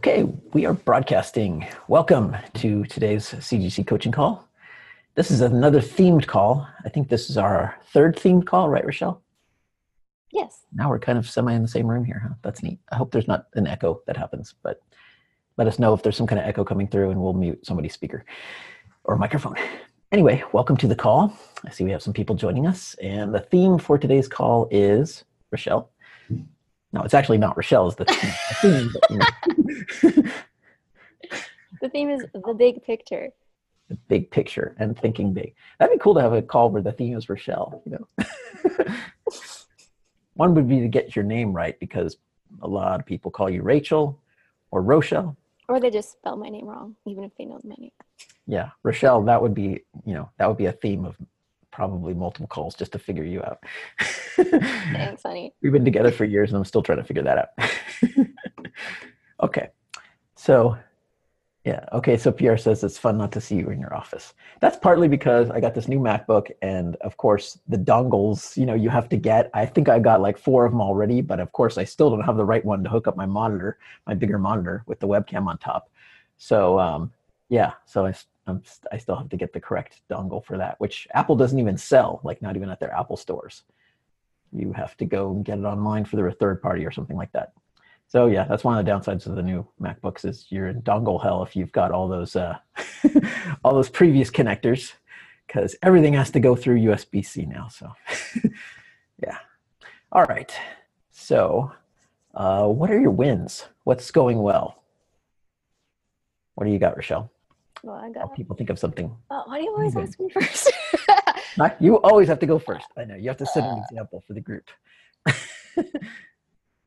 Okay, we are broadcasting. Welcome to today's CGC coaching call. This is another themed call. I think this is our third themed call, right, Rochelle? Yes. Now we're kind of semi in the same room here, huh? That's neat. I hope there's not an echo that happens, but let us know if there's some kind of echo coming through and we'll mute somebody's speaker or microphone. Anyway, welcome to the call. I see we have some people joining us, and the theme for today's call is Rochelle. No, it's actually not Rochelle's the theme. The theme, The theme is the big picture. the big picture and thinking big. That'd be cool to have a call where the theme is Rochelle. You know, one would be to get your name right because a lot of people call you Rachel or Rochelle. Or they just spell my name wrong, even if they know my name. Yeah, Rochelle. That would be you know that would be a theme of probably multiple calls just to figure you out. Thanks, honey. We've been together for years and I'm still trying to figure that out. Okay. So, yeah. Okay. So Pierre says it's fun not to see you in your office. That's partly because I got this new MacBook and of course the dongles, you know, you have to get, I think I got like four of them already, but of course I still don't have the right one to hook up my monitor, my bigger monitor with the webcam on top. So, um, yeah, so I, I'm, I still have to get the correct dongle for that, which Apple doesn't even sell, like not even at their Apple stores you have to go and get it online for the third party or something like that. So yeah, that's one of the downsides of the new MacBooks is you're in dongle hell if you've got all those uh, all those previous connectors because everything has to go through USB-C now. So yeah. All right. So uh, what are your wins? What's going well? What do you got, Rochelle? Well, I got. people think of something. Oh, why do you always ask me first? You always have to go first. I know you have to set an example for the group.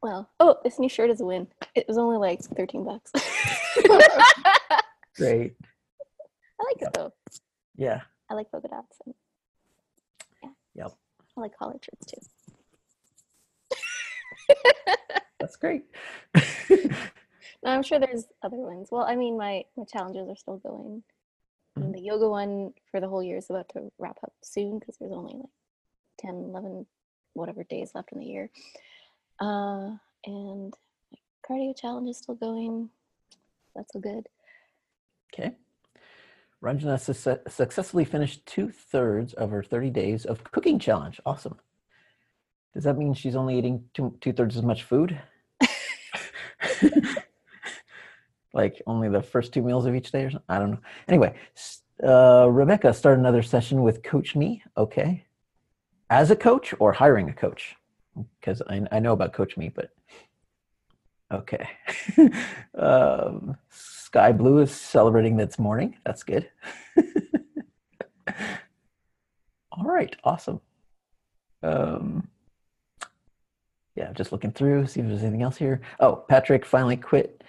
Well, oh, this new shirt is a win. It was only like 13 bucks. Great. I like it though. Yeah. I like polka dots. And, yeah. Yep. I like collared shirts too. That's great. No, I'm sure there's other ones. Well, I mean, my my challenges are still going. Mm-hmm. The yoga one for the whole year is about to wrap up soon because there's only like 10, 11, whatever days left in the year. Uh, and my cardio challenge is still going. That's so good. Okay. Ranjana suce- successfully finished two thirds of her 30 days of cooking challenge. Awesome. Does that mean she's only eating two thirds as much food? like only the first two meals of each day or something? I don't know. Anyway, uh, Rebecca started another session with Coach Me. Okay. As a coach or hiring a coach? Because I, I know about Coach Me, but okay. um, Sky Blue is celebrating this morning. That's good. All right, awesome. Um, yeah, just looking through, see if there's anything else here. Oh, Patrick finally quit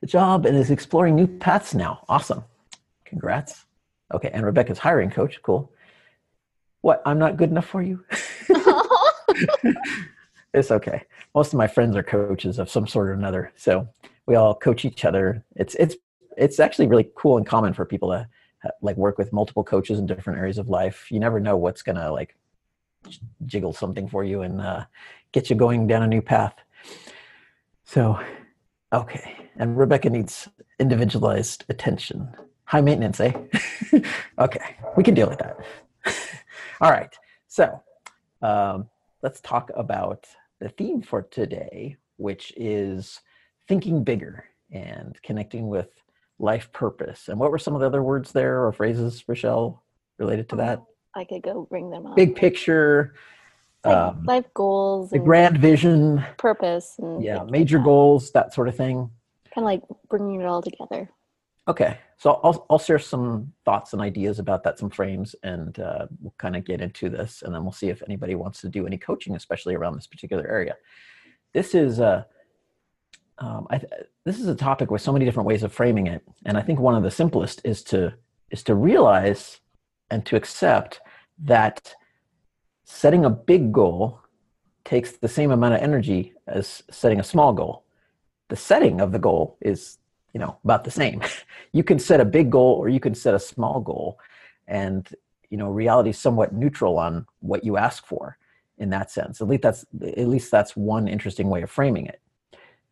the job and is exploring new paths now. Awesome. Congrats. Okay, and Rebecca's hiring coach. Cool. What? I'm not good enough for you? it's okay. Most of my friends are coaches of some sort or another, so we all coach each other. It's it's it's actually really cool and common for people to like work with multiple coaches in different areas of life. You never know what's gonna like jiggle something for you and uh, get you going down a new path. So, okay, and Rebecca needs individualized attention. High maintenance, eh? okay, we can deal with that. All right, so um, let's talk about the theme for today, which is thinking bigger and connecting with life purpose. And what were some of the other words there or phrases, Rochelle, related to that? I could go bring them up. Big picture, Like um, life goals the and grand vision, purpose and yeah, major goals, that sort of thing. Kind of like bringing it all together. Okay, so I'll I'll share some thoughts and ideas about that, some frames, and uh, we'll kind of get into this, and then we'll see if anybody wants to do any coaching, especially around this particular area. This is a um, I, th- this is a topic with so many different ways of framing it, and I think one of the simplest is to is to realize and to accept that setting a big goal takes the same amount of energy as setting a small goal. The setting of the goal is you know about the same. You can set a big goal or you can set a small goal and you know reality is somewhat neutral on what you ask for in that sense. At least that's at least that's one interesting way of framing it.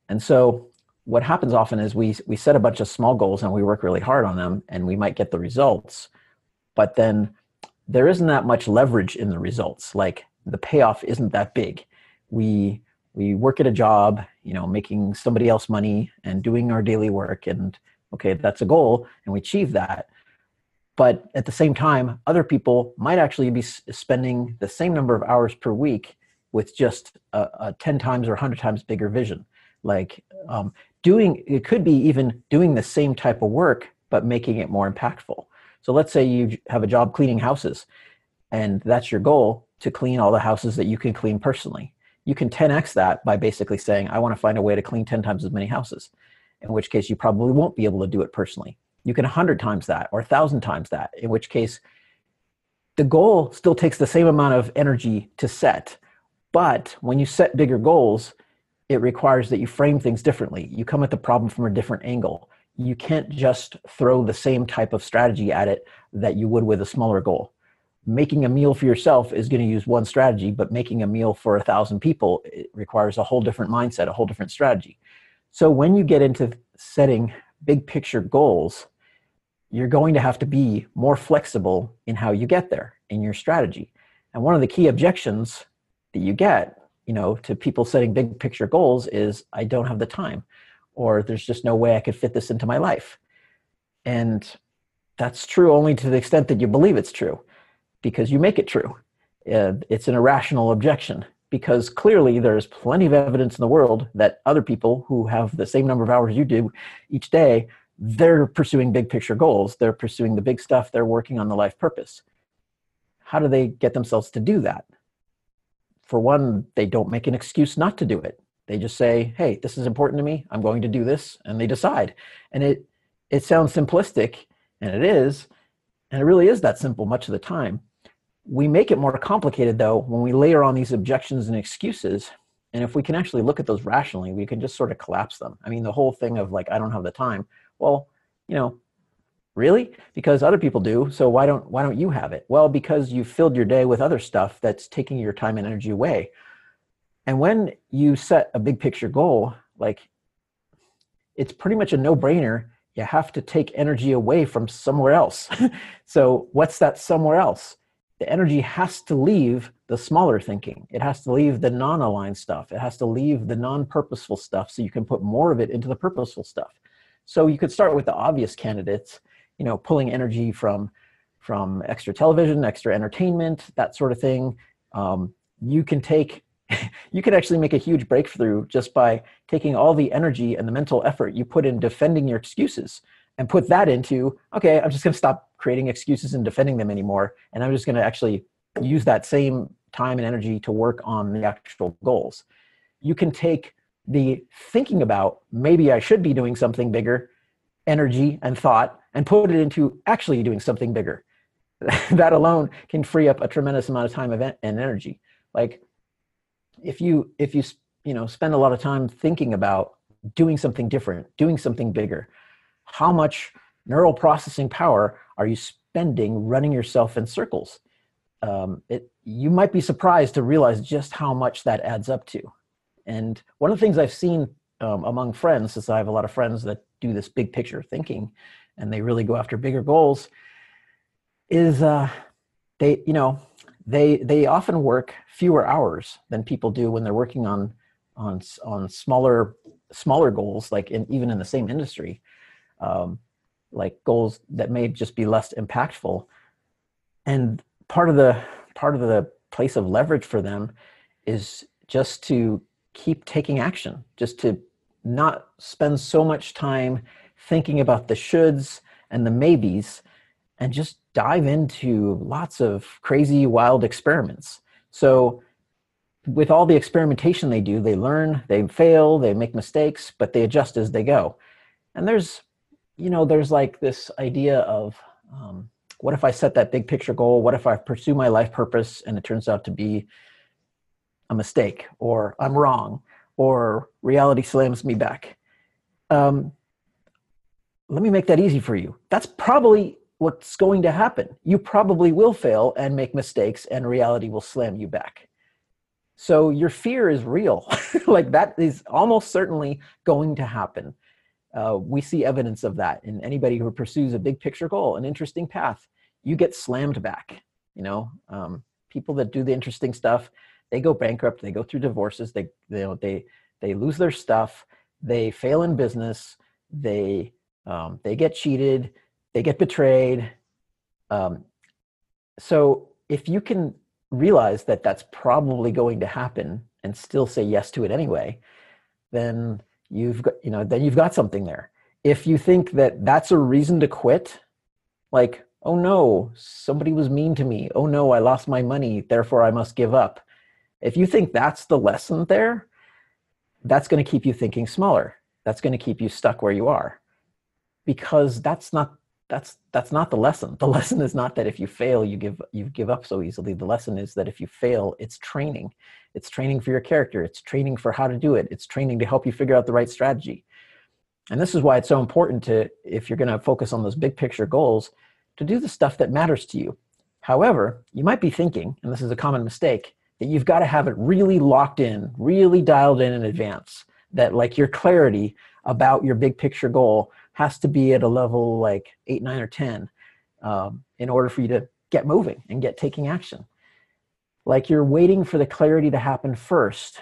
And so what happens often is we we set a bunch of small goals and we work really hard on them and we might get the results but then there isn't that much leverage in the results. Like the payoff isn't that big. We we work at a job you know making somebody else money and doing our daily work and okay that's a goal and we achieve that. But at the same time other people might actually be spending the same number of hours per week with just a, a 10 times or 100 times bigger vision. Like um, doing it could be even doing the same type of work but making it more impactful. So let's say you have a job cleaning houses and that's your goal to clean all the houses that you can clean personally you can 10x that by basically saying i want to find a way to clean 10 times as many houses in which case you probably won't be able to do it personally you can 100 times that or 1000 times that in which case the goal still takes the same amount of energy to set but when you set bigger goals it requires that you frame things differently. You come at the problem from a different angle. You can't just throw the same type of strategy at it that you would with a smaller goal. Making a meal for yourself is going to use one strategy, but making a meal for a thousand people requires a whole different mindset, a whole different strategy. So when you get into setting big picture goals, you're going to have to be more flexible in how you get there in your strategy. And one of the key objections that you get you know to people setting big picture goals is i don't have the time or there's just no way i could fit this into my life and that's true only to the extent that you believe it's true because you make it true uh, it's an irrational objection because clearly there's plenty of evidence in the world that other people who have the same number of hours you do each day they're pursuing big picture goals they're pursuing the big stuff they're working on the life purpose how do they get themselves to do that for one, they don't make an excuse not to do it. They just say, "Hey, this is important to me. I'm going to do this," and they decide. And it it sounds simplistic, and it is, and it really is that simple much of the time. We make it more complicated though when we layer on these objections and excuses. And if we can actually look at those rationally, we can just sort of collapse them. I mean, the whole thing of like, I don't have the time. Well, you know, Really? Because other people do. So why don't why don't you have it? Well, because you filled your day with other stuff that's taking your time and energy away. And when you set a big picture goal, like it's pretty much a no-brainer. You have to take energy away from somewhere else. so what's that somewhere else? The energy has to leave the smaller thinking. It has to leave the non-aligned stuff. It has to leave the non-purposeful stuff so you can put more of it into the purposeful stuff. So you could start with the obvious candidates you know pulling energy from from extra television extra entertainment that sort of thing um, you can take you can actually make a huge breakthrough just by taking all the energy and the mental effort you put in defending your excuses and put that into okay i'm just going to stop creating excuses and defending them anymore and i'm just going to actually use that same time and energy to work on the actual goals you can take the thinking about maybe i should be doing something bigger energy and thought and put it into actually doing something bigger. that alone can free up a tremendous amount of time and energy. Like if you if you you know spend a lot of time thinking about doing something different, doing something bigger, how much neural processing power are you spending running yourself in circles? Um, it, you might be surprised to realize just how much that adds up to. And one of the things I've seen um, among friends, since I have a lot of friends that do this big picture thinking, and they really go after bigger goals is uh, they you know they they often work fewer hours than people do when they're working on on on smaller smaller goals like in even in the same industry um, like goals that may just be less impactful. And part of the part of the place of leverage for them is just to keep taking action just to not spend so much time thinking about the shoulds and the maybes and just dive into lots of crazy wild experiments. So with all the experimentation they do they learn they fail they make mistakes but they adjust as they go. And there's you know there's like this idea of um, what if i set that big picture goal what if i pursue my life purpose and it turns out to be a mistake or i'm wrong or reality slams me back um, let me make that easy for you. That's probably what's going to happen. You probably will fail and make mistakes, and reality will slam you back. So your fear is real. like that is almost certainly going to happen. Uh, we see evidence of that in anybody who pursues a big picture goal, an interesting path. You get slammed back. You know, um, people that do the interesting stuff, they go bankrupt. They go through divorces. They, they, they, they lose their stuff. They fail in business. They, um, they get cheated. They get betrayed. Um, so if you can realize that that's probably going to happen and still say yes to it anyway, then you've got, you know, then you've got something there. If you think that that's a reason to quit, like, oh no, somebody was mean to me. Oh no, I lost my money, therefore I must give up. If you think that's the lesson there, that's going to keep you thinking smaller. That's going to keep you stuck where you are. Because that's not that's that's not the lesson. The lesson is not that if you fail you give you give up so easily. The lesson is that if you fail it's training. It's training for your character. It's training for how to do it. It's training to help you figure out the right strategy. And this is why it's so important to if you're going to focus on those big picture goals to do the stuff that matters to you. However you might be thinking and this is a common mistake that you've got to have it really locked in really dialed in in advance that like your clarity about your big picture goal has to be at a level like eight, nine, or 10 um, in order for you to get moving and get taking action. Like you're waiting for the clarity to happen first,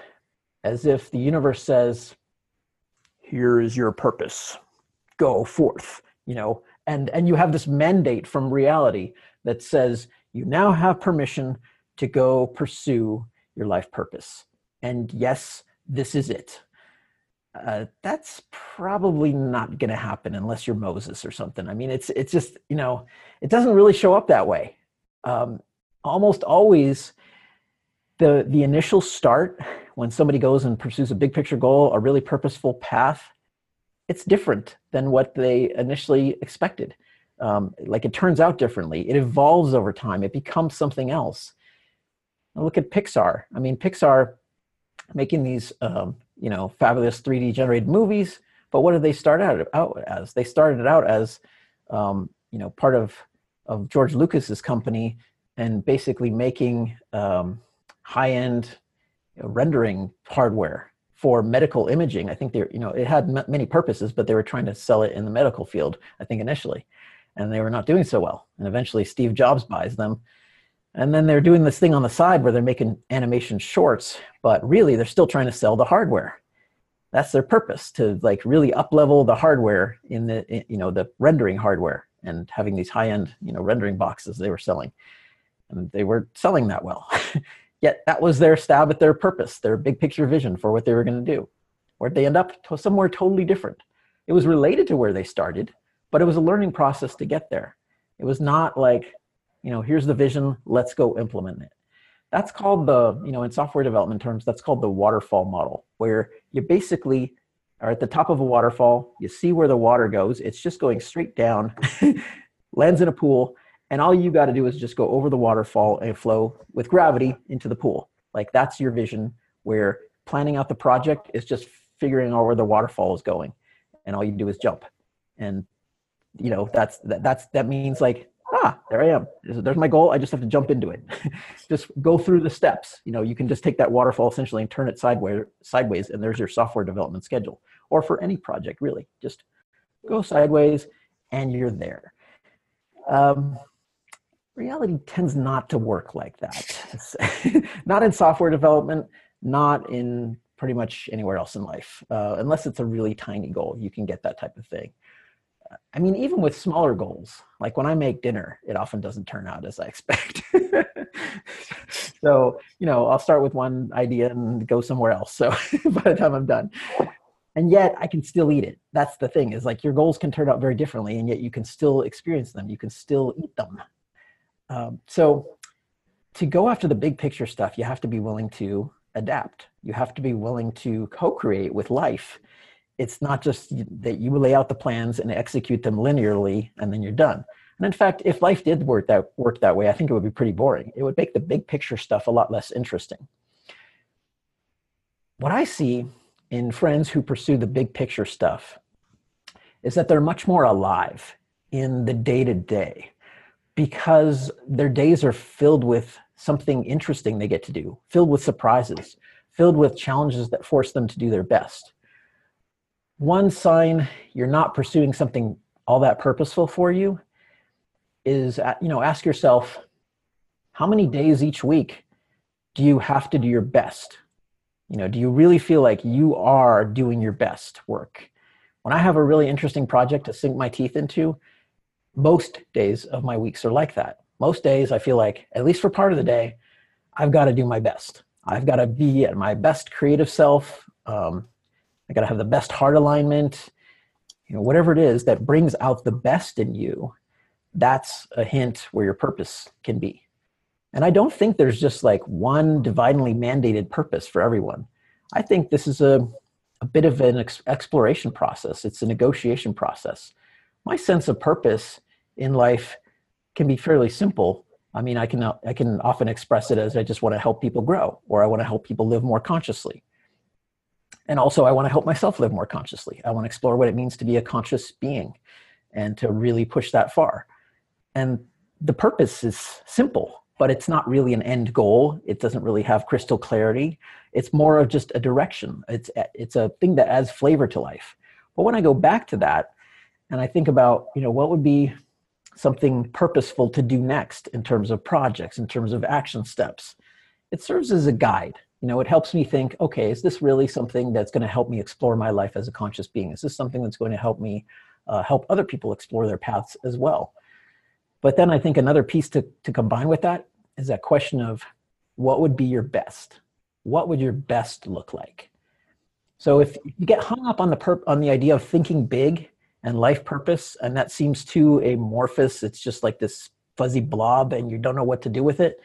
as if the universe says, here is your purpose, go forth, you know, and, and you have this mandate from reality that says you now have permission to go pursue your life purpose. And yes, this is it uh, that's probably not going to happen unless you're Moses or something. I mean, it's it's just you know, it doesn't really show up that way. Um, almost always, the the initial start when somebody goes and pursues a big picture goal, a really purposeful path, it's different than what they initially expected. Um, like it turns out differently. It evolves over time. It becomes something else. Now look at Pixar. I mean, Pixar making these um, you know fabulous 3D generated movies. But what did they start out, out as? They started out as um, you know part of of George Lucas's company and basically making um, high end rendering hardware for medical imaging. I think they you know it had m- many purposes, but they were trying to sell it in the medical field. I think initially, and they were not doing so well. And eventually, Steve Jobs buys them and then they're doing this thing on the side where they're making animation shorts, but really they're still trying to sell the hardware. That's their purpose to like really up level the hardware in the you know the rendering hardware and having these high end you know rendering boxes they were selling, and they weren't selling that well. Yet that was their stab at their purpose, their big picture vision for what they were going to do. Where'd they end up? To somewhere totally different. It was related to where they started, but it was a learning process to get there. It was not like you know here's the vision let's go implement it. That's called the you know in software development terms that's called the waterfall model where you basically are at the top of a waterfall you see where the water goes it's just going straight down lands in a pool and all you got to do is just go over the waterfall and flow with gravity into the pool. Like that's your vision where planning out the project is just figuring out where the waterfall is going and all you do is jump. And you know that's that, that's that means like ah, there I am. There's my goal. I just have to jump into it. just go through the steps. You know, you can just take that waterfall essentially and turn it sideways, sideways, and there's your software development schedule. Or for any project, really, just go sideways, and you're there. Um, reality tends not to work like that. not in software development, not in pretty much anywhere else in life, uh, unless it's a really tiny goal. You can get that type of thing. I mean, even with smaller goals, like when I make dinner, it often doesn't turn out as I expect. so, you know, I'll start with one idea and go somewhere else. So by the time I'm done, and yet I can still eat it. That's the thing is like your goals can turn out very differently, and yet you can still experience them. You can still eat them. Um, so, to go after the big picture stuff, you have to be willing to adapt. You have to be willing to co create with life it's not just that you lay out the plans and execute them linearly and then you're done. And in fact, if life did work that work that way, I think it would be pretty boring. It would make the big picture stuff a lot less interesting. What I see in friends who pursue the big picture stuff is that they're much more alive in the day to day because their days are filled with something interesting they get to do, filled with surprises, filled with challenges that force them to do their best. One sign you're not pursuing something all that purposeful for you is, you know, ask yourself, how many days each week do you have to do your best? You know, do you really feel like you are doing your best work? When I have a really interesting project to sink my teeth into, most days of my weeks are like that. Most days I feel like, at least for part of the day, I've got to do my best. I've got to be at my best creative self. Um, I got to have the best heart alignment. You know, whatever it is that brings out the best in you, that's a hint where your purpose can be. And I don't think there's just like one divinely mandated purpose for everyone. I think this is a, a bit of an ex- exploration process, it's a negotiation process. My sense of purpose in life can be fairly simple. I mean, I can, I can often express it as I just want to help people grow, or I want to help people live more consciously. And also, I want to help myself live more consciously. I want to explore what it means to be a conscious being and to really push that far. And the purpose is simple but it's not really an end goal. It doesn't really have crystal clarity. It's more of just a direction. It's it's a thing that adds flavor to life. But when I go back to that and I think about, you know, what would be something purposeful to do next in terms of projects, in terms of action steps, it serves as a guide. You know, it helps me think, okay, is this really something that's going to help me explore my life as a conscious being? Is this something that's going to help me uh, help other people explore their paths as well? But then I think another piece to, to combine with that is that question of what would be your best? What would your best look like? So if you get hung up on the perp- on the idea of thinking big and life purpose, and that seems too amorphous, it's just like this fuzzy blob, and you don't know what to do with it.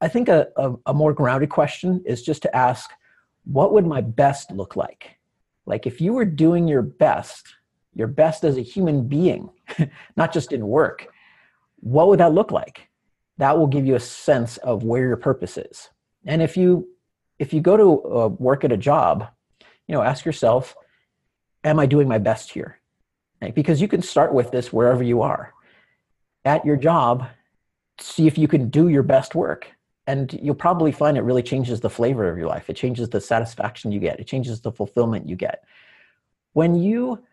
I think a, a, a more grounded question is just to ask, what would my best look like? Like if you were doing your best, your best as a human being, not just in work, what would that look like? that will give you a sense of where your purpose is and if you if you go to uh, work at a job you know ask yourself am i doing my best here right? because you can start with this wherever you are at your job see if you can do your best work and you'll probably find it really changes the flavor of your life. It changes the satisfaction you get. It changes the fulfillment you get. When you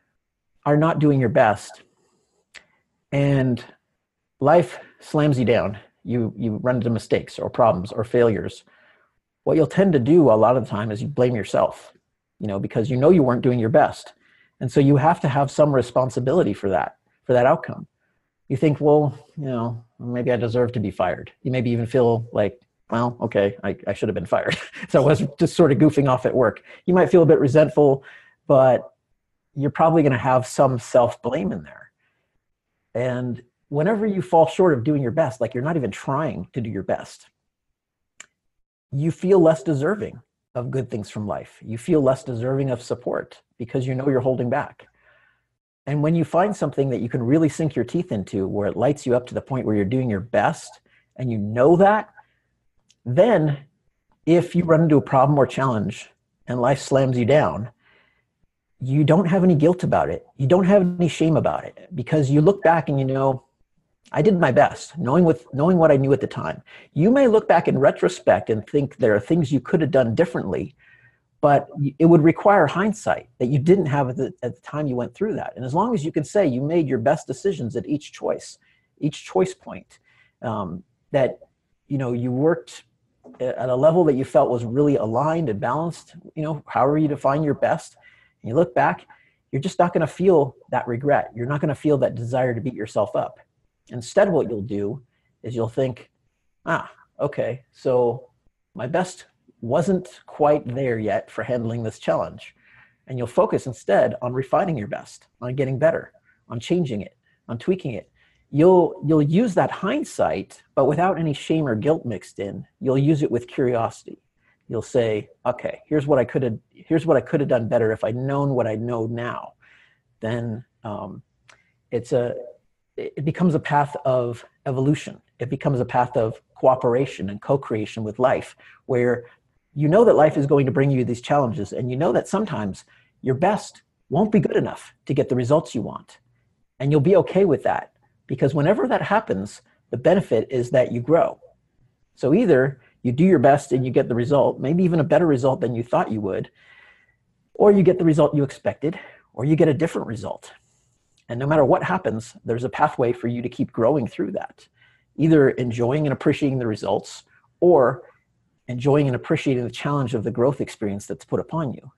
are not doing your best and life slams you down you you run into mistakes or problems or failures what you'll tend to do a lot of the time is you blame yourself you know because you know you weren't doing your best. And so you have to have some responsibility for that for that outcome you think well you know maybe i deserve to be fired you maybe even feel like well okay i, I should have been fired so i was just sort of goofing off at work you might feel a bit resentful but you're probably going to have some self blame in there and whenever you fall short of doing your best, like you're not even trying to do your best, you feel less deserving of good things from life. You feel less deserving of support because you know you're holding back. And when you find something that you can really sink your teeth into where it lights you up to the point where you're doing your best and you know that, then if you run into a problem or challenge and life slams you down, you don't have any guilt about it. You don't have any shame about it because you look back and you know, I did my best, knowing with knowing what I knew at the time. You may look back in retrospect and think there are things you could have done differently, but it would require hindsight that you didn't have at the, at the time you went through that. And as long as you can say you made your best decisions at each choice, each choice point, um, that you know you worked at a level that you felt was really aligned and balanced. You know, however you define your best, and you look back, you're just not going to feel that regret. You're not going to feel that desire to beat yourself up Instead, what you'll do is you'll think, ah, okay, so my best wasn't quite there yet for handling this challenge. And you'll focus instead on refining your best, on getting better, on changing it, on tweaking it. You'll, you'll use that hindsight, but without any shame or guilt mixed in. You'll use it with curiosity. You'll say, okay, here's what I could have, here's what I could have done better if I'd known what I know now. Then um, it's a, it becomes a path of evolution. It becomes a path of cooperation and co creation with life, where you know that life is going to bring you these challenges, and you know that sometimes your best won't be good enough to get the results you want. And you'll be okay with that because whenever that happens, the benefit is that you grow. So either you do your best and you get the result, maybe even a better result than you thought you would, or you get the result you expected, or you get a different result. And no matter what happens, there's a pathway for you to keep growing through that, either enjoying and appreciating the results or enjoying and appreciating the challenge of the growth experience that's put upon you.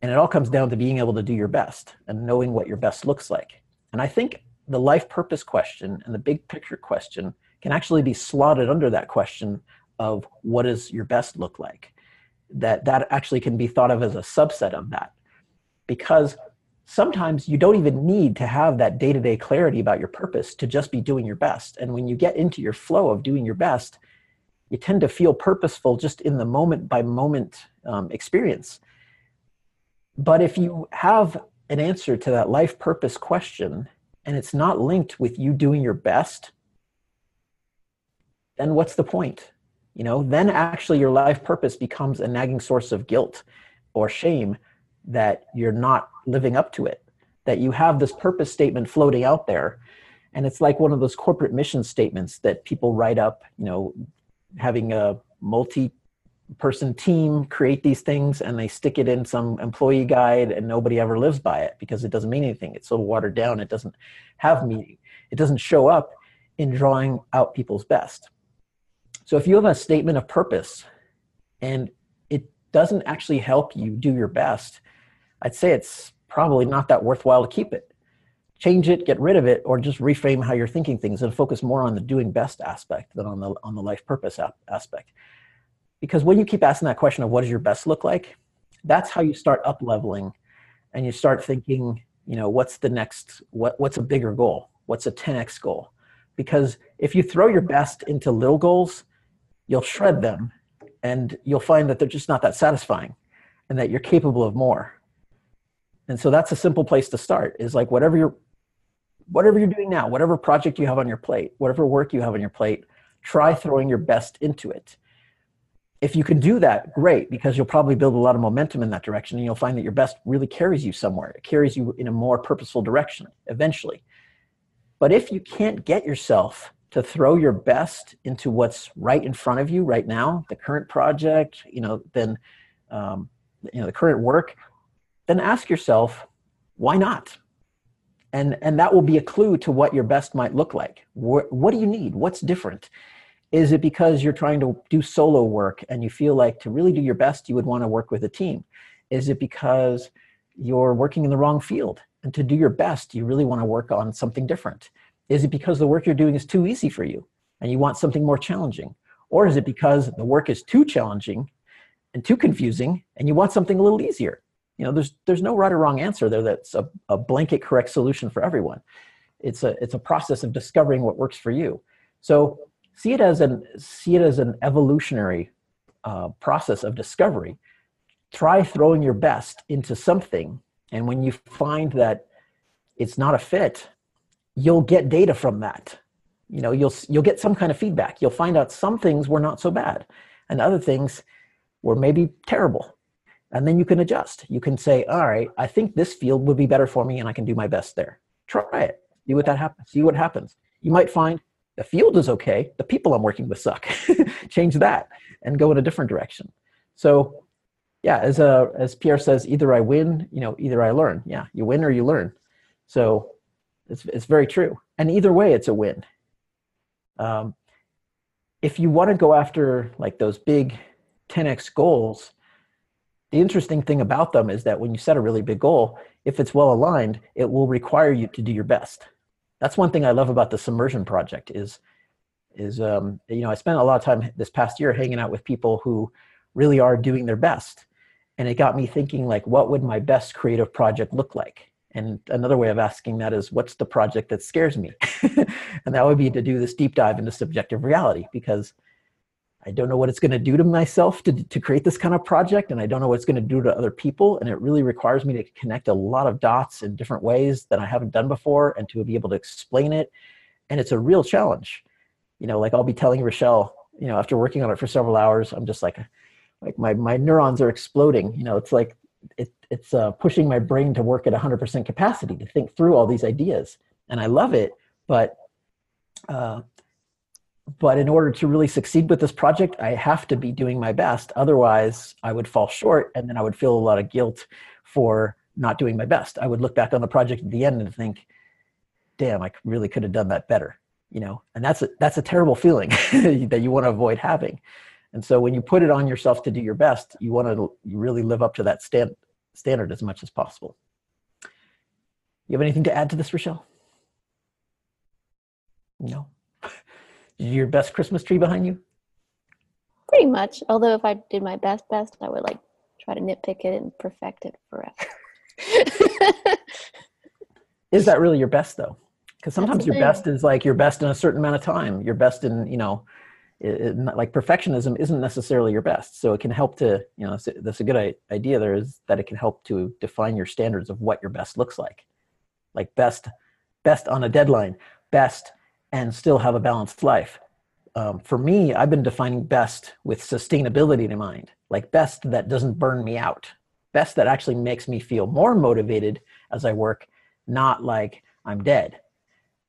And it all comes down to being able to do your best and knowing what your best looks like. And I think the life purpose question and the big picture question can actually be slotted under that question of what does your best look like that that actually can be thought of as a subset of that because sometimes you don't even need to have that day-to-day clarity about your purpose to just be doing your best and when you get into your flow of doing your best you tend to feel purposeful just in the moment by moment um, experience. But if you have an answer to that life purpose question and it's not linked with you doing your best then what's the point? You know then actually your life purpose becomes a nagging source of guilt or shame that you're not living up to it that you have this purpose statement floating out there. And it's like one of those corporate mission statements that people write up you know having a multi person team create these things and they stick it in some employee guide and nobody ever lives by it because it doesn't mean anything. It's so watered down it doesn't have meaning. It doesn't show up in drawing out people's best. So if you have a statement of purpose and it doesn't actually help you do your best, I'd say it's probably not that worthwhile to keep it. Change it, get rid of it, or just reframe how you're thinking things and focus more on the doing best aspect than on the on the life purpose aspect. Because when you keep asking that question of what does your best look like, that's how you start up leveling and you start thinking, you know, what's the next what what's a bigger goal? What's a 10x goal? Because if you throw your best into little goals, you'll shred them and you'll find that they're just not that satisfying and that you're capable of more and so that's a simple place to start is like whatever you're whatever you're doing now whatever project you have on your plate whatever work you have on your plate try throwing your best into it. If you can do that great because you'll probably build a lot of momentum in that direction and you'll find that your best really carries you somewhere. It carries you in a more purposeful direction eventually. But if you can't get yourself to throw your best into what's right in front of you right now, the current project, you know, then um, you know the current work, then ask yourself, why not? And and that will be a clue to what your best might look like. What, what do you need? What's different? Is it because you're trying to do solo work and you feel like to really do your best you would want to work with a team? Is it because you're working in the wrong field and to do your best you really want to work on something different? Is it because the work you're doing is too easy for you and you want something more challenging? Or is it because the work is too challenging and too confusing and you want something a little easier? You know, there's there's no right or wrong answer there that's a, a blanket correct solution for everyone. It's a it's a process of discovering what works for you. So see it as an see it as an evolutionary uh, process of discovery. Try throwing your best into something, and when you find that it's not a fit, you'll get data from that you know you'll you'll get some kind of feedback you'll find out some things were not so bad and other things were maybe terrible and then you can adjust. You can say all right i think this field would be better for me and i can do my best there. Try it. See what that happens see what happens. You might find the field is okay. The people i'm working with suck. Change that and go in a different direction. So yeah as uh, as pierre says either i win you know either i learn. Yeah you win or you learn. So it's, it's very true. And either way, it's a win. Um, if you want to go after like those big 10x goals, the interesting thing about them is that when you set a really big goal, if it's well aligned, it will require you to do your best. That's one thing I love about the submersion project is is um, you know I spent a lot of time this past year hanging out with people who really are doing their best, and it got me thinking like, what would my best creative project look like? And another way of asking that is, what's the project that scares me? and that would be to do this deep dive into subjective reality because I don't know what it's going to do to myself to, to create this kind of project, and I don't know what it's going to do to other people. And it really requires me to connect a lot of dots in different ways that I haven't done before and to be able to explain it. And it's a real challenge. You know, like I'll be telling Rochelle, you know, after working on it for several hours, I'm just like, like my, my neurons are exploding. You know, it's like it, it's uh, pushing my brain to work at 100% capacity to think through all these ideas and i love it but uh, but in order to really succeed with this project, I have to be doing my best. Otherwise, I would fall short and then I would feel a lot of guilt for not doing my best. I would look back on the project at the end and think, damn, I really could have done that better. You know, and that's a, that's a terrible feeling that you want to avoid having. And so when you put it on yourself to do your best, you want to really live up to that stand, standard as much as possible. You have anything to add to this, Rochelle? No. Your best Christmas tree behind you? Pretty much. Although if I did my best best, I would like try to nitpick it and perfect it forever. is that really your best though? Because sometimes your best is like your best in a certain amount of time. Your best in you know, it, it, like perfectionism isn't necessarily your best. So it can help to you know that's a good idea. There is that it can help to define your standards of what your best looks like. Like best, best on a deadline, best and still have a balanced life. Um, for me, I've been defining best with sustainability in mind, like best that doesn't burn me out, best that actually makes me feel more motivated as I work, not like I'm dead.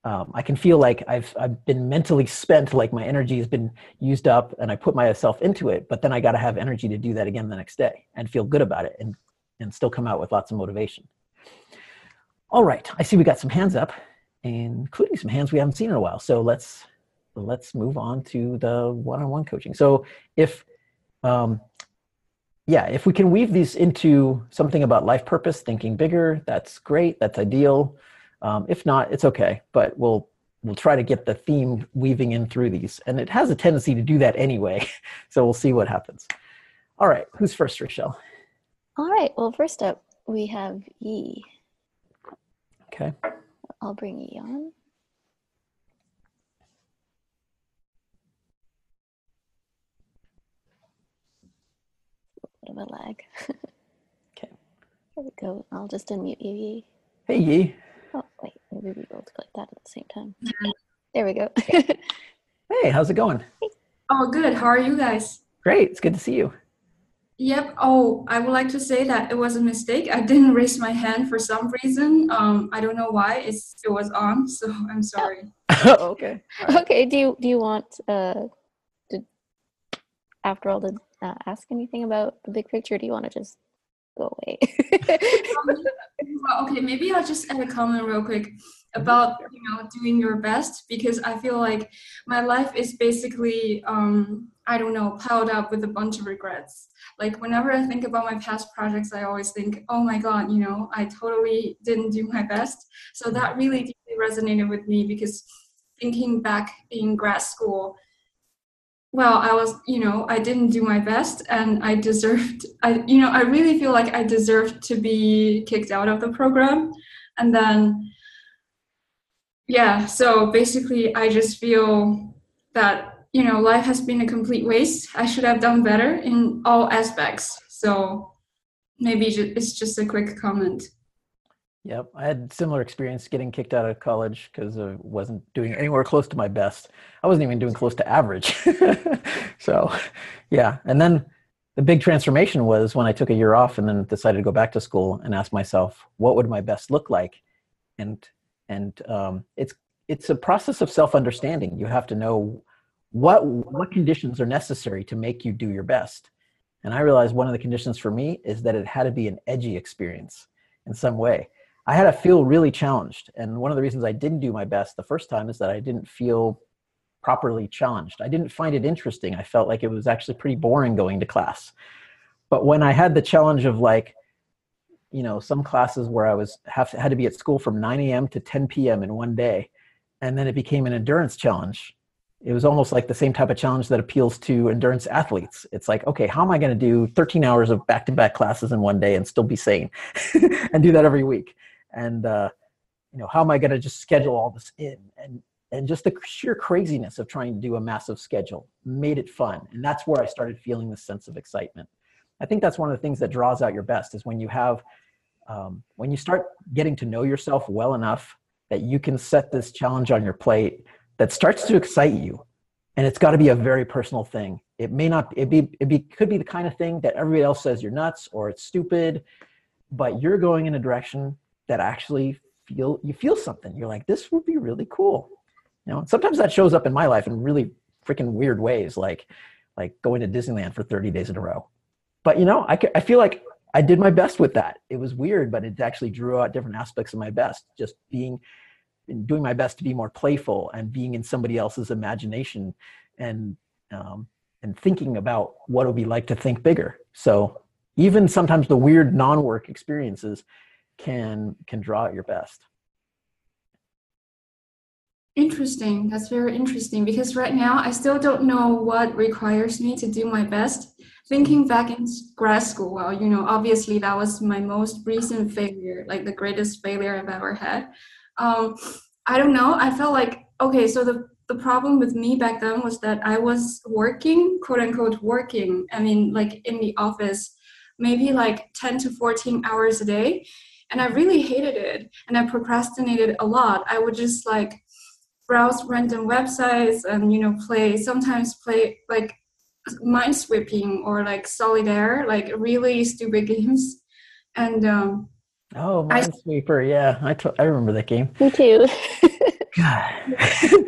Um, I can feel like I've I've been mentally spent, like my energy has been used up, and I put myself into it. But then I got to have energy to do that again the next day and feel good about it, and and still come out with lots of motivation. All right, I see we got some hands up, including some hands we haven't seen in a while. So let's let's move on to the one-on-one coaching. So if um, yeah, if we can weave these into something about life purpose, thinking bigger, that's great. That's ideal. Um, if not, it's okay. But we'll we'll try to get the theme weaving in through these, and it has a tendency to do that anyway. so we'll see what happens. All right, who's first, Rochelle? All right. Well, first up, we have Yi. Okay. I'll bring Yi on. bit of a lag. okay. Here we go. I'll just unmute you, Yi. Hey, Yi. Oh, wait. Maybe we both click that at the same time. There we go. hey, how's it going? Oh, good. How are you guys? Great. It's good to see you. Yep. Oh, I would like to say that it was a mistake. I didn't raise my hand for some reason. Um, I don't know why. It's it was on, so I'm sorry. okay. Right. Okay. Do you do you want uh, to after all to uh, ask anything about the big picture? do you want to just go away? um, okay, maybe I'll just add a comment real quick about you know doing your best because I feel like my life is basically um, I don't know piled up with a bunch of regrets. Like whenever I think about my past projects, I always think, oh my god, you know, I totally didn't do my best. So that really deeply resonated with me because thinking back in grad school well i was you know i didn't do my best and i deserved i you know i really feel like i deserved to be kicked out of the program and then yeah so basically i just feel that you know life has been a complete waste i should have done better in all aspects so maybe it's just a quick comment Yep, I had similar experience getting kicked out of college because I wasn't doing anywhere close to my best. I wasn't even doing close to average. so, yeah, and then the big transformation was when I took a year off and then decided to go back to school and ask myself, what would my best look like? And and um, it's it's a process of self understanding. You have to know what what conditions are necessary to make you do your best. And I realized one of the conditions for me is that it had to be an edgy experience in some way I had to feel really challenged. And one of the reasons I didn't do my best the first time is that I didn't feel properly challenged. I didn't find it interesting. I felt like it was actually pretty boring going to class. But when I had the challenge of like, you know, some classes where I was have had to be at school from 9 a.m. to 10 p.m. in one day, and then it became an endurance challenge. It was almost like the same type of challenge that appeals to endurance athletes. It's like, okay, how am I going to do 13 hours of back-to-back classes in one day and still be sane, and do that every week? and uh, you know how am i going to just schedule all this in and and just the sheer craziness of trying to do a massive schedule made it fun and that's where i started feeling this sense of excitement i think that's one of the things that draws out your best is when you have um, when you start getting to know yourself well enough that you can set this challenge on your plate that starts to excite you and it's got to be a very personal thing it may not it be it be could be the kind of thing that everybody else says you're nuts or it's stupid but you're going in a direction that actually feel you feel something you're like this would be really cool you know sometimes that shows up in my life in really freaking weird ways, like like going to Disneyland for 30 days in a row. But you know, I, I feel like I did my best with that. It was weird, but it actually drew out different aspects of my best. Just being, doing my best to be more playful and being in somebody else's imagination, and um, and thinking about what it would be like to think bigger. So even sometimes the weird non-work experiences can can draw out your best. Interesting. That's very interesting because right now I still don't know what requires me to do my best. Thinking back in grad school, well, you know, obviously that was my most recent failure, like the greatest failure I've ever had. Um, I don't know. I felt like okay, so the the problem with me back then was that I was working, quote unquote, working. I mean, like in the office, maybe like 10 to 14 hours a day. And I really hated it. And I procrastinated a lot. I would just like browse random websites and you know play sometimes play like minesweeping or like solitaire like really stupid games and um oh minesweeper yeah I, t- I remember that game. Me too. god.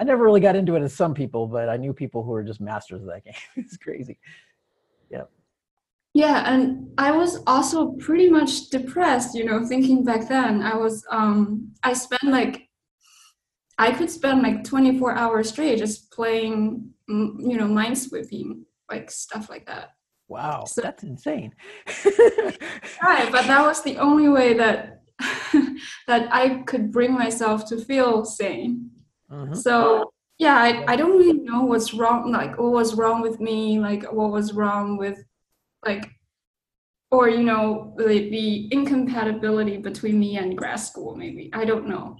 I never really got into it as some people but i knew people who were just masters of that game. It's crazy. Yeah. Yeah and i was also pretty much depressed you know thinking back then. I was um i spent like I could spend like 24 hours straight just playing, you know, minesweeping, like stuff like that. Wow, so, that's insane. right, but that was the only way that that I could bring myself to feel sane. Mm-hmm. So yeah, I, I don't really know what's wrong, like what was wrong with me, like what was wrong with like or you know the, the incompatibility between me and grad school maybe i don't know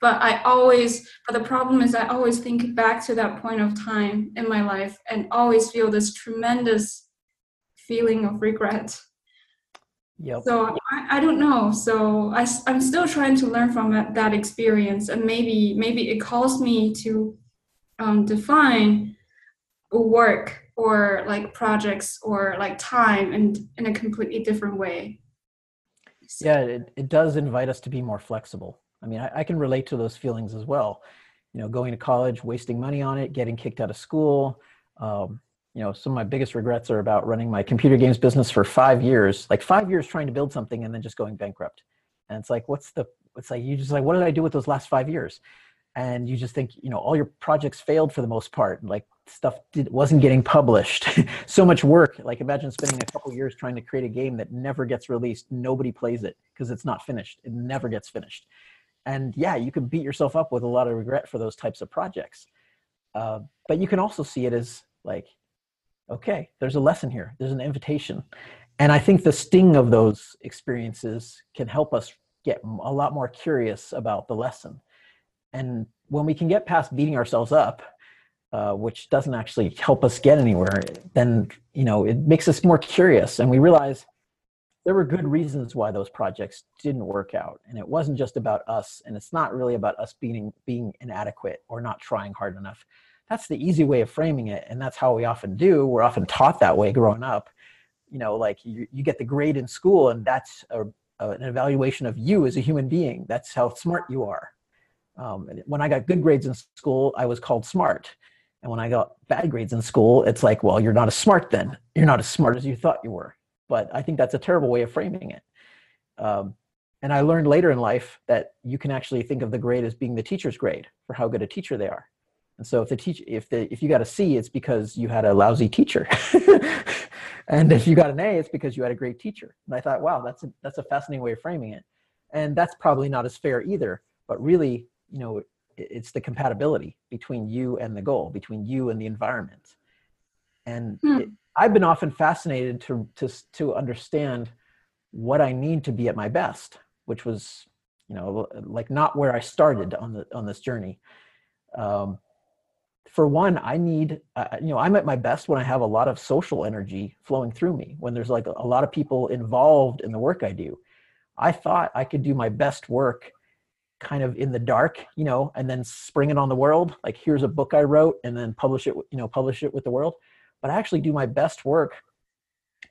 but i always but the problem is i always think back to that point of time in my life and always feel this tremendous feeling of regret yep. so I, I don't know so I, i'm still trying to learn from that, that experience and maybe maybe it calls me to um, define work or like projects or like time and in a completely different way so. yeah it, it does invite us to be more flexible I mean, I, I, can relate to those feelings as well. You know, going to college, wasting money on it, getting kicked out of school. Um, you know, some of my biggest regrets are about running my computer games business for five years, like five years trying to build something and then just going bankrupt. And it's like, what's the, it's like, you just like, what did I do with those last five years? And you just think, you know, all your projects failed for the most part. Like stuff did, wasn't getting published. so much work. Like imagine spending a couple years trying to create a game that never gets released. Nobody plays it because it's not finished. It never gets finished and yeah you can beat yourself up with a lot of regret for those types of projects uh, but you can also see it as like okay there's a lesson here there's an invitation. And i think the sting of those experiences can help us get a lot more curious about the lesson. And when we can get past beating ourselves up uh, which doesn't actually help us get anywhere then you know it makes us more curious. And we realize there were good reasons why those projects didn't work out. And it wasn't just about us and it's not really about us being being inadequate or not trying hard enough that's the easy way of framing it and that's how we often do. We're often taught that way growing up. You know like you, you get the grade in school and that's a, a, an evaluation of you as a human being. That's how smart you are. Um, when i got good grades in school i was called smart. And when i got bad grades in school it's like well you're not as smart then. You're not as smart as you thought you were. But I think that's a terrible way of framing it. Um, and I learned later in life that you can actually think of the grade as being the teacher's grade for how good a teacher they are. And so if the teach if the if you got a C, it's because you had a lousy teacher. and if you got an A, it's because you had a great teacher. And I thought, wow, that's a that's a fascinating way of framing it. And that's probably not as fair either. But really, you know, it's the compatibility between you and the goal, between you and the environment. And hmm. it, I've been often fascinated to to to understand what I need to be at my best, which was you know like not where I started on the on this journey. Um, for one, I need uh, you know I'm at my best when I have a lot of social energy flowing through me. When there's like a lot of people involved in the work I do. I thought I could do my best work kind of in the dark, you know, and then spring it on the world. Like here's a book I wrote, and then publish it, you know, publish it with the world but I actually do my best work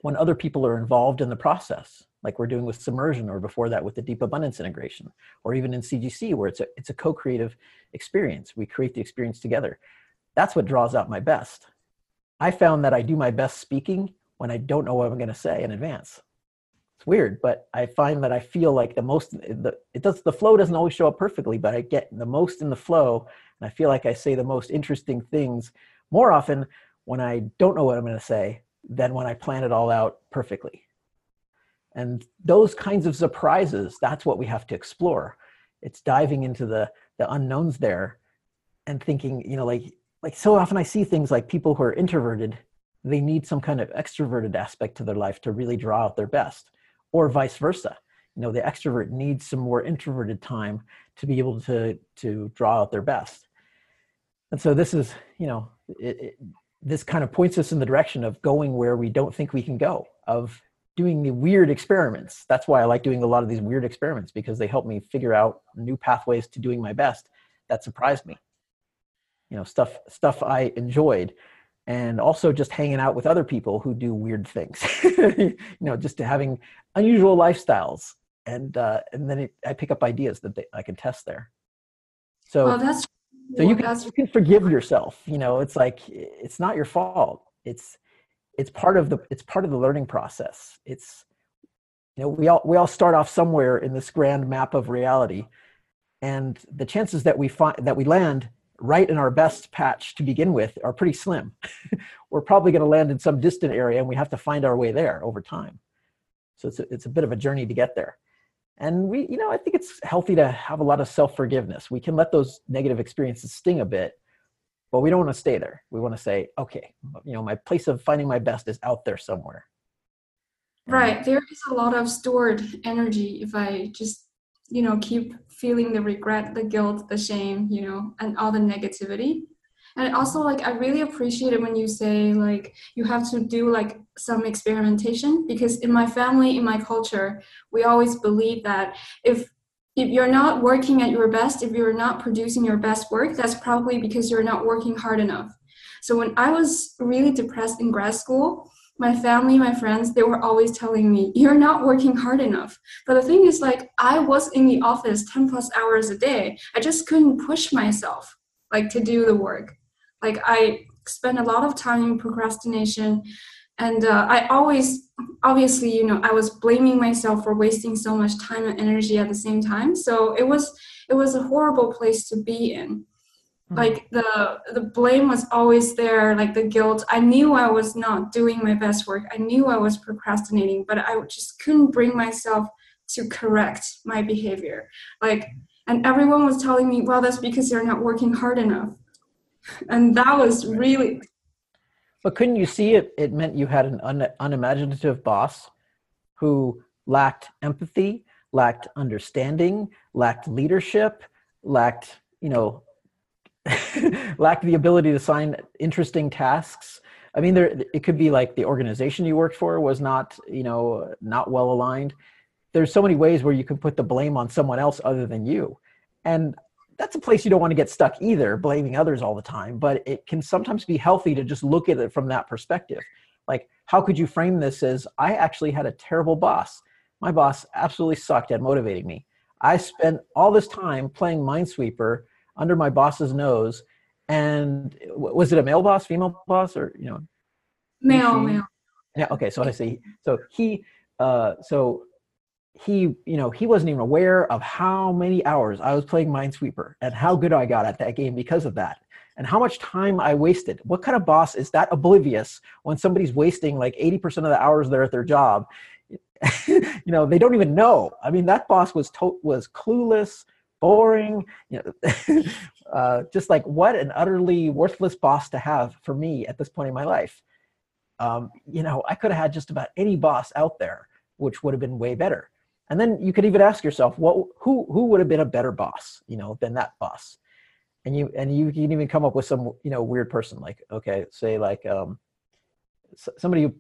when other people are involved in the process, like we're doing with submersion, or before that with the deep abundance integration, or even in CGC, where it's a it's a co-creative experience. We create the experience together. That's what draws out my best. I found that I do my best speaking when I don't know what I'm going to say in advance. It's weird, but I find that I feel like the most the it does the flow doesn't always show up perfectly, but I get the most in the flow, and I feel like I say the most interesting things more often when I don't know what I'm going to say than when I plan it all out perfectly. And those kinds of surprises, that's what we have to explore. It's diving into the the unknowns there and thinking, you know, like like so often I see things like people who are introverted, they need some kind of extroverted aspect to their life to really draw out their best, or vice versa. You know, the extrovert needs some more introverted time to be able to to draw out their best. And so this is, you know, it, it, this kind of points us in the direction of going where we don't think we can go, of doing the weird experiments. That's why I like doing a lot of these weird experiments because they help me figure out new pathways to doing my best that surprised me. You know, stuff stuff I enjoyed and also just hanging out with other people who do weird things. you know, just having unusual lifestyles and uh, and then it, I pick up ideas that they, I can test there. So well, that's so you can, you can forgive yourself. You know, it's like it's not your fault. It's it's part of the it's part of the learning process. It's you know we all we all start off somewhere in this grand map of reality, and the chances that we find that we land right in our best patch to begin with are pretty slim. We're probably going to land in some distant area, and we have to find our way there over time. So it's a, it's a bit of a journey to get there. And we you know i think it's healthy to have a lot of self-forgiveness. We can let those negative experiences sting a bit but we don't want to stay there. We want to say okay you know my place of finding my best is out there somewhere. Right. There is a lot of stored energy if i just you know keep feeling the regret the guilt the shame you know and all the negativity. And also like i really appreciate it when you say like you have to do like some experimentation because in my family in my culture we always believe that if if you're not working at your best if you're not producing your best work that's probably because you're not working hard enough. So when i was really depressed in grad school my family my friends they were always telling me you're not working hard enough but the thing is like i was in the office 10 plus hours a day i just couldn't push myself like to do the work like I spend a lot of time in procrastination, and uh, I always, obviously, you know, I was blaming myself for wasting so much time and energy at the same time. So it was, it was a horrible place to be in. Mm-hmm. Like the the blame was always there, like the guilt. I knew I was not doing my best work. I knew I was procrastinating, but I just couldn't bring myself to correct my behavior. Like, and everyone was telling me, "Well, that's because you're not working hard enough." and that was really but couldn't you see it it meant you had an un, unimaginative boss who lacked empathy lacked understanding lacked leadership lacked you know lacked the ability to assign interesting tasks i mean there it could be like the organization you worked for was not you know not well aligned there's so many ways where you can put the blame on someone else other than you and that's a place you don't want to get stuck either, blaming others all the time. But it can sometimes be healthy to just look at it from that perspective. Like, how could you frame this as I actually had a terrible boss? My boss absolutely sucked at motivating me. I spent all this time playing Minesweeper under my boss's nose. And was it a male boss, female boss, or, you know? Male, male. Yeah, okay. So I see. so he, uh, so he you know he wasn't even aware of how many hours i was playing minesweeper and how good i got at that game because of that and how much time i wasted what kind of boss is that oblivious when somebody's wasting like 80% of the hours they're at their job you know they don't even know i mean that boss was to- was clueless boring you know uh, just like what an utterly worthless boss to have for me at this point in my life. Um, you know i could have had just about any boss out there which would have been way better. And then you could even ask yourself what who who would have been a better boss you know than that boss? And you and you can even come up with some you know weird person like okay say like um somebody who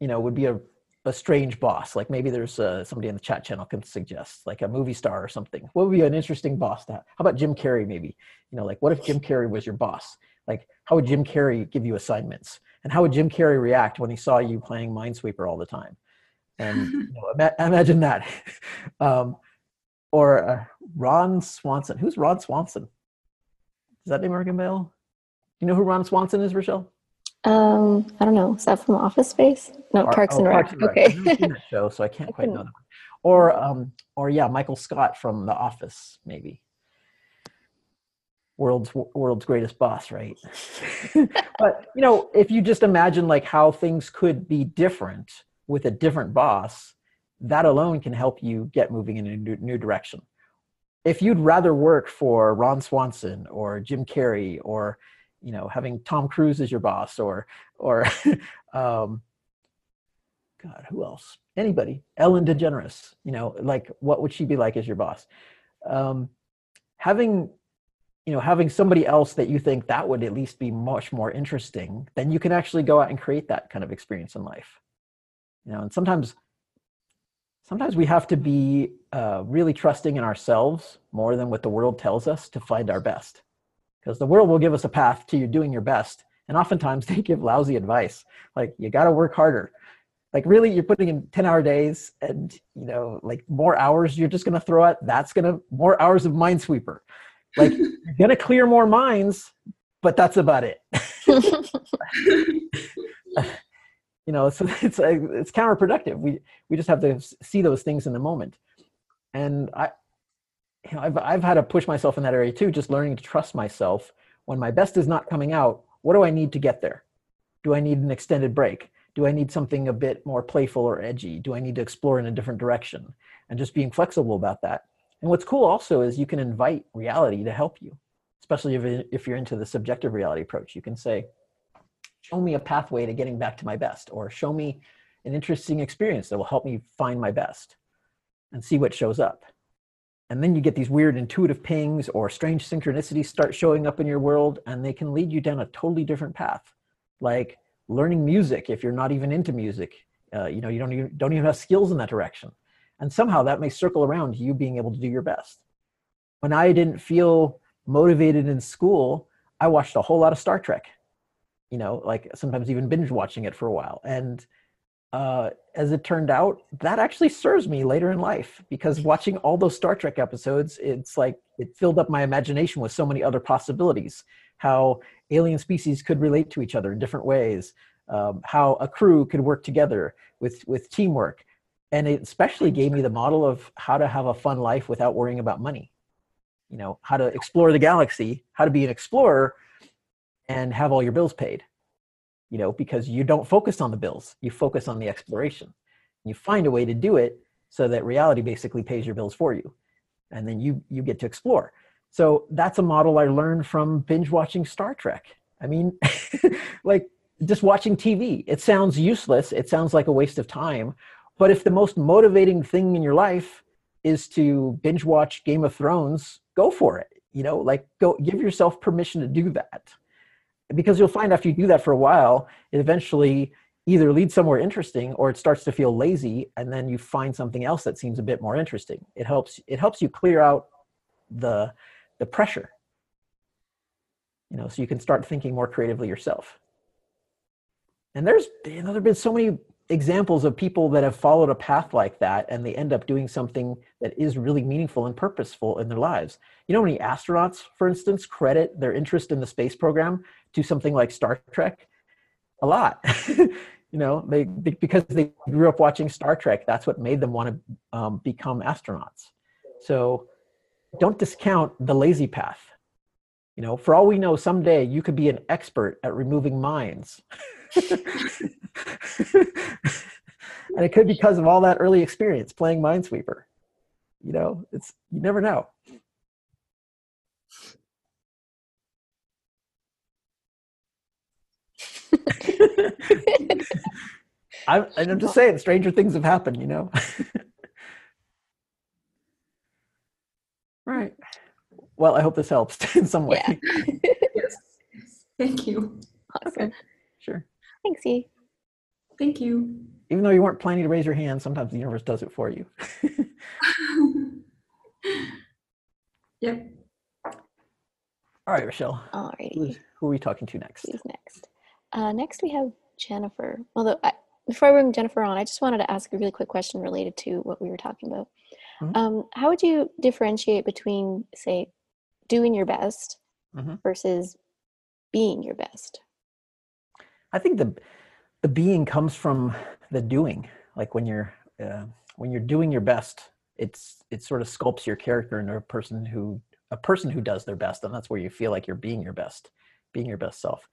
you know would be a a strange boss like maybe there's uh, somebody in the chat channel can suggest like a movie star or something what would be an interesting boss to have how about jim carrey maybe you know like what if jim carrey was your boss like how would jim carrey give you assignments and how would jim carrey react when he saw you playing minesweeper all the time and you know, ima- imagine that. Um, or uh, Ron Swanson. Who's Ron Swanson? Does that name ring a bell? you know who Ron Swanson is, Rochelle? Um, I don't know. Is that from Office Space? No, Par- Parks oh, and Rec. Parks and Rec. Okay. I've never seen that show, so I can't I quite know that. Or um, or yeah, Michael Scott from The Office, maybe. World's world's greatest boss, right? but you know, if you just imagine like how things could be different with a different boss, that alone can help you get moving in a new, new direction. If you'd rather work for Ron Swanson or Jim Carrey or you know having Tom Cruise as your boss or or um, God, who else? Anybody? Ellen DeGeneres. You know, like what would she be like as your boss? Um, having, you know, having somebody else that you think that would at least be much more interesting, then you can actually go out and create that kind of experience in life. You know, and sometimes, sometimes we have to be uh, really trusting in ourselves more than what the world tells us to find our best, because the world will give us a path to you doing your best, and oftentimes they give lousy advice, like you got to work harder. Like really you're putting in 10 hour days and you know like more hours you're just going to throw at that's going to more hours of minesweeper. Like you're going to clear more minds but that's about it. You know so it's uh, it's counterproductive. We we just have to see those things in the moment. And i you know, I've, I've had to push myself in that area too just learning to trust myself. When my best is not coming out what do i need to get there? Do i need an extended break? Do i need something a bit more playful or edgy? Do i need to explore in a different direction? And just being flexible about that. And what's cool also is you can invite reality to help you especially if, if you're into the subjective reality approach. You can say show me a pathway to getting back to my best or show me an interesting experience that will help me find my best and see what shows up and then you get these weird intuitive pings or strange synchronicities start showing up in your world and they can lead you down a totally different path. Like learning music if you're not even into music uh, you know you don't even, don't even have skills in that direction. And somehow that may circle around you being able to do your best. When i didn't feel motivated in school i watched a whole lot of star trek you know like sometimes even binge watching it for a while. And uh, as it turned out that actually serves me later in life because watching all those star trek episodes it's like it filled up my imagination with so many other possibilities. How alien species could relate to each other in different ways um, how a crew could work together with with teamwork. And it especially gave me the model of how to have a fun life without worrying about money. You know how to explore the galaxy how to be an explorer and have all your bills paid you know because you don't focus on the bills you focus on the exploration. You find a way to do it so that reality basically pays your bills for you and then you you get to explore. So that's a model i learned from binge watching star trek. I mean like just watching tv it sounds useless it sounds like a waste of time but if the most motivating thing in your life is to binge watch game of thrones go for it you know like go give yourself permission to do that because you'll find after you do that for a while it eventually either leads somewhere interesting or it starts to feel lazy and then you find something else that seems a bit more interesting. It helps it helps you clear out the the pressure. You know so you can start thinking more creatively yourself. And there's you know there have been so many examples of people that have followed a path like that and they end up doing something that is really meaningful and purposeful in their lives. You know many astronauts for instance credit their interest in the space program to something like star trek? A lot. You know they because they grew up watching star trek that's what made them want to um, become astronauts. So don't discount the lazy path. You know for all we know someday you could be an expert at removing mines and it could be because of all that early experience playing minesweeper you know it's you never know I'm, and I'm just saying, stranger things have happened, you know. right. Well, I hope this helps in some way. Yeah. Yes. Thank you. Awesome. Okay. Sure. Thanks, E. Thank you. Even though you weren't planning to raise your hand, sometimes the universe does it for you. yep. All right, Rochelle. Alrighty. Who's, who are we talking to next? Who's next? Uh, next, we have Jennifer. Although, I, before I bring Jennifer on, I just wanted to ask a really quick question related to what we were talking about. Mhm. Um, how would you differentiate between, say, doing your best Mhm. versus being your best? I think the the being comes from the doing. Like when you're uh, when you're doing your best, it's it sort of sculpts your character into a person who a person who does their best, and that's where you feel like you're being your best, being your best self.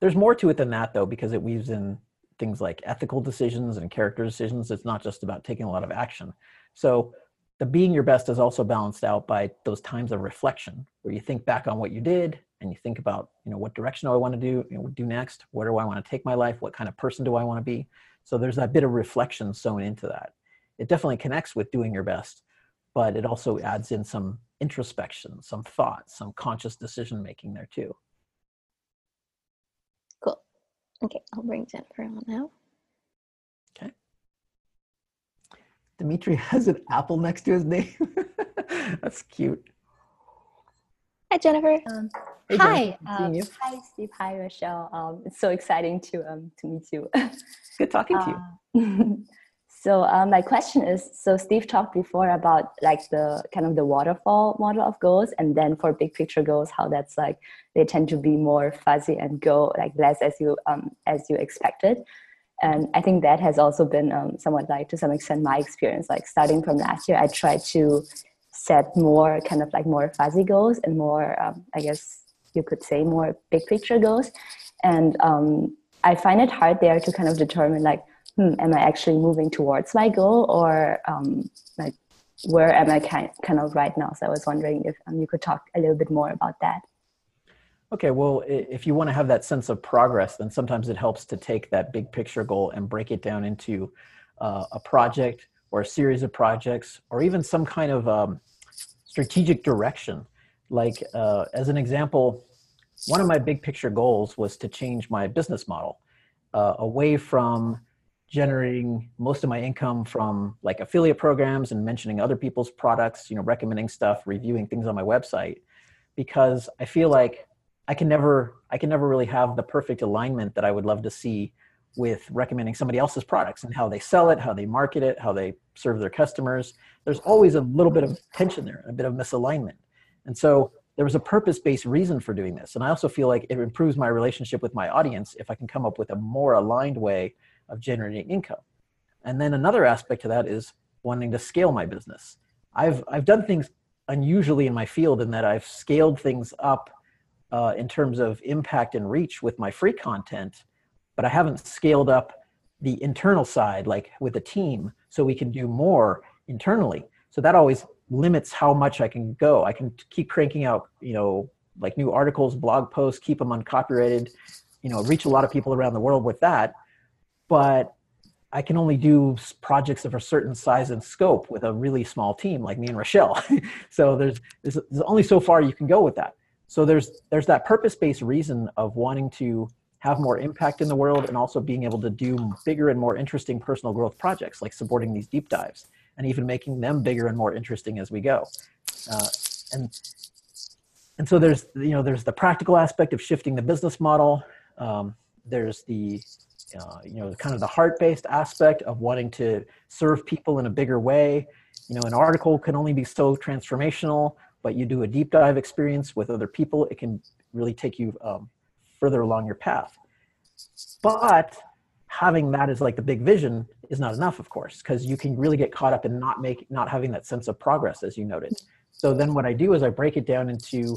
There's more to it than that though, because it weaves in things like ethical decisions and character decisions. It's not just about taking a lot of action. So the being your best is also balanced out by those times of reflection where you think back on what you did and you think about you know what direction do i want to do you know, do next? Where do i want to take my life? What kind of person do i want to be? So there's that bit of reflection sewn into that. It definitely connects with doing your best but it also adds in some introspection some thought some conscious decision making there too. Cool. Okay, I'll bring Jennifer on now. Okay. Dimitri has an apple next to his name. That's cute Hi, Jennifer. Um, Hey, hi, um, hi, Steve. Hi, Rochelle. Um, it's so exciting to um, to meet you. good talking to you Uh, so um, my question is: so Steve talked before about like the kind of the waterfall model of goals, and then for big picture goals, how that's like they tend to be more fuzzy and go like less as you um, as you expected. And I think that has also been um, somewhat like to some extent my experience. Like starting from last year, I tried to set more kind of like more fuzzy goals and more um, i guess you could say more big picture goals. And um, i find it hard there to kind of determine like hmm, am i actually moving towards my goal or um, like where am i kind, of right now? So i was wondering if um, you could talk a little bit more about that. Okay, well, if you want to have that sense of progress, then sometimes it helps to take that big picture goal and break it down into uh, a project or a series of projects or even some kind of um, strategic direction. Like, uh, as an example, one of my big picture goals was to change my business model uh, away from generating most of my income from like affiliate programs and mentioning other people's products, you know, recommending stuff, reviewing things on my website, because I feel like I can never I can never really have the perfect alignment that I would love to see with recommending somebody else's products and how they sell it, how they market it, how they serve their customers. There's always a little bit of tension there, a bit of misalignment. And so there was a purpose-based reason for doing this. And I also feel like it improves my relationship with my audience if I can come up with a more aligned way of generating income. And then another aspect to that is wanting to scale my business. I've I've done things unusually in my field in that I've scaled things up uh, in terms of impact and reach with my free content, but I haven't scaled up the internal side, like with a team, so we can do more internally. So that always limits how much I can go. I can keep cranking out, you know, like new articles, blog posts, keep them uncopyrighted, you know, reach a lot of people around the world with that. But I can only do projects of a certain size and scope with a really small team like me and Rochelle. so there's, there's there's only so far you can go with that. So there's there's that purpose-based reason of wanting to have more impact in the world and also being able to do bigger and more interesting personal growth projects like supporting these deep dives and even making them bigger and more interesting as we go. Uh, and and so there's you know there's the practical aspect of shifting the business model. Um, there's the uh, you know kind of the heart-based aspect of wanting to serve people in a bigger way. You know, an article can only be so transformational, but you do a deep dive experience with other people, it can really take you um, further along your path. But having that as like the big vision is not enough, of course, because you can really get caught up in not make not having that sense of progress, as you noted. So then what I do is I break it down into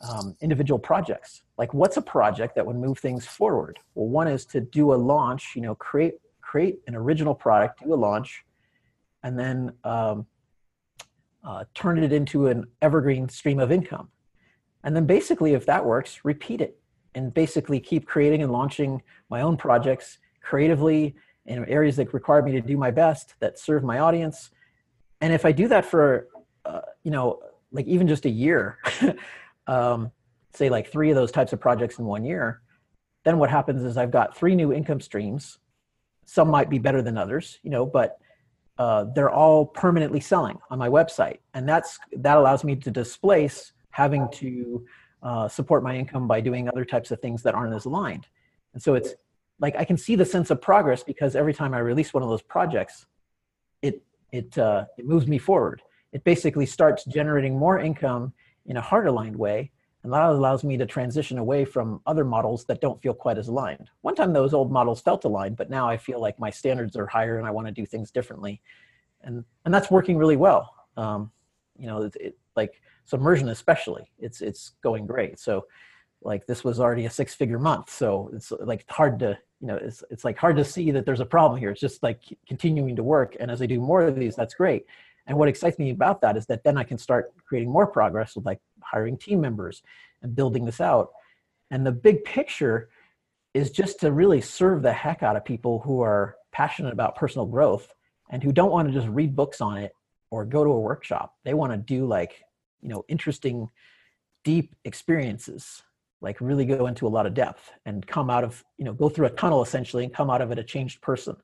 um, individual projects. Like, what's a project that would move things forward? Well, one is to do a launch. You know, create create an original product, do a launch, and then um, uh, turn it into an evergreen stream of income. And then basically, if that works, repeat it and basically keep creating and launching my own projects creatively in areas that require me to do my best that serve my audience. And if I do that for, uh, you know, like even just a year, um, say like three of those types of projects in one year, then what happens is I've got three new income streams. Some might be better than others, you know, but uh, they're all permanently selling on my website, and that's that allows me to displace having to uh, support my income by doing other types of things that aren't as aligned. And so it's like I can see the sense of progress because every time I release one of those projects, it it uh, it moves me forward. It basically starts generating more income in a heart aligned way And that allows me to transition away from other models that don't feel quite as aligned. One time those old models felt aligned, but now I feel like my standards are higher and I want to do things differently. And, and that's working really well. Um, you know, it, it, like submersion especially, it's, it's going great. So like this was already a six figure month. So it's like hard to, you know, it's, it's like hard to see that there's a problem here. It's just like continuing to work. And as I do more of these, that's great. And what excites me about that is that then I can start creating more progress with like hiring team members and building this out. And the big picture is just to really serve the heck out of people who are passionate about personal growth and who don't want to just read books on it or go to a workshop. They want to do like, you know, interesting, deep experiences, like really go into a lot of depth and come out of, you know, go through a tunnel essentially and come out of it a changed person.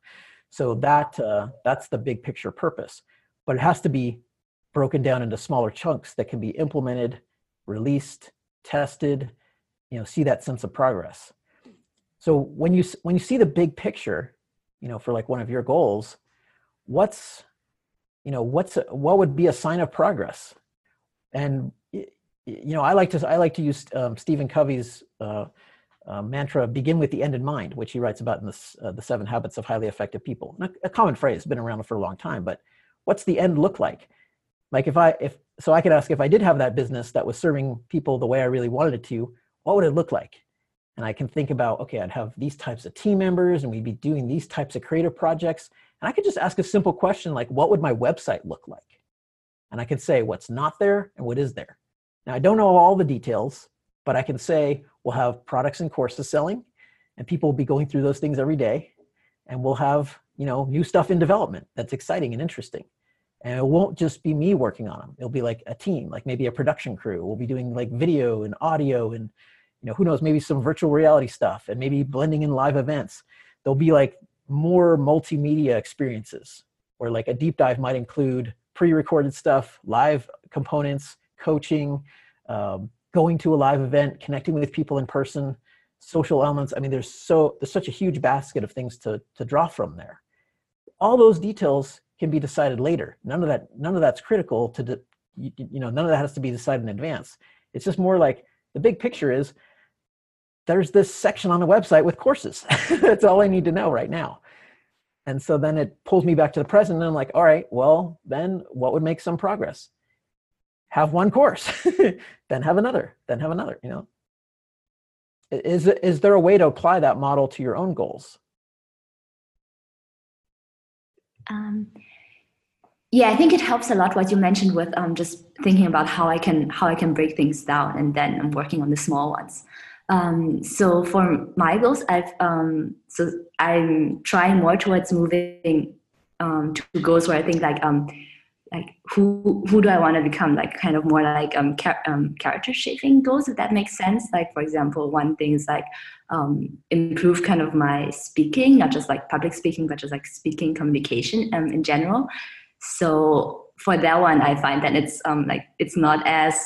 So that uh, that's the big picture purpose but it has to be broken down into smaller chunks that can be implemented, released, tested, you know, see that sense of progress. So when you when you see the big picture, you know, for like one of your goals, what's you know, what's a, what would be a sign of progress? And you know, I like to I like to use um, Stephen Covey's uh, uh, mantra begin with the end in mind which he writes about in this, uh, the seven habits of highly effective people. A, a, common phrase been around for a long time but what's the end look like? Like if i if so i could ask if i did have that business that was serving people the way i really wanted it to what would it look like? And i can think about okay i'd have these types of team members and we'd be doing these types of creative projects. And i could just ask a simple question like what would my website look like and i can say what's not there and what is there. Now i don't know all the details but i can say we'll have products and courses selling and people will be going through those things every day and we'll have you know new stuff in development that's exciting and interesting. And it won't just be me working on them it'll be like a team like maybe a production crew. We'll be doing like video and audio and you know who knows maybe some virtual reality stuff and maybe blending in live events. There'll be like more multimedia experiences where like a deep dive might include pre-recorded stuff live components coaching um, going to a live event connecting with people in person social elements i mean there's so there's such a huge basket of things to to draw from there all those details can be decided later. None of that, none of that's critical to, de, you, you, know, none of that has to be decided in advance. It's just more like the big picture is there's this section on the website with courses. that's all I need to know right now. And so then it pulls me back to the present and I'm like, all right, well, then what would make some progress? Have one course, then have another, then have another, you know. Is, is there a way to apply that model to your own goals? Um, yeah, I think it helps a lot what you mentioned with um, just thinking about how I can how I can break things down, and then I'm working on the small ones. Um, so for my goals, I've um, so I'm trying more towards moving um, to goals where I think like um, like who who do I want to become? Like kind of more like um, char- um character shaping goals, if that makes sense. Like for example, one thing is like um, improve kind of my speaking, not just like public speaking, but just like speaking communication um, in general. So for that one, I find that it's um, like it's not as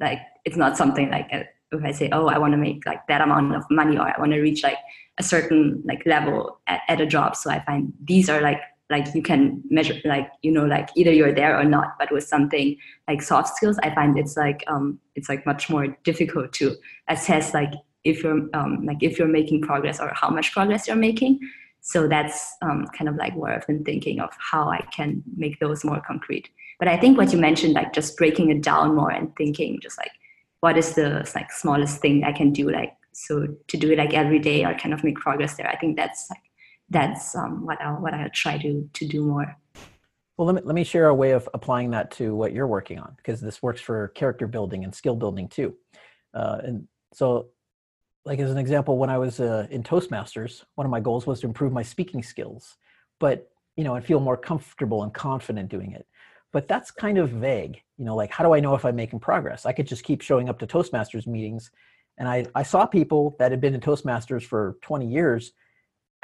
like it's not something like a, if I say, oh, I want to make like that amount of money or I want to reach like a certain like level at, at a job. So I find these are like like you can measure like you know like either you're there or not but with something like soft skills i find it's like um it's like much more difficult to assess like if you're um like if you're making progress or how much progress you're making so that's um, kind of like where i've been thinking of how i can make those more concrete but i think what you mentioned like just breaking it down more and thinking just like what is the like smallest thing i can do like so to do it like every day or kind of make progress there i think that's like that's um, what I'll what I'll try to to do more. Well, let me let me share a way of applying that to what you're working on because this works for character building and skill building too. Uh, and so, like as an example, when I was uh, in Toastmasters, one of my goals was to improve my speaking skills, but you know, and feel more comfortable and confident doing it. But that's kind of vague. You know, like how do I know if I'm making progress? I could just keep showing up to Toastmasters meetings, and I I saw people that had been in Toastmasters for 20 years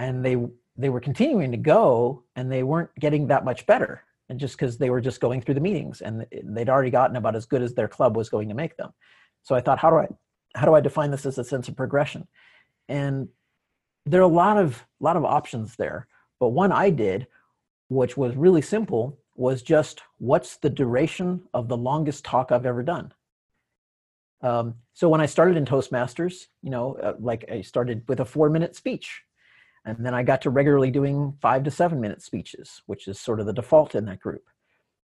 and they they were continuing to go and they weren't getting that much better and just because they were just going through the meetings and they'd already gotten about as good as their club was going to make them so i thought how do i how do i define this as a sense of progression and there are a lot of lot of options there but one i did which was really simple was just what's the duration of the longest talk i've ever done Um, so when I started in Toastmasters, you know, uh, like I started with a four minute speech. And then I got to regularly doing five to seven minute speeches, which is sort of the default in that group.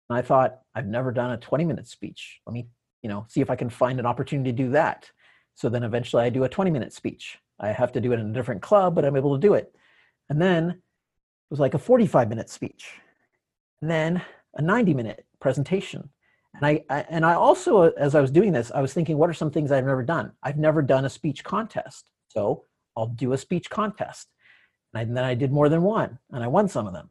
And I thought, I've never done a 20 minute speech. Let me, you know, see if I can find an opportunity to do that. So then eventually I do a 20 minute speech. I have to do it in a different club, but I'm able to do it. And then it was like a 45 minute speech. Then a 90 minute presentation. And I, I, and I also, as I was doing this, I was thinking, what are some things I've never done? I've never done a speech contest, so I'll do a speech contest. And then I did more than one, and I won some of them.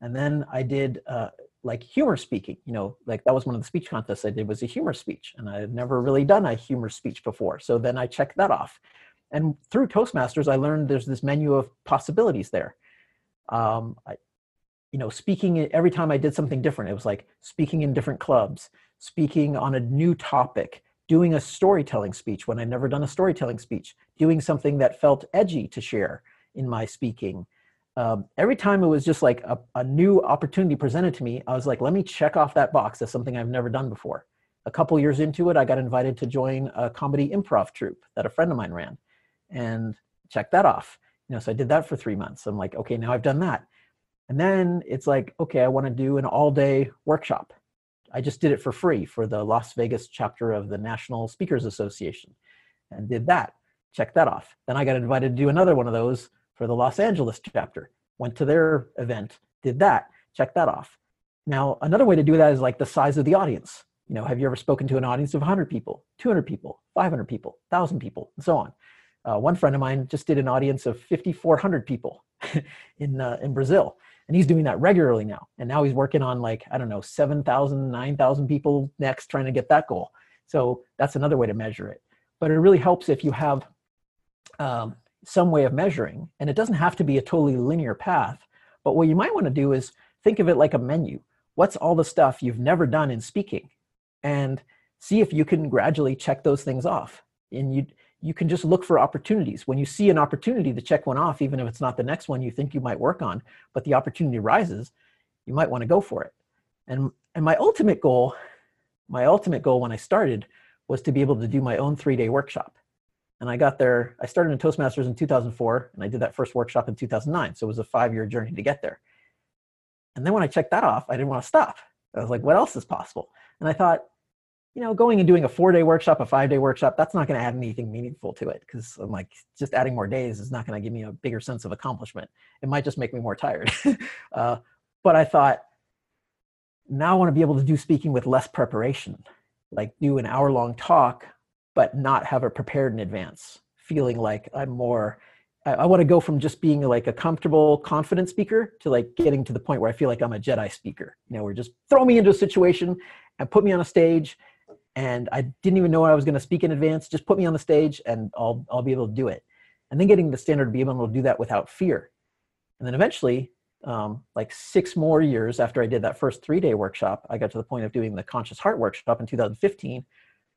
And then I did uh, like humor speaking. You know, like that was one of the speech contests I did was a humor speech, and I had never really done a humor speech before. So then I checked that off. And through Toastmasters, I learned there's this menu of possibilities there. Um, I, you know, speaking every time I did something different, it was like speaking in different clubs, speaking on a new topic, doing a storytelling speech when I'd never done a storytelling speech, doing something that felt edgy to share in my speaking. Um, every time it was just like a, a new opportunity presented to me, I was like, let me check off that box as something I've never done before. A couple years into it, I got invited to join a comedy improv troupe that a friend of mine ran and check that off. You know, so I did that for three months. I'm like, okay, now I've done that and then it's like, okay, I want to do an all day workshop. I just did it for free for the Las Vegas chapter of the National Speakers Association and did that. Check that off. Then I got invited to do another one of those for the Los Angeles chapter. Went to their event, did that, check that off. Now, another way to do that is like the size of the audience. You know, have you ever spoken to an audience of 100 people, 200 people, 500 people, 1,000 people, and so on? Uh, one friend of mine just did an audience of 5,400 people in, uh, in Brazil and he's doing that regularly now. And now he's working on like i don't know 7000 9000 people next trying to get that goal. So that's another way to measure it. But it really helps if you have um, some way of measuring and it doesn't have to be a totally linear path. But what you might want to do is think of it like a menu. What's all the stuff you've never done in speaking? And see if you can gradually check those things off. And you you can just look for opportunities. When you see an opportunity to check one off, even if it's not the next one you think you might work on, but the opportunity rises, you might want to go for it. And and my ultimate goal, my ultimate goal when I started was to be able to do my own three-day workshop. And I got there, I started in Toastmasters in 2004, and I did that first workshop in 2009. So it was a five-year journey to get there. And then when I checked that off, I didn't want to stop. I was like, what else is possible? And I thought, you know, going and doing a four day workshop, a five day workshop, that's not going to add anything meaningful to it because I'm like, just adding more days is not going to give me a bigger sense of accomplishment. It might just make me more tired. uh, but I thought, now I want to be able to do speaking with less preparation, like do an hour long talk, but not have it prepared in advance, feeling like I'm more. I, I want to go from just being like a comfortable, confident speaker to like getting to the point where I feel like I'm a Jedi speaker. You know, where just throw me into a situation and put me on a stage and I didn't even know I was going to speak in advance. Just put me on the stage, and I'll I'll be able to do it. And then getting the standard to be able to do that without fear. And then eventually, um, like six more years after I did that first three day workshop, I got to the point of doing the Conscious Heart workshop in 2015,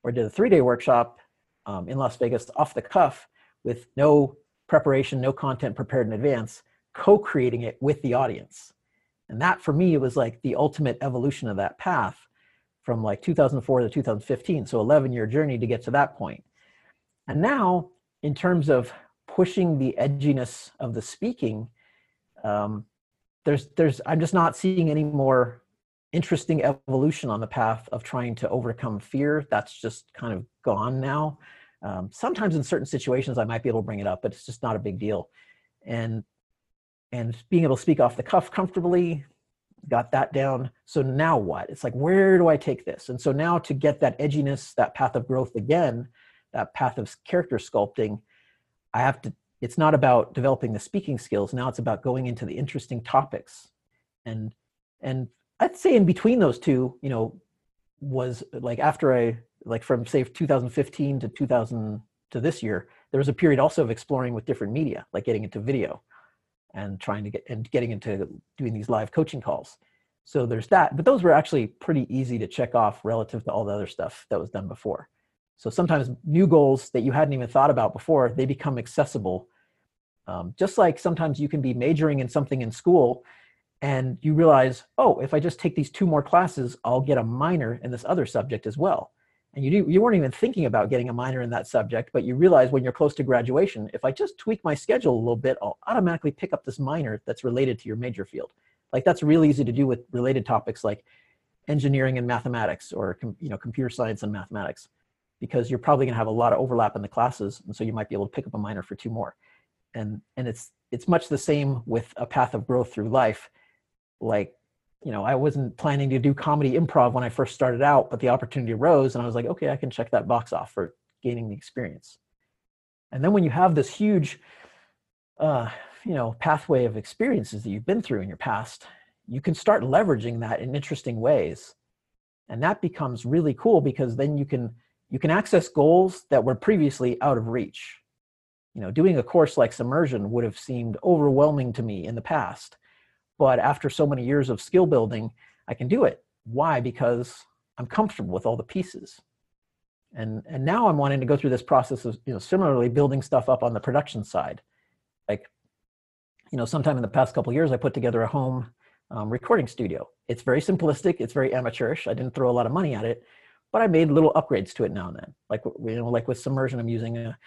where I did a three day workshop um, in Las Vegas off the cuff with no preparation, no content prepared in advance, co creating it with the audience. And that for me was like the ultimate evolution of that path from like 2004 to 2015 so 11 year journey to get to that point. And now in terms of pushing the edginess of the speaking um, there's there's i'm just not seeing any more interesting evolution on the path of trying to overcome fear. That's just kind of gone now. Um, sometimes in certain situations i might be able to bring it up but it's just not a big deal. And and being able to speak off the cuff comfortably got that down. So now what? It's like, where do I take this? And so now to get that edginess, that path of growth again, that path of character sculpting, I have to, it's not about developing the speaking skills. Now it's about going into the interesting topics. And, and I'd say in between those two, you know, was like after I, like from say 2015 to 2000 to this year, there was a period also of exploring with different media, like getting into video and trying to get and getting into doing these live coaching calls. So there's that, but those were actually pretty easy to check off relative to all the other stuff that was done before. So sometimes new goals that you hadn't even thought about before, they become accessible. Um, just like sometimes you can be majoring in something in school and you realize, oh, if I just take these two more classes, I'll get a minor in this other subject as well. And you you weren't even thinking about getting a minor in that subject, but you realize when you're close to graduation, if I just tweak my schedule a little bit, I'll automatically pick up this minor that's related to your major field. Like that's really easy to do with related topics like engineering and mathematics or you know computer science and mathematics because you're probably going to have a lot of overlap in the classes and so you might be able to pick up a minor for two more and and it's it's much the same with a path of growth through life like you know i wasn't planning to do comedy improv when i first started out but the opportunity arose and i was like okay i can check that box off for gaining the experience. And then when you have this huge uh, you know pathway of experiences that you've been through in your past you can start leveraging that in interesting ways. And that becomes really cool because then you can you can access goals that were previously out of reach. You know doing a course like submersion would have seemed overwhelming to me in the past but after so many years of skill building i can do it why because i'm comfortable with all the pieces and and now i'm wanting to go through this process of you know similarly building stuff up on the production side like you know sometime in the past couple years i put together a home um, recording studio. It's very simplistic. It's very amateurish. I didn't throw a lot of money at it, but I made little upgrades to it now and then. Like you know, like with submersion, I'm using a,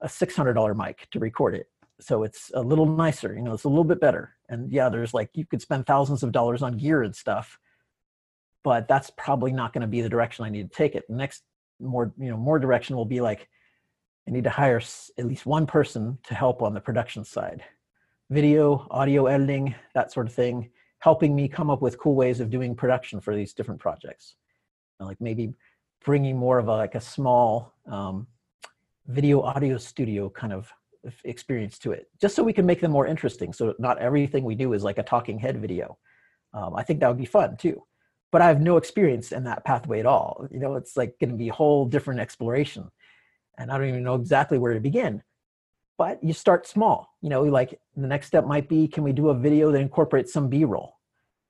a $600 mic to record it, so it's a little nicer. You know, it's a little bit better. And yeah, there's like you could spend thousands of dollars on gear and stuff, but that's probably not going to be the direction I need to take it. The next more you know more direction will be like I need to hire at least one person to help on the production side, video, audio editing, that sort of thing helping me come up with cool ways of doing production for these different projects. Like maybe bringing more of a, like a small um, video audio studio kind of experience to it, just so we can make them more interesting. So not everything we do is like a talking head video. Um, I think that would be fun too. But I have no experience in that pathway at all. You know, it's like going to be a whole different exploration. And I don't even know exactly where to begin but you start small you know like the next step might be can we do a video that incorporates some b-roll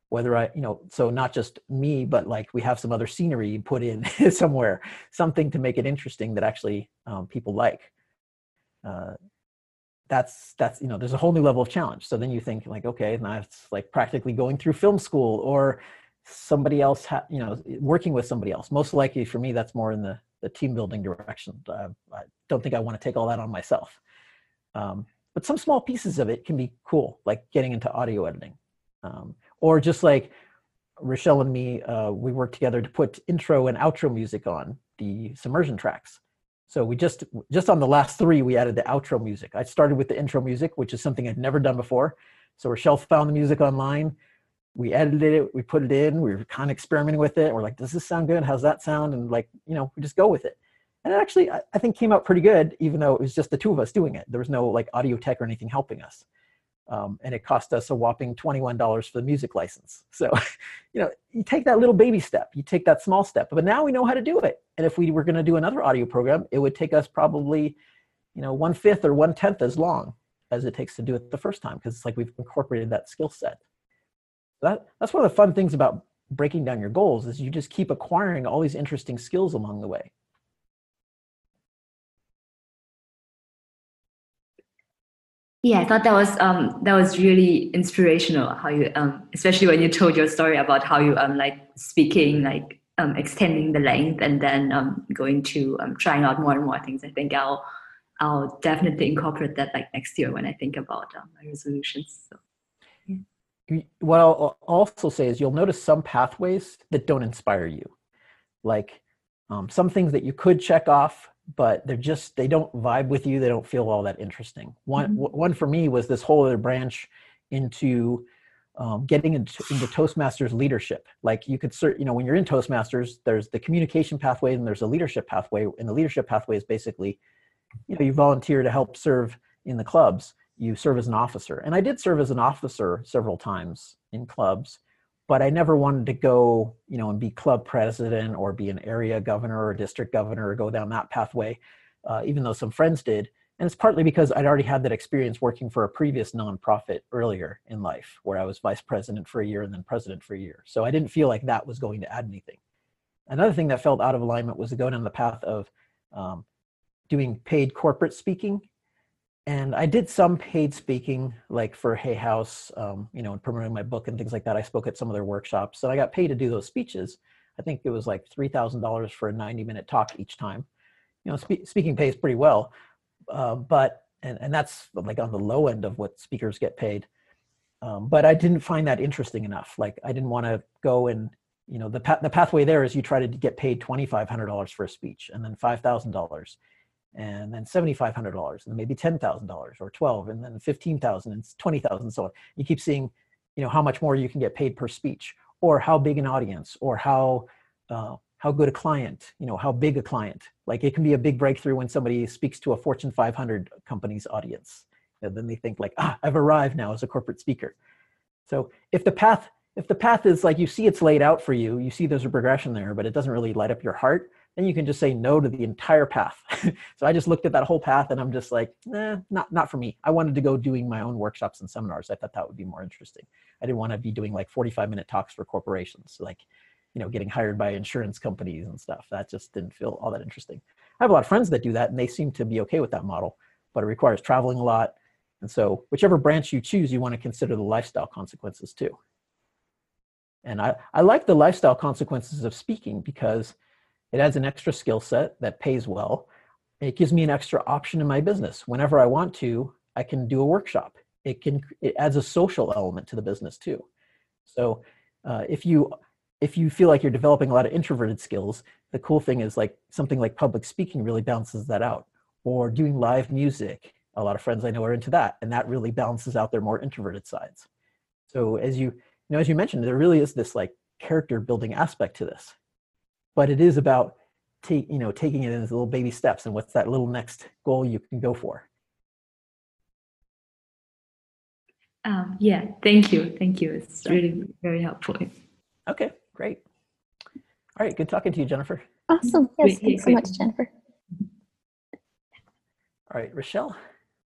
whether I, you know, so not just me, but like we have some other scenery put in somewhere, something to make it interesting that actually um, people like. Uh, that's that's you know, there's a whole new level of challenge. So then you think like, okay, now it's like practically going through film school or somebody else, ha- you know, working with somebody else. Most likely for me, that's more in the the team building direction. Uh, I don't think I want to take all that on myself. Um, but some small pieces of it can be cool, like getting into audio editing. Um, or just like Rochelle and me, uh, we worked together to put intro and outro music on the submersion tracks. So we just just on the last three, we added the outro music. I started with the intro music, which is something I'd never done before. So Rochelle found the music online. We edited it, we put it in, we were kind of experimenting with it. We're like, does this sound good? How's that sound? And like, you know, we just go with it. And it actually, I, I think, came out pretty good, even though it was just the two of us doing it. There was no like audio tech or anything helping us. Um, and it cost us a whopping $21 for the music license. So, you know, you take that little baby step, you take that small step, but now we know how to do it. And if we were going to do another audio program, it would take us probably, you know, one fifth or one tenth as long as it takes to do it the first time because it's like we've incorporated that skill set. That, that's one of the fun things about breaking down your goals is you just keep acquiring all these interesting skills along the way. Yeah, I thought that was um, that was really inspirational. How you, um, especially when you told your story about how you um, like speaking, like um, extending the length, and then um, going to um, trying out more and more things. I think I'll I'll definitely incorporate that like next year when I think about um, my resolutions. So. Yeah. What I'll also say is you'll notice some pathways that don't inspire you, like um, some things that you could check off but they're just they don't vibe with you they don't feel all that interesting. One mm-hmm. one for me was this whole other branch into um, getting into, into, toastmasters leadership. Like you could cert, you know when you're in toastmasters there's the communication pathway and there's a leadership pathway and the leadership pathway is basically you know you volunteer to help serve in the clubs. You serve as an officer. And i did serve as an officer several times in clubs but I never wanted to go, you know, and be club president or be an area governor or district governor or go down that pathway, uh, even though some friends did. And it's partly because I'd already had that experience working for a previous nonprofit earlier in life, where I was vice president for a year and then president for a year. So I didn't feel like that was going to add anything. Another thing that felt out of alignment was to go down the path of um, doing paid corporate speaking and I did some paid speaking, like for Hay House, um, you know, and promoting my book and things like that. I spoke at some of their workshops, and I got paid to do those speeches. I think it was like three thousand dollars for a ninety minute talk each time. You know, spe- speaking pays pretty well, uh, but and and that's like on the low end of what speakers get paid. Um, but I didn't find that interesting enough. Like I didn't want to go and you know the pa- the pathway there is you try to get paid twenty five hundred dollars for a speech, and then five thousand dollars, and then seventy five hundred dollars, and then maybe ten thousand dollars or twelve, and then 15,000 and 20,000 and so on. You keep seeing, you know, how much more you can get paid per speech, or how big an audience, or how uh, how good a client, you know, how big a client. Like it can be a big breakthrough when somebody speaks to a Fortune 500 company's audience. And then they think like, ah, I've arrived now as a corporate speaker. So if the path, if the path is like you see it's laid out for you, you see there's a progression there, but it doesn't really light up your heart, then you can just say no to the entire path. so I just looked at that whole path and I'm just like, nah, not not for me. I wanted to go doing my own workshops and seminars. I thought that would be more interesting. I didn't want to be doing like 45 minute talks for corporations, like you know, getting hired by insurance companies and stuff. That just didn't feel all that interesting. I have a lot of friends that do that and they seem to be okay with that model, but it requires traveling a lot. And so whichever branch you choose, you want to consider the lifestyle consequences too. And I, I like the lifestyle consequences of speaking because it adds an extra skill set that pays well. It gives me an extra option in my business. Whenever I want to, I can do a workshop. It can it adds a social element to the business too. So uh, if you if you feel like you're developing a lot of introverted skills, the cool thing is like something like public speaking really balances that out. Or doing live music. A lot of friends I know are into that, and that really balances out their more introverted sides. So as you you know, as you mentioned, there really is this like character building aspect to this, but it is about take you know taking it in as little baby steps and what's that little next goal you can go for. Um, yeah, thank you, thank you. It's really very helpful. Okay, great. All right, good talking to you, Jennifer. Awesome. Yes, Great, thanks so great. much, Jennifer. All right, Rochelle,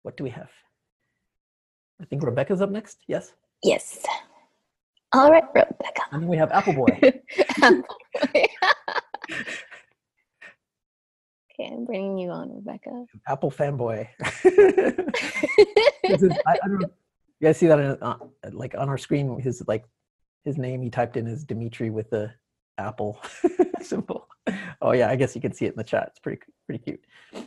what do we have? I think Rebecca's up next. Yes. Yes. All right, Rebecca. And then we have Apple Boy. okay, I'm bringing you on, Rebecca. Apple fanboy. This is- I, I don't. You guys see that in, uh, like on our screen? His like his name he typed in is Dimitri with the apple symbol. Oh yeah, I guess you can see it in the chat. It's pretty pretty cute. Hey,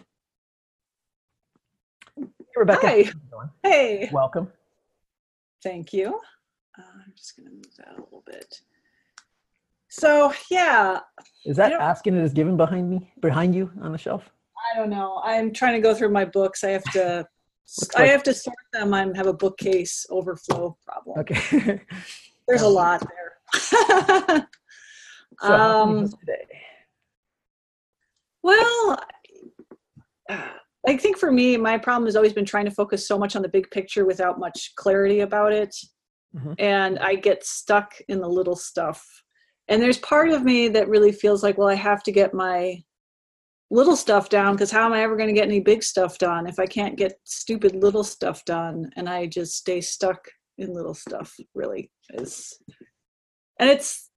Rebecca, Hi. how's it going? Hey, welcome. thank you. Uh, I'm just going to move that a little bit. So, yeah, Is that asking it is given behind me behind you on the shelf? I don't know. I'm trying to go through my books. I have to. I like- have to sort them. I have a bookcase overflow problem. Okay. There's a Um, lot there. so how can we um, today? well, I think for me, my problem has always been trying to focus so much on the big picture without much clarity about it. Mhm. And I get stuck in the little stuff. And there's part of me that really feels like, well, I have to get my little stuff down because how am I ever going to get any big stuff done if I can't get stupid little stuff done and I just stay stuck in little stuff, really is. And it's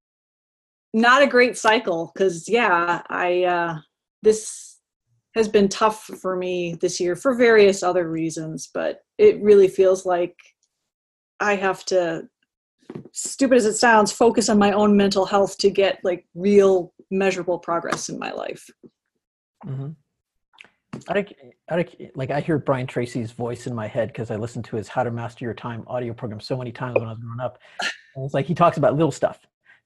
not a great cycle because, yeah, I, uh, this has been tough for me this year for various other reasons, but it really feels like I have to, stupid as it sounds, focus on my own mental health to get like real measurable progress in my life. Mm-hmm. I I like I hear Brian Tracy's voice in my head because I listened to his "How to Master Your Time" audio program so many times when I was growing up. And it's like he talks about little stuff.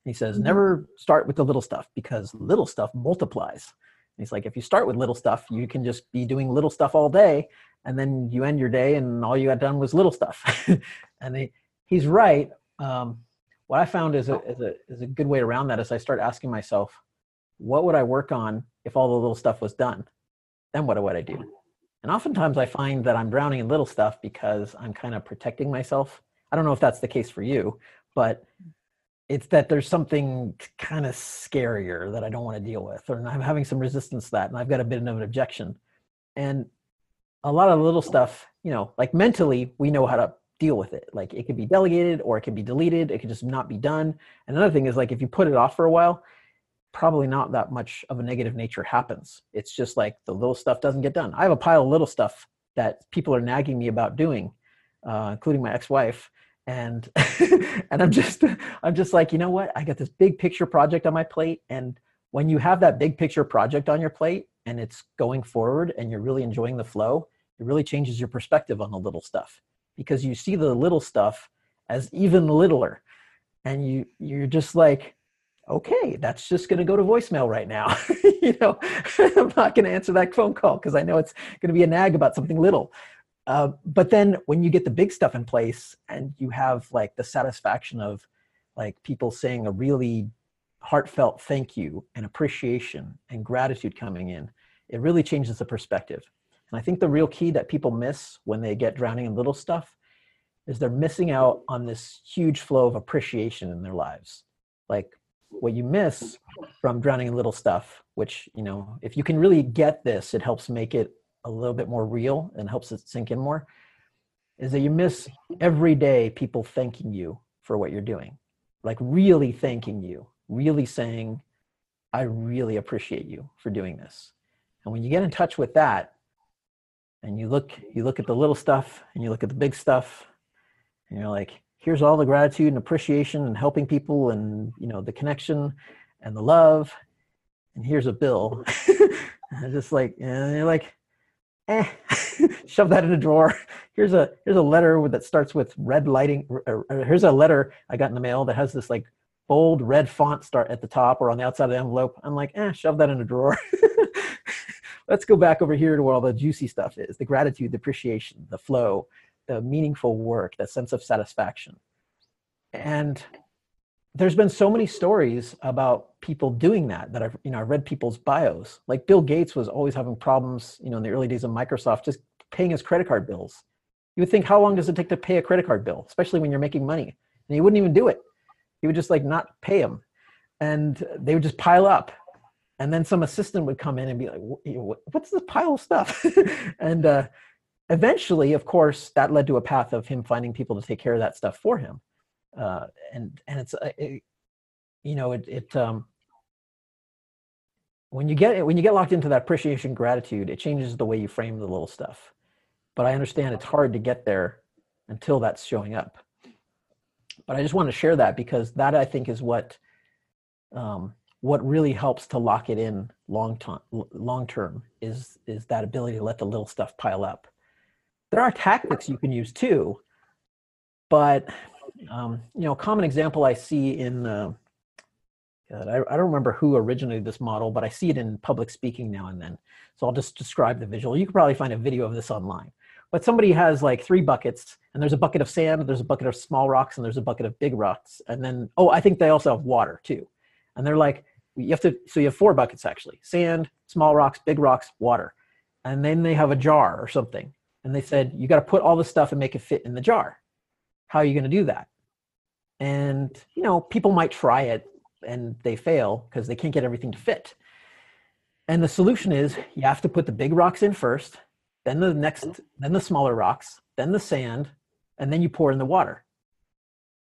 He says, Mhm. "Never start with the little stuff because little stuff multiplies." And he's like, if you start with little stuff, you can just be doing little stuff all day, and then you end your day, and all you had done was little stuff. and he's right. Um, what I found is a, is a is a good way around that is I start asking myself, what would I work on if all the little stuff was done? Then what would I do? And oftentimes I find that I'm drowning in little stuff because I'm kind of protecting myself. I don't know if that's the case for you, but it's that there's something kind of scarier that I don't want to deal with, or I'm having some resistance to that, and I've got a bit of an objection. And a lot of little stuff, you know, like mentally, we know how to deal with it. Like it could be delegated or it could be deleted. It could just not be done. And another thing is like if you put it off for a while, probably not that much of a negative nature happens. It's just like the little stuff doesn't get done. I have a pile of little stuff that people are nagging me about doing, uh, including my ex-wife. and and i'm just i'm just like you know what i got this big picture project on my plate and when you have that big picture project on your plate and it's going forward and you're really enjoying the flow it really changes your perspective on the little stuff because you see the little stuff as even littler. And you you're just like okay that's just going to go to voicemail right now. You know i'm not going to answer that phone call because i know it's going to be a nag about something little. Uh, but then when you get the big stuff in place and you have like the satisfaction of like people saying a really heartfelt thank you and appreciation and gratitude coming in it really changes the perspective and i think the real key that people miss when they get drowning in little stuff is they're missing out on this huge flow of appreciation in their lives. Like what you miss from drowning in little stuff which you know if you can really get this it helps make it a little bit more real and helps it sink in more is that you miss every day people thanking you for what you're doing. Like really thanking you really saying i really appreciate you for doing this. And when you get in touch with that and you look you look at the little stuff and you look at the big stuff and you're like here's all the gratitude and appreciation and helping people and you know the connection and the love and here's a bill. And just like and you're like eh, shove that in a drawer. Here's a here's a letter that starts with red lighting or, or here's a letter i got in the mail that has this like bold red font start at the top or on the outside of the envelope. I'm like eh shove that in a drawer let's go back over here to where all the juicy stuff is the gratitude the appreciation the flow the meaningful work, that sense of satisfaction. And there's been so many stories about people doing that that I've you know I read people's bios. Like Bill Gates was always having problems, you know, in the early days of Microsoft, just paying his credit card bills. You would think, how long does it take to pay a credit card bill, especially when you're making money? And he wouldn't even do it. He would just like not pay them, and they would just pile up. And then some assistant would come in and be like, "What's this pile of stuff?" and uh, eventually, of course, that led to a path of him finding people to take care of that stuff for him. Uh, and and it's uh, it, you know it it um, when you get it when you get locked into that appreciation gratitude, it changes the way you frame the little stuff. But I understand it's hard to get there until that's showing up. But I just want to share that because that I think is what um, what really helps to lock it in long term long term is is that ability to let the little stuff pile up there are tactics you can use too, but um, you know, a common example I see in uh, I, I don't remember who originated this model, but I see it in public speaking now and then. So I'll just describe the visual. You can probably find a video of this online. But somebody has like three buckets, and there's a bucket of sand, there's a bucket of small rocks, and there's a bucket of big rocks. And then, oh, I think they also have water too. And they're like, you have to, so you have four buckets actually. Sand, small rocks, big rocks, water. And then they have a jar or something. And they said you got to put all the stuff and make it fit in the jar. How are you going to do that? And you know people might try it and they fail because they can't get everything to fit. And the solution is you have to put the big rocks in first then the next then the smaller rocks then the sand and then you pour in the water.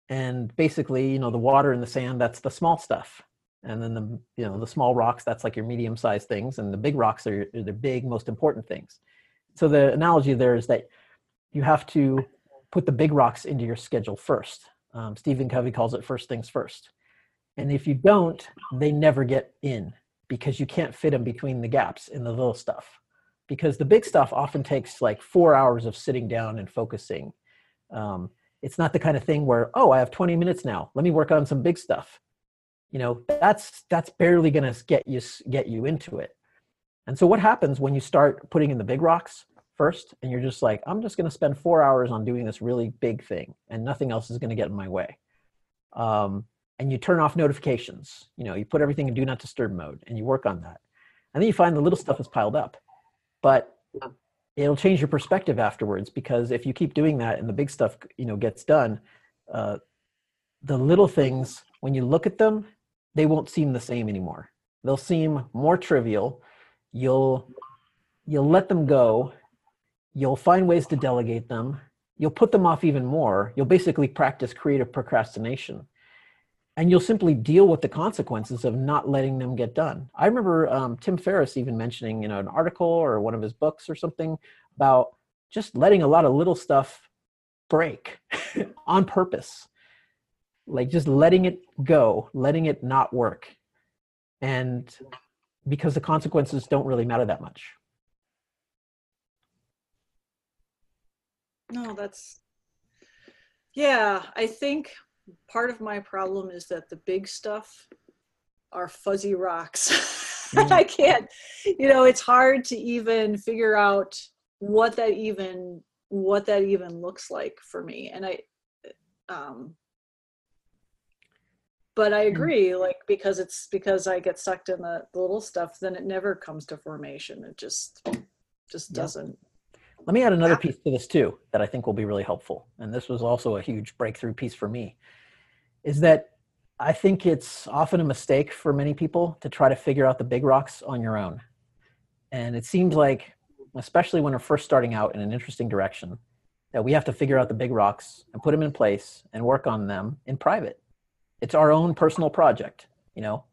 And basically you know the water and the sand that's the small stuff and then the you know the small rocks that's like your medium sized things and the big rocks are, are the big most important things so the analogy there is that you have to put the big rocks into your schedule first. Um, Stephen Covey calls it first things first. And if you don't, they never get in because you can't fit them between the gaps in the little stuff. Because the big stuff often takes like four hours of sitting down and focusing. Um, it's not the kind of thing where, oh, I have 20 minutes now. Let me work on some big stuff. You know, that's that's barely going to get you get you into it. And so what happens when you start putting in the big rocks first and you're just like, I'm just going to spend four hours on doing this really big thing and nothing else is going to get in my way. Um, and you turn off notifications, you know, you put everything in do not disturb mode and you work on that. And then you find the little stuff is piled up. But it'll change your perspective afterwards because if you keep doing that and the big stuff, you know, gets done, uh, the little things, when you look at them, they won't seem the same anymore. They'll seem more trivial. You'll you'll let them go. You'll find ways to delegate them. You'll put them off even more. You'll basically practice creative procrastination. And you'll simply deal with the consequences of not letting them get done. I remember um, tim ferriss even mentioning you know an article or one of his books or something about just letting a lot of little stuff break on purpose like just letting it go letting it not work and because the consequences don't really matter that much No, that's yeah. I think part of my problem is that the big stuff are fuzzy rocks. Mm. I can't, you know, it's hard to even figure out what that even what that even looks like for me. And I, um, but I mm. agree, like because it's because I get sucked in the, the little stuff, then it never comes to formation. It just just Yeah. doesn't. Let me add another piece to this too that I think will be really helpful. And this was also a huge breakthrough piece for me is that I think it's often a mistake for many people to try to figure out the big rocks on your own. And it seems like, especially when we're first starting out in an interesting direction, that we have to figure out the big rocks and put them in place and work on them in private. It's our own personal project, you know?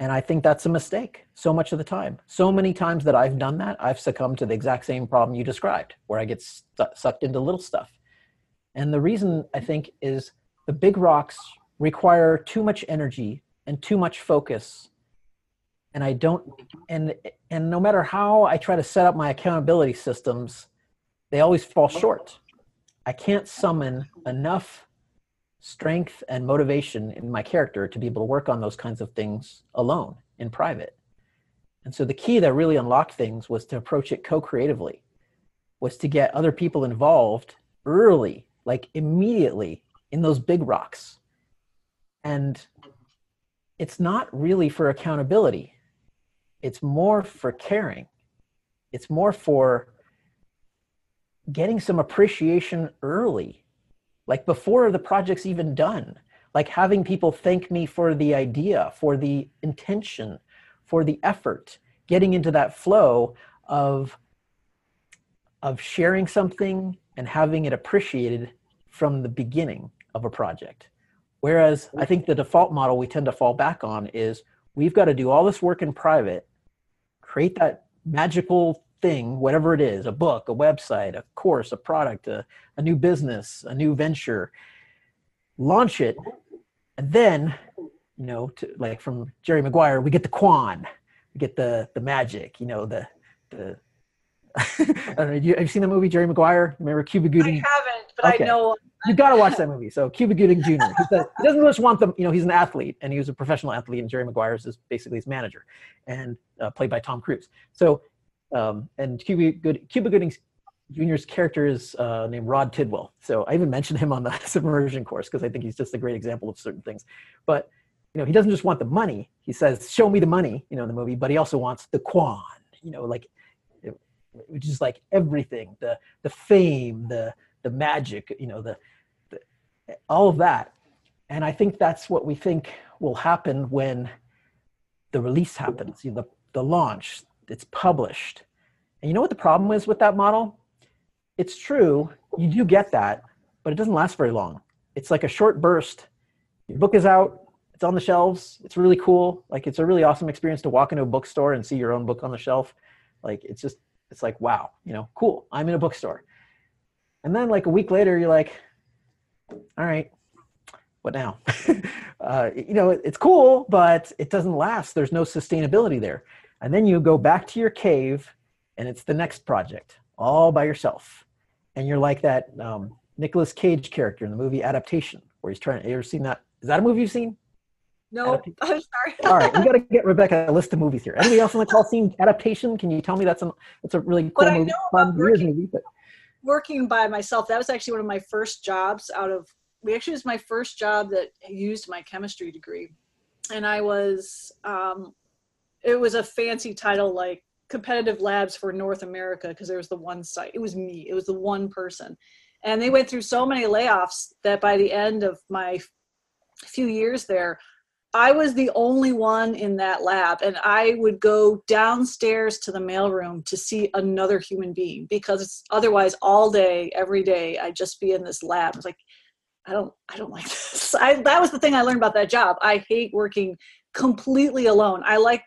And I think that's a mistake so much of the time. So many times that I've done that, I've succumbed to the exact same problem you described, where I get sucked into little stuff. And the reason I think is the big rocks require too much energy and too much focus. And I don't, and and no matter how I try to set up my accountability systems, they always fall short. I can't summon enough strength and motivation in my character to be able to work on those kinds of things alone in private. And so the key that really unlocked things was to approach it co-creatively, was to get other people involved early, like immediately in those big rocks. And it's not really for accountability. It's more for caring. It's more for getting some appreciation early like before the project's even done like having people thank me for the idea for the intention for the effort getting into that flow of of sharing something and having it appreciated from the beginning of a project. Whereas i think the default model we tend to fall back on is we've got to do all this work in private create that magical thing, whatever it is a book, a website, a course, a product, a, a new business, a new venture launch it, and then, you know, to, like from Jerry Maguire, we get the quan, we get the the magic, you know, the the. I don't know, you, have you seen the movie Jerry Maguire? Remember Cuba Gooding? I haven't, but Okay. I know you got to watch that movie. So Cuba Gooding Jr. He, says, he doesn't just want them. You know, he's an athlete, and he was a professional athlete, and Jerry Maguire is his- basically his manager, and uh, played by Tom Cruise. So, um, and Cuba Good Cuba Gooding Jr.'s character is uh, named Rod Tidwell. So I even mentioned him on the submersion course because I think he's just a great example of certain things. But you know, he doesn't just want the money. He says, "Show me the money," you know, in the movie. But he also wants the quan. You know, like which is like everything the the fame the the magic you know the, the all of that and i think that's what we think will happen when the release happens you know, the, the launch it's published. And you know what the problem is with that model? It's true you do get that but it doesn't last very long. It's like a short burst. Your book is out it's on the shelves it's really cool like it's a really awesome experience to walk into a bookstore and see your own book on the shelf. Like it's just it's like wow you know cool i'm in a bookstore. And then like a week later you're like all right what now? Uh, you know it- it's cool but it doesn't last. There's no sustainability there and then you go back to your cave and it's the next project all by yourself and you're like that um, Nicolas Cage character in the movie Adaptation, where he's trying. To, You ever seen that? Is that a movie you've seen? no. I'm sorry. All right, we got to get Rebecca a list of movies here. Anybody else on the call seen Adaptation? Can you tell me that's a that's a really cool movie? know Fun, about working- movie, but working by myself that was actually one of my first jobs out of we actually was my first job that used my chemistry degree and i was um, it was a fancy title like competitive labs for north america because there was the one site it was me it was the one person and they went through so many layoffs that by the end of my few years there I was the only one in that lab, and I would go downstairs to the mailroom to see another human being because otherwise all day, every day, I'd just be in this lab. It's like, I don't, I don't like this. I, that was the thing I learned about that job. I hate working completely alone. I like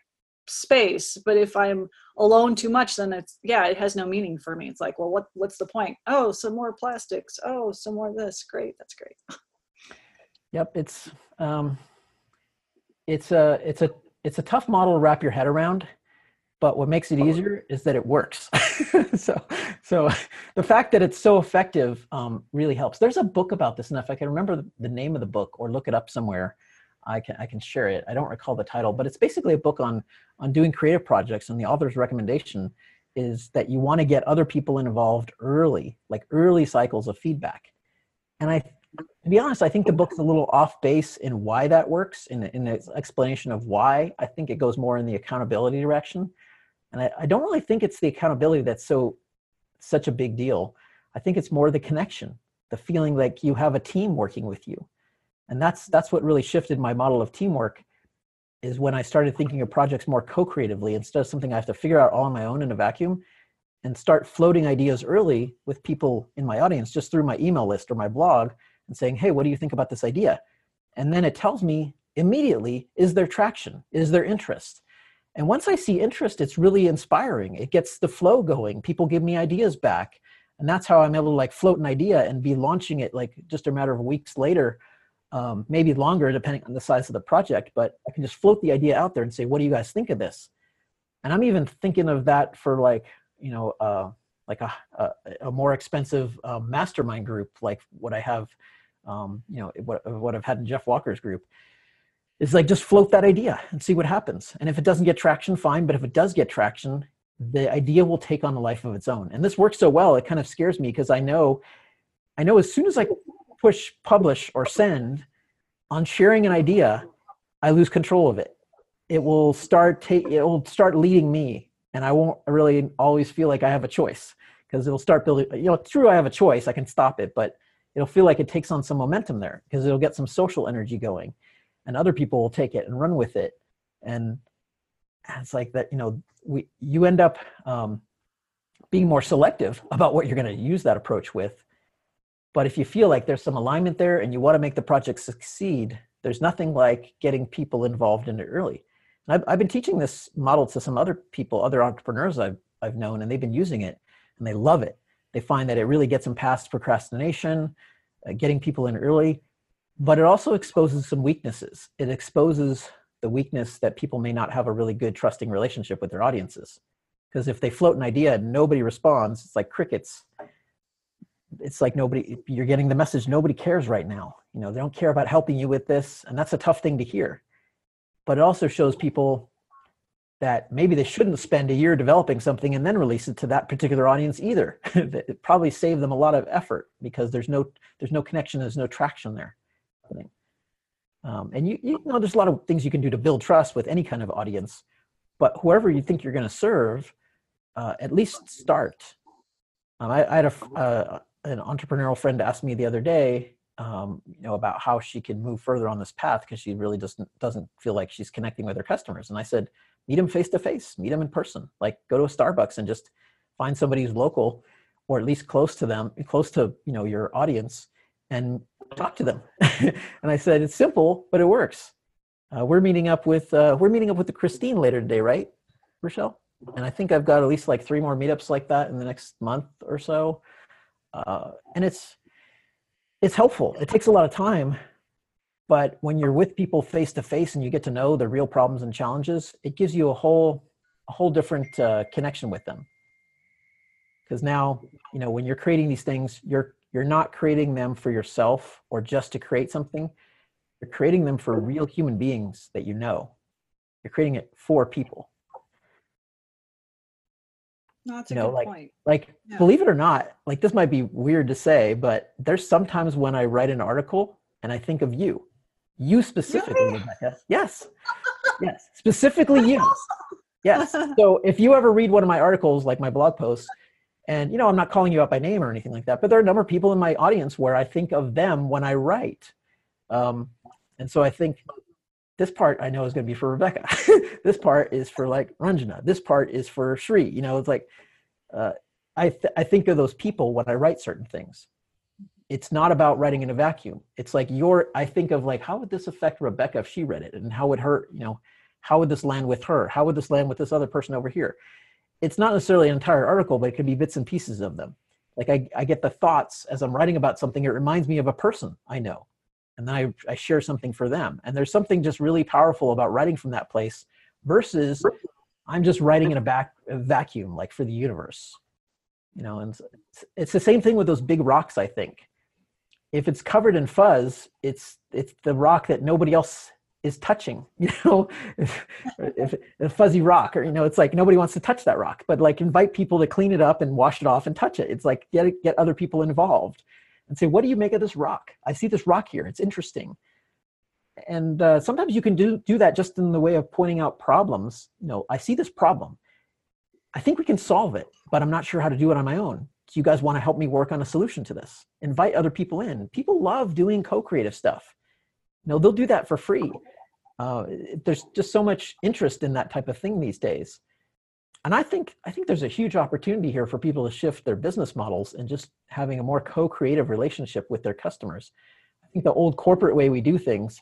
space but if i'm alone too much then it's yeah it has no meaning for me. It's like well what what's the point? Oh some more plastics. Oh some more of this. Great. That's great. Yep, it's um, it's a it's a it's a tough model to wrap your head around, but what makes it easier is that it works. so so the fact that it's so effective um, really helps. There's a book about this, and if I can remember the name of the book or look it up somewhere, I can I can share it. I don't recall the title, but it's basically a book on on doing creative projects, and the author's recommendation is that you want to get other people involved early, like early cycles of feedback. And I to be honest, I think the book's a little off base in why that works, in, in its explanation of why. I think it goes more in the accountability direction. And I, I don't really think it's the accountability that's so such a big deal. I think it's more the connection, the feeling like you have a team working with you. And that's that's what really shifted my model of teamwork is when I started thinking of projects more co-creatively instead of something I have to figure out all on my own in a vacuum and start floating ideas early with people in my audience just through my email list or my blog and saying, hey, what do you think about this idea? And then it tells me immediately, is there traction? Is there interest? And once I see interest, it's really inspiring. It gets the flow going. People give me ideas back. And that's how I'm able to like float an idea and be launching it like just a matter of weeks later, um, maybe longer depending on the size of the project. But I can just float the idea out there and say, what do you guys think of this? And I'm even thinking of that for like, you know, uh, like a, a, a more expensive uh, mastermind group, like what I have um, you know what, what i've had in jeff walker's group is like just float that idea and see what happens and if it doesn't get traction fine but if it does get traction the idea will take on a life of its own and this works so well it kind of scares me because i know i know as soon as i push publish or send on sharing an idea i lose control of it. It will start take it will start leading me and i won't really always feel like i have a choice because it'll start building you know true i have a choice i can stop it but it'll feel like it takes on some momentum there because it'll get some social energy going and other people will take it and run with it and it's like that you know we you end up um, being more selective about what you're going to use that approach with but if you feel like there's some alignment there and you want to make the project succeed there's nothing like getting people involved in it early and I've, I've been teaching this model to some other people other entrepreneurs I've, I've known and they've been using it and they love it they find that it really gets them past procrastination, uh, getting people in early, but it also exposes some weaknesses. It exposes the weakness that people may not have a really good trusting relationship with their audiences. Because if they float an idea and nobody responds, it's like crickets. It's like nobody, you're getting the message, nobody cares right now. You know, they don't care about helping you with this. And that's a tough thing to hear. But it also shows people that maybe they shouldn't spend a year developing something and then release it to that particular audience either. it probably saved them a lot of effort because there's no there's no connection, there's no traction there. Um, and you, you know, there's a lot of things you can do to build trust with any kind of audience, but whoever you think you're going to serve, uh, at least start. Um, I, I, had a, uh, an entrepreneurial friend asked me the other day, um, you know, about how she can move further on this path because she really doesn't doesn't feel like she's connecting with her customers. And I said, meet them face to face, meet them in person. Like go to a Starbucks and just find somebody who's local or at least close to them, close to you know your audience, and talk to them. and I said it's simple, but it works. Uh, we're meeting up with uh, we're meeting up with the Christine later today, right, Rochelle? And I think I've got at least like three more meetups like that in the next month or so. Uh, and it's it's helpful. It takes a lot of time, but when you're with people face to face and you get to know the real problems and challenges, it gives you a whole a whole different uh, connection with them. Because now, you know, when you're creating these things, you're you're not creating them for yourself or just to create something. You're creating them for real human beings that you know. You're creating it for people. No, that's you know, good like point. like Yeah. believe it or not, like this might be weird to say, but there's sometimes when I write an article and I think of you, you specifically, Really? Rebecca. Yes, yes, specifically you. Yes. So if you ever read one of my articles, like my blog posts, and you know, I'm not calling you out by name or anything like that, but there are a number of people in my audience where I think of them when I write. Um, and so I think this part I know is going to be for Rebecca. this part is for like Ranjana. This part is for Shri. You know, it's like uh, I th- I think of those people when I write certain things. It's not about writing in a vacuum. It's like your I think of like how would this affect Rebecca if she read it, and how would her you know how would this land with her how would this land with this other person over here it's not necessarily an entire article but it could be bits and pieces of them like i, I get the thoughts as i'm writing about something it reminds me of a person i know and then I, I share something for them. And there's something just really powerful about writing from that place versus i'm just writing in a back a vacuum like for the universe you know and it's, it's the same thing with those big rocks i think. If it's covered in fuzz it's it's the rock that nobody else is touching you know? If, if a fuzzy rock or you know it's like nobody wants to touch that rock but like invite people to clean it up and wash it off and touch it. It's like get get other people involved and say what do you make of this rock? I see this rock here. It's interesting. And uh, sometimes you can do do that just in the way of pointing out problems. You know i see this problem. I think we can solve it but i'm not sure how to do it on my own. Do you guys want to help me work on a solution to this? Invite other people in. People love doing co-creative stuff. You know they'll do that for free. Uh, there's just so much interest in that type of thing these days and i think i think there's a huge opportunity here for people to shift their business models and just having a more co-creative relationship with their customers. I think the old corporate way we do things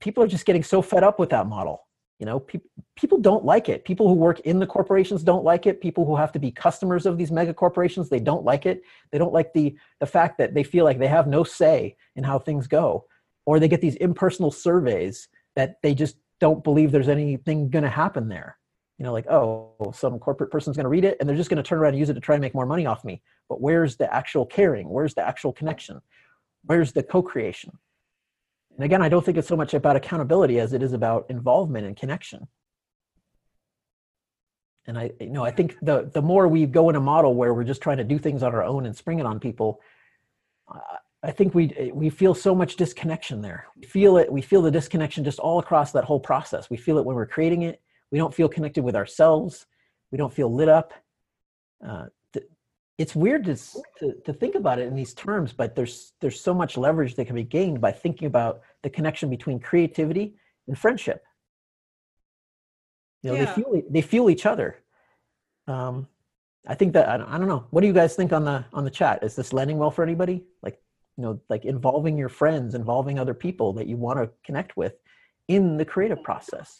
people are just getting so fed up with that model. You know pe- people don't like it. People who work in the corporations don't like it. People who have to be customers of these mega corporations they don't like it. They don't like the the fact that they feel like they have no say in how things go. Or they get these impersonal surveys that they just don't believe there's anything going to happen there you know like oh some corporate person's going to read it and they're just going to turn around and use it to try and make more money off me but where's the actual caring where's the actual connection where's the co-creation and again i don't think it's so much about accountability as it is about involvement and connection and i you know i think the the more we go in a model where we're just trying to do things on our own and spring it on people I think we we feel so much disconnection there. We feel it. We feel the disconnection just all across that whole process. We feel it when we're creating it. We don't feel connected with ourselves. We don't feel lit up. Uh, th- it's weird to, to to think about it in these terms, but there's there's so much leverage that can be gained by thinking about the connection between creativity and friendship. You know, Yeah. they fuel they fuel each other. Um, I think that I don't, I don't know. What do you guys think on the on the chat? Is this landing well for anybody? Like you know like involving your friends involving other people that you want to connect with in the creative process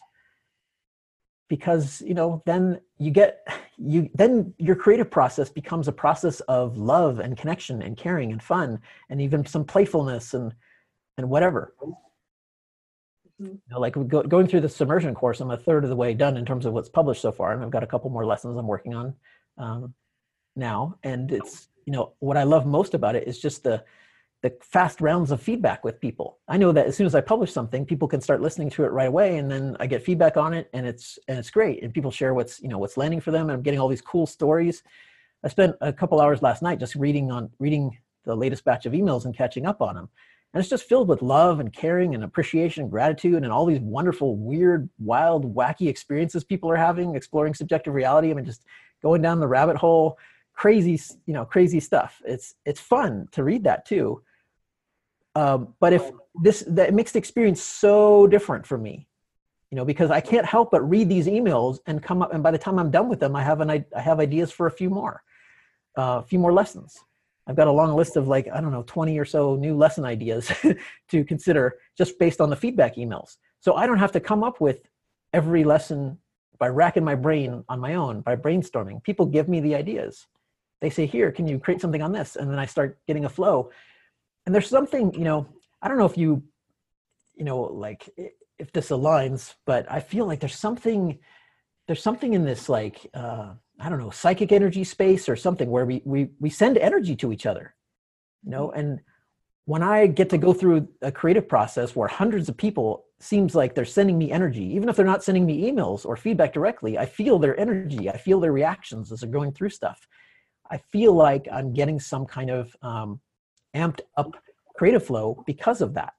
because you know then you get you then your creative process becomes a process of love and connection and caring and fun and even some playfulness and and whatever Mhm. you know, like go, going through the submersion course i'm a third of the way done in terms of what's published so far and i've got a couple more lessons i'm working on um, now and it's you know what i love most about it is just the the fast rounds of feedback with people. I know that as soon as I publish something, people can start listening to it right away, and then I get feedback on it, and it's and it's great. And people share what's you know what's landing for them, and I'm getting all these cool stories. I spent a couple hours last night just reading on reading the latest batch of emails and catching up on them, and it's just filled with love and caring and appreciation and gratitude and all these wonderful, weird, wild, wacky experiences people are having exploring subjective reality. I mean, just going down the rabbit hole, crazy, you know, crazy stuff. It's it's fun to read that too um, but if this that makes the experience so different for me you know because i can't help but read these emails and come up and by the time i'm done with them i have an i have ideas for a few more uh, a few more lessons. I've got a long list of like i don't know 20 or so new lesson ideas to consider just based on the feedback emails. So i don't have to come up with every lesson by racking my brain on my own by brainstorming. People give me the ideas. They say here can you create something on this? And then i start getting a flow and there's something you know i don't know if you you know like if this aligns but i feel like there's something there's something in this like uh i don't know psychic energy space or something where we we we send energy to each other you know? And when i get to go through a creative process where hundreds of people seems like they're sending me energy even if they're not sending me emails or feedback directly i feel their energy i feel their reactions as they're going through stuff. I feel like i'm getting some kind of um, amped up creative flow because of that.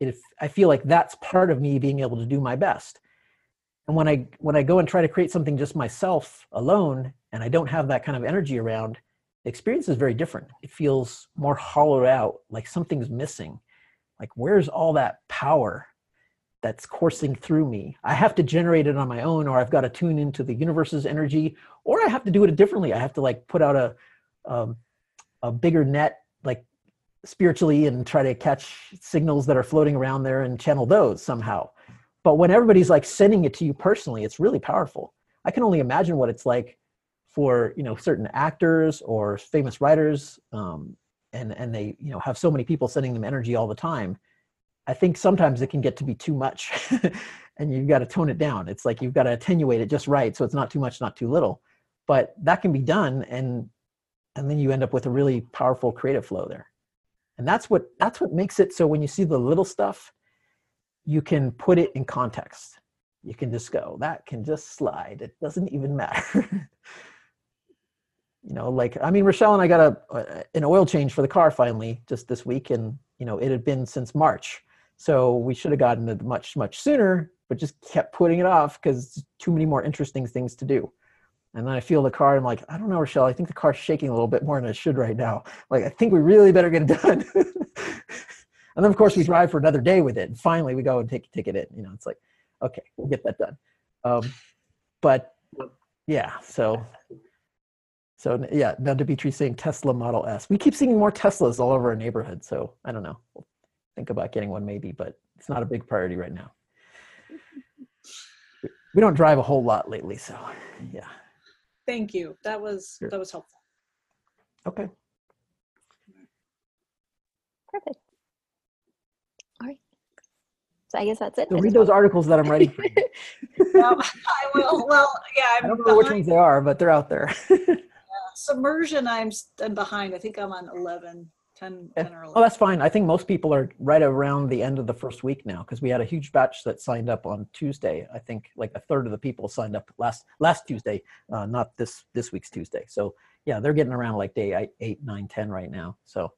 If I feel like that's part of me being able to do my best. And when I when I go and try to create something just myself alone and I don't have that kind of energy around, the experience is very different. It feels more hollowed out, like something's missing. Like where's all that power that's coursing through me? I have to generate it on my own or I've got to tune into the universe's energy or I have to do it differently. I have to like put out a um, a bigger net like spiritually and try to catch signals that are floating around there and channel those somehow. But when everybody's like sending it to you personally it's really powerful. I can only imagine what it's like for you know certain actors or famous writers um, and and they you know have so many people sending them energy all the time. I think sometimes it can get to be too much and you've got to tone it down. It's like you've got to attenuate it just right so it's not too much not too little. But that can be done and and then you end up with a really powerful creative flow there. And that's what that's what makes it so when you see the little stuff you can put it in context. You can just go that can just slide. It doesn't even matter. You know like i mean rochelle and i got a an oil change for the car finally just this week and you know it had been since march. So we should have gotten it much much sooner but just kept putting it off because too many more interesting things to do and then I feel the car. I'm like, I don't know, Rochelle. I think the car's shaking a little bit more than it should right now. Like, I think we really better get it done. and then, of course, we drive for another day with it. And finally, we go and take take it in. You know, it's like, okay, we'll get that done. Um, but yeah, so so yeah. Now Dimitri saying Tesla Model S. We keep seeing more Teslas all over our neighborhood. So I don't know. We'll think about getting one maybe, but it's not a big priority right now. We don't drive a whole lot lately, so yeah. Thank you. That was Sure. that was helpful. Okay. Perfect. All right. So I guess that's it. So read just those articles that I'm writing. for you. Well, I will. Well, yeah, I I'm don't know which ones they are, but they're out there. Uh, submersion, I'm, s- I'm behind. I think I'm on 11, 10, 10 or 11. well, that's fine. I think most people are right around the end of the first week now because we had a huge batch that signed up on Tuesday. I think like a third of the people signed up last last Tuesday, uh, not this this week's Tuesday. So yeah, they're getting around like day eight, eight, nine, ten right now. So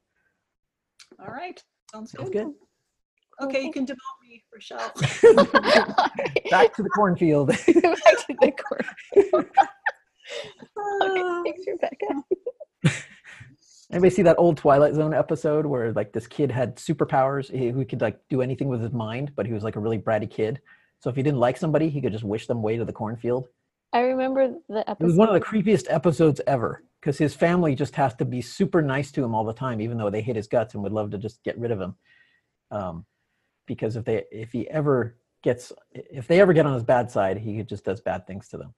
All right. Sounds sounds good. good. Okay, you can demote me, Rochelle. Back to the cornfield. Back to the court. Okay, thanks, Rebecca. Anybody see that old Twilight Zone episode where like this kid had superpowers? He, who could like do anything with his mind, but he was like a really bratty kid. So if he didn't like somebody, he could just wish them way to the cornfield. I remember the episode. It was one of the creepiest episodes ever because his family just has to be super nice to him all the time, even though they hate his guts and would love to just get rid of him. Um, because if they if he ever gets if they ever get on his bad side, he just does bad things to them.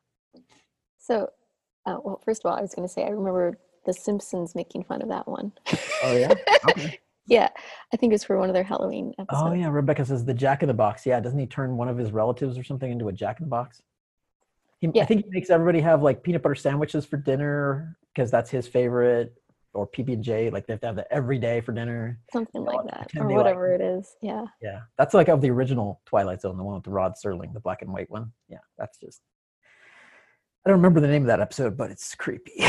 So, uh, well, first of all, I was going to say I remember The Simpsons making fun of that one. Oh yeah. Okay. yeah, I think it was for one of their Halloween oh, episodes. Oh yeah. Rebecca says the Jack in the Box. Yeah, doesn't he turn one of his relatives or something into a Jack in the Box? He, I think he makes everybody have like peanut butter sandwiches for dinner because that's his favorite, or PB and J. Like they have to have that every day for dinner. Something Yeah, like that, or they like whatever it is. Yeah. Yeah, that's like of the original Twilight Zone, the one with the Rod Serling, the black and white one. Yeah, that's just. I don't remember the name of that episode, but it's creepy.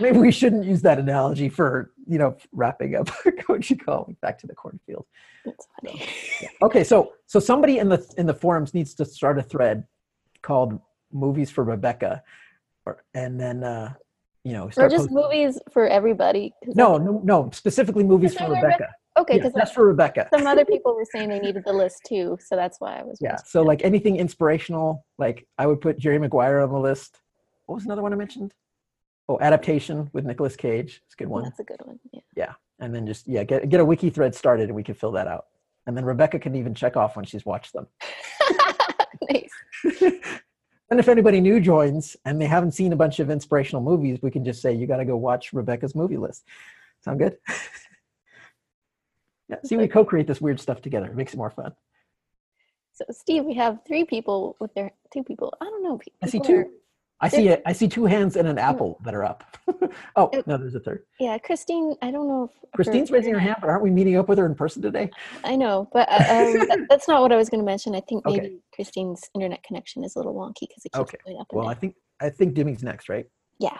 Maybe we shouldn't use that analogy for you know wrapping up Coach calling back to the cornfield. It's funny. Okay, so so somebody in the in the forums needs to start a thread called "Movies for Rebecca," or, and then uh, you know Or just posting- movies for everybody. No, no, no, specifically movies for Rebecca? Rebecca. Okay, Yeah, because that's for Rebecca. some other people were saying they needed the list too, so that's why I was. Yeah. So like anything inspirational, like I would put Jerry Maguire on the list. What was another one I mentioned? Oh, adaptation with Nicolas Cage. It's a good one. that's a good one. Yeah. Yeah, And then just yeah, get get a wiki thread started and we can fill that out. And then Rebecca can even check off when she's watched them. nice. and if anybody new joins and they haven't seen a bunch of inspirational movies, we can just say you got to go watch Rebecca's movie list. Sound good? yeah. See, we co-create this weird stuff together. It makes it more fun. So Steve, we have three people with their two people. I don't know. pe- I see people are- two. I see a, I see two hands and an apple that are up. oh no, there's a third. Yeah, Christine. I don't know if her Christine's raising her hand, but aren't we meeting up with her in person today? I know, but uh, um, that- that's not what I was going to mention. I think Okay. maybe Christine's internet connection is a little wonky because it keeps Okay. going up and Well, I down. think I think Dimmy's next, right? Yeah.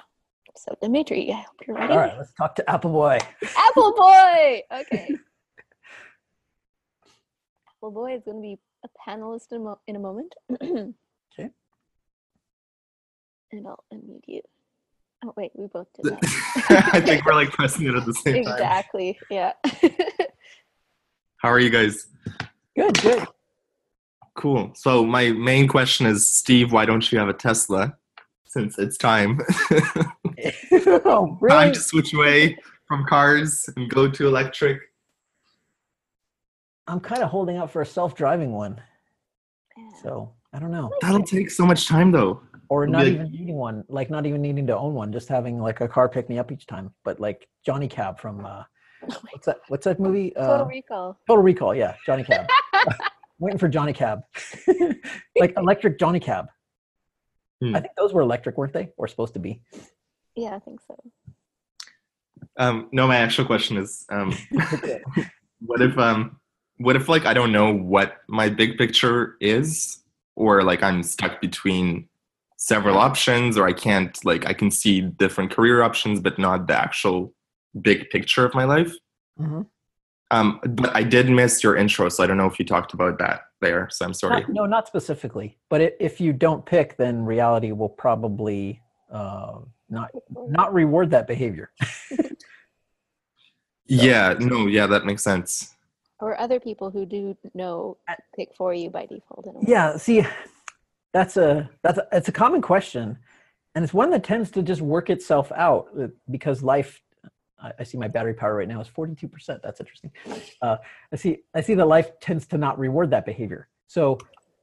So Dimitri, I hope you're ready. All right, let's talk to Apple Boy. Apple Boy. Okay. Apple Boy is going to be a panelist in a, mo- in a moment. Okay. And I'll unmute you. Oh wait, we both did that. I think we're like pressing it at the same time. exactly. Yeah. How are you guys? Good, good. Cool. So my main question is, Steve, why don't you have a Tesla? Since it's time, oh, really? time to switch away from cars and go to electric. I'm kind of holding out for a self-driving one. So I don't know. That'll take so much time though. Or not like- even needing one, like not even needing to own one, just having like a car pick me up each time. But like Johnny Cab from uh, what's that? What's that movie? Total Uh, Recall. Total Recall. Yeah, Johnny Cab. Waiting for Johnny Cab, like electric Johnny Cab. Hmm. I think those were electric, weren't they? Or supposed to be? Yeah, I think so. Um, no, my actual question is, um, what if, um, what if like I don't know what my big picture is, or like I'm stuck between several options, or I can't like I can see different career options, but not the actual big picture of my life. Mhm. Um, but I did miss your intro, so I don't know if you talked about that there. So I'm sorry. Not- no, not specifically. But i if you don't pick, then reality will probably uh, not not reward that behavior. Yeah, no, yeah, that makes sense. Or other people who do know pick for you by default. In a way. Yeah, see, that's a that's a, it's a common question, and it's one that tends to just work itself out uh, because life. I, I see my battery power right now is forty two percent. That's interesting. Uh, I see I see that life tends to not reward that behavior. So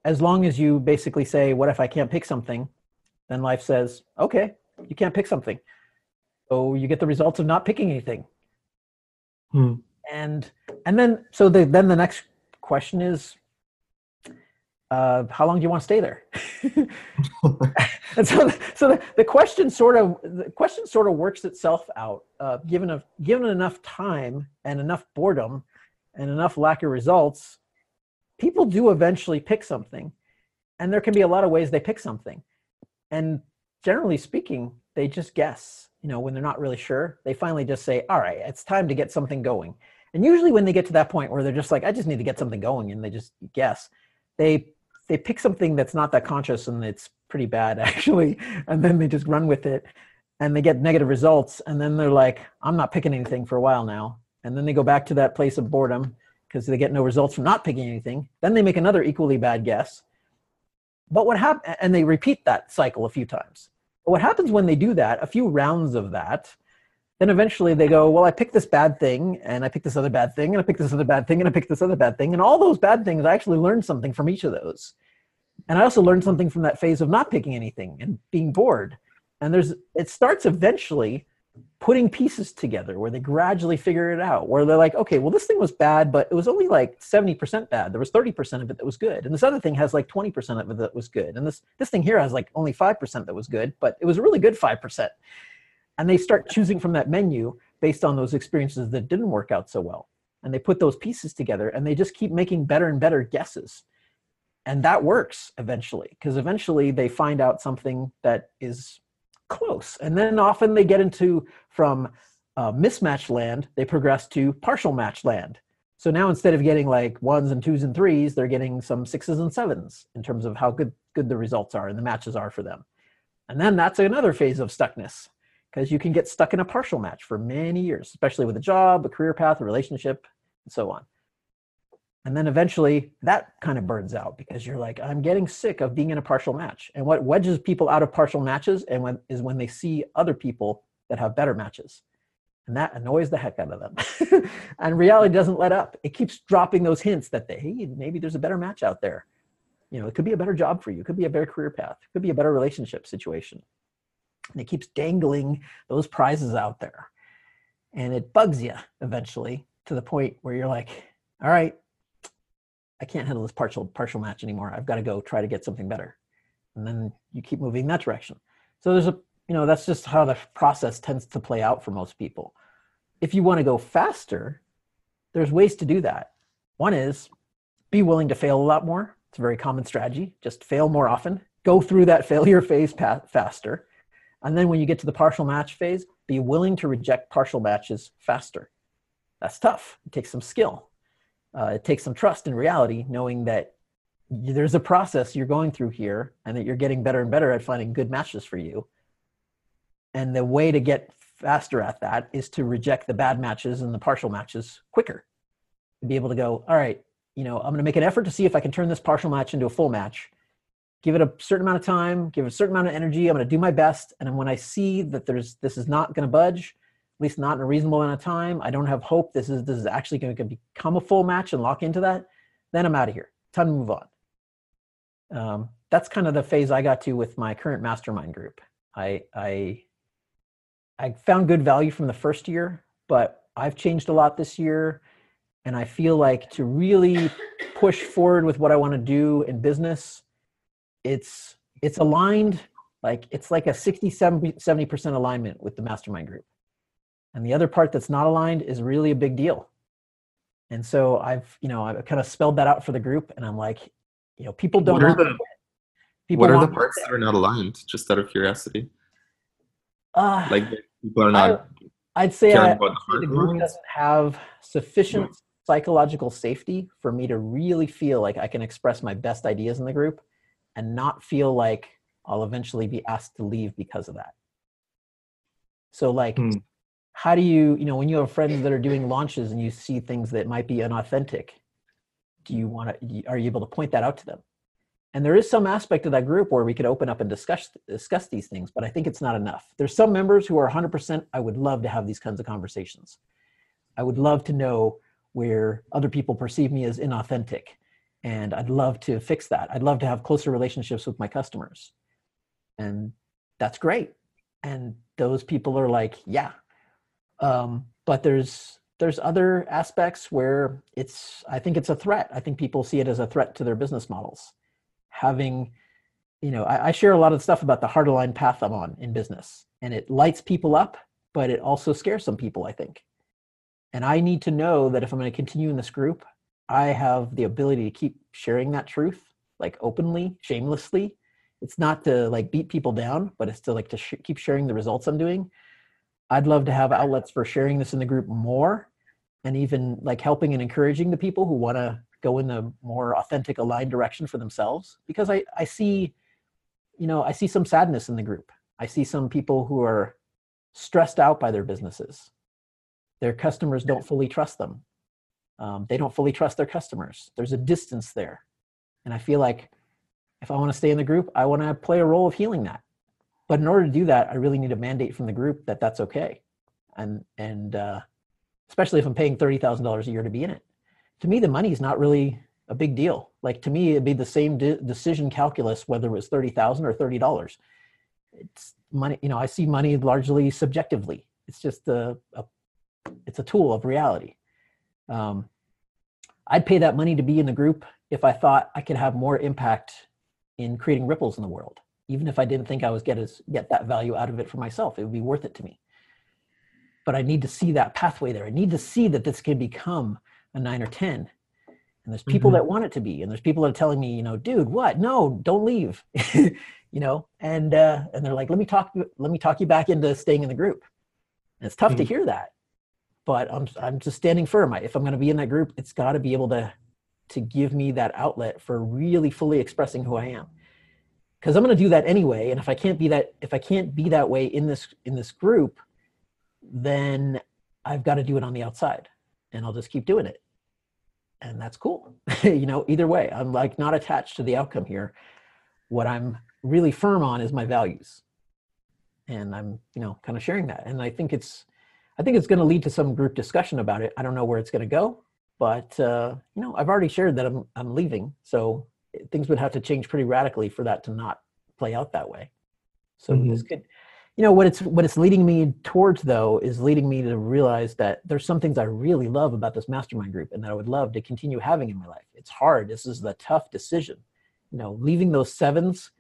as long as you basically say, "What if I can't pick something?" then life says, "Okay, you can't pick something." So you get the results of not picking anything Hmm. and and then so the then the next question is uh how long do you want to stay there? And so so the, the question sort of the question sort of works itself out uh given a given enough time and enough boredom and enough lack of results people do eventually pick something. And there can be a lot of ways they pick something. And generally speaking they just guess you know when they're not really sure they finally just say all right it's time to get something going. And usually when they get to that point where they're just like i just need to get something going and they just guess they they pick something that's not that conscious and it's pretty bad actually and then they just run with it and they get negative results and then they're like i'm not picking anything for a while now. And then they go back to that place of boredom because they get no results from not picking anything. Then they make another equally bad guess. But what happened and they repeat that cycle a few times. But what happens when they do that a few rounds of that then eventually they go well i picked this bad thing and i picked this other bad thing and i picked this other bad thing and i picked this other bad thing and all those bad things i actually learned something from each of those. And i also learned something from that phase of not picking anything and being bored. And there's it starts eventually putting pieces together where they gradually figure it out where they're like okay well this thing was bad but it was only like 70% bad. There was 30% of it that was good and this other thing has like 20% of it that was good and this this thing here has like only 5% that was good but it was a really good 5% and they start choosing from that menu based on those experiences that didn't work out so well. And they put those pieces together and they just keep making better and better guesses. And that works eventually because eventually they find out something that is close. And then often they get into from uh, mismatch land they progress to partial match land. So now instead of getting like ones and twos and threes they're getting some sixes and sevens in terms of how good good the results are and the matches are for them. And then that's another phase of stuckness because you can get stuck in a partial match for many years especially with a job a career path a relationship and so on. And then eventually that kind of burns out because you're like i'm getting sick of being in a partial match. And what wedges people out of partial matches and when is when they see other people that have better matches. And that annoys the heck out of them. And reality doesn't let up. It keeps dropping those hints that they, hey maybe there's a better match out there. You know it could be a better job for you. It could be a better career path. It could be a better relationship situation and it keeps dangling those prizes out there and it bugs you eventually to the point where you're like all right I can't handle this partial partial match anymore. I've got to go try to get something better. And then you keep moving that direction. So there's a you know that's just how the process tends to play out for most people. If you want to go faster, there's ways to do that. One is be willing to fail a lot more. It's a very common strategy. Just fail more often. Go through that failure phase pa- faster. And then when you get to the partial match phase, be willing to reject partial matches faster. That's tough. It takes some skill uh, it takes some trust in reality, knowing that there's a process you're going through here and that you're getting better and better at finding good matches for you. And the way to get faster at that is to reject the bad matches and the partial matches quicker. Be able to go, all right, you know, I'm going to make an effort to see if I can turn this partial match into a full match. Give it a certain amount of time, give it a certain amount of energy. I'm going to do my best. And when I see that there's this is not going to budge, at least not in a reasonable amount of time. I don't have hope this is this is actually going to become a full match and lock into that. Then I'm out of here. Time to move on. Um, that's kind of the phase I got to with my current mastermind group. I I I found good value from the first year, but I've changed a lot this year. And I feel like to really push forward with what I want to do in business, it's it's aligned like it's like a 60 70 percent alignment with the mastermind group and the other part that's not aligned is really a big deal and so i've you know i've kind of spelled that out for the group and i'm like you know people don't What are want the- people what are the parts that are not aligned? Just out of curiosity, uh, like people are not. I'd say, I, I'd say the group doesn't have sufficient psychological safety for me to really feel like I can express my best ideas in the group and not feel like I'll eventually be asked to leave because of that. So, like, Hmm. how do you, you know, when you have friends that are doing launches and you see things that might be inauthentic, do you want to, are you able to point that out to them? And there is some aspect of that group where we could open up and discuss discuss these things, but I think it's not enough. There's some members who are 100%. I would love to have these kinds of conversations. I would love to know where other people perceive me as inauthentic, and I'd love to fix that. I'd love to have closer relationships with my customers, and that's great. And those people are like, yeah. Um, but there's there's other aspects where it's I think it's a threat. I think people see it as a threat to their business models having you know I, I share a lot of stuff about the hard aligned path i'm on in business and it lights people up but it also scares some people i think and i need to know that if i'm going to continue in this group i have the ability to keep sharing that truth like openly shamelessly. It's not to like beat people down but it's to like to sh- keep sharing the results i'm doing. I'd love to have outlets for sharing this in the group more and even like helping and encouraging the people who want to go in the more authentic aligned direction for themselves because i i see you know i see some sadness in the group. I see some people who are stressed out by their businesses. Their customers don't fully trust them um, they don't fully trust their customers. There's a distance there. And i feel like if i want to stay in the group i want to play a role of healing that. But in order to do that i really need a mandate from the group that that's okay. And and uh, especially if i'm paying $30000 a year to be in it. To me the money is not really a big deal. Like to me it'd be the same de- decision calculus whether it was 30000 or $30 it's money you know i see money largely subjectively. It's just a, a it's a tool of reality um, i'd pay that money to be in the group if i thought i could have more impact in creating ripples in the world. Even if i didn't think i was get as get that value out of it for myself it would be worth it to me. But i need to see that pathway there. I need to see that this can become a nine or ten. And there's people Mhm. that want it to be. And there's people that are telling me you know dude what? No don't leave. You know? And uh and they're like let me talk let me talk you back into staying in the group. And it's tough to Mhm. hear that but i'm i'm just standing firm. I- if i'm going to be in that group it's got to be able to to give me that outlet for really fully expressing who i am. Because i'm going to do that anyway and if i can't be that if i can't be that way in this in this group then i've got to do it on the outside and i'll just keep doing it. And that's cool. You know either way i'm like not attached to the outcome here. What i'm really firm on is my values. And i'm you know kind of sharing that. And i think it's i think it's going to lead to some group discussion about it. I don't know where it's going to go but uh, you know i've already shared that i'm i'm leaving so things would have to change pretty radically for that to not play out that way. So this could you know what it's what it's leading me towards though is leading me to realize that there's some things i really love about this mastermind group and that i would love to continue having in my life. It's hard. This is the tough decision. You know leaving those sevens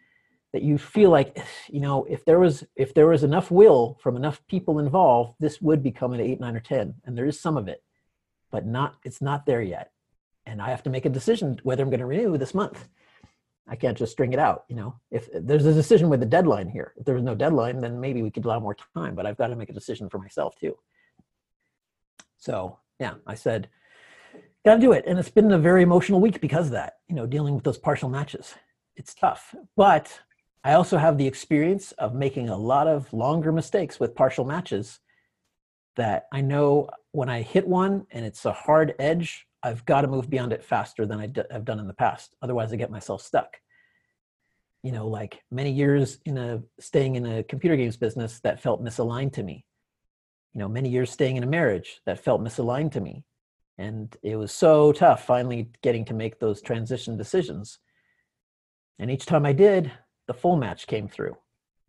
that you feel like you know if there was if there was enough will from enough people involved this would become an eight nine or ten and there is some of it but not it's not there yet. And i have to make a decision whether i'm going to renew this month. I can't just string it out you know? If there's a decision with a deadline here. If there was no deadline then maybe we could allow more time but i've got to make a decision for myself too. So yeah i said gotta do it. And it's been a very emotional week because of that you know dealing with those partial matches. It's tough but i also have the experience of making a lot of longer mistakes with partial matches that i know when i hit one and it's a hard edge i've got to move beyond it faster than i d- have done in the past otherwise i get myself stuck you know like many years in a staying in a computer games business that felt misaligned to me you know, many years staying in a marriage that felt misaligned to me. And it was so tough finally getting to make those transition decisions. And each time I did, the full match came through.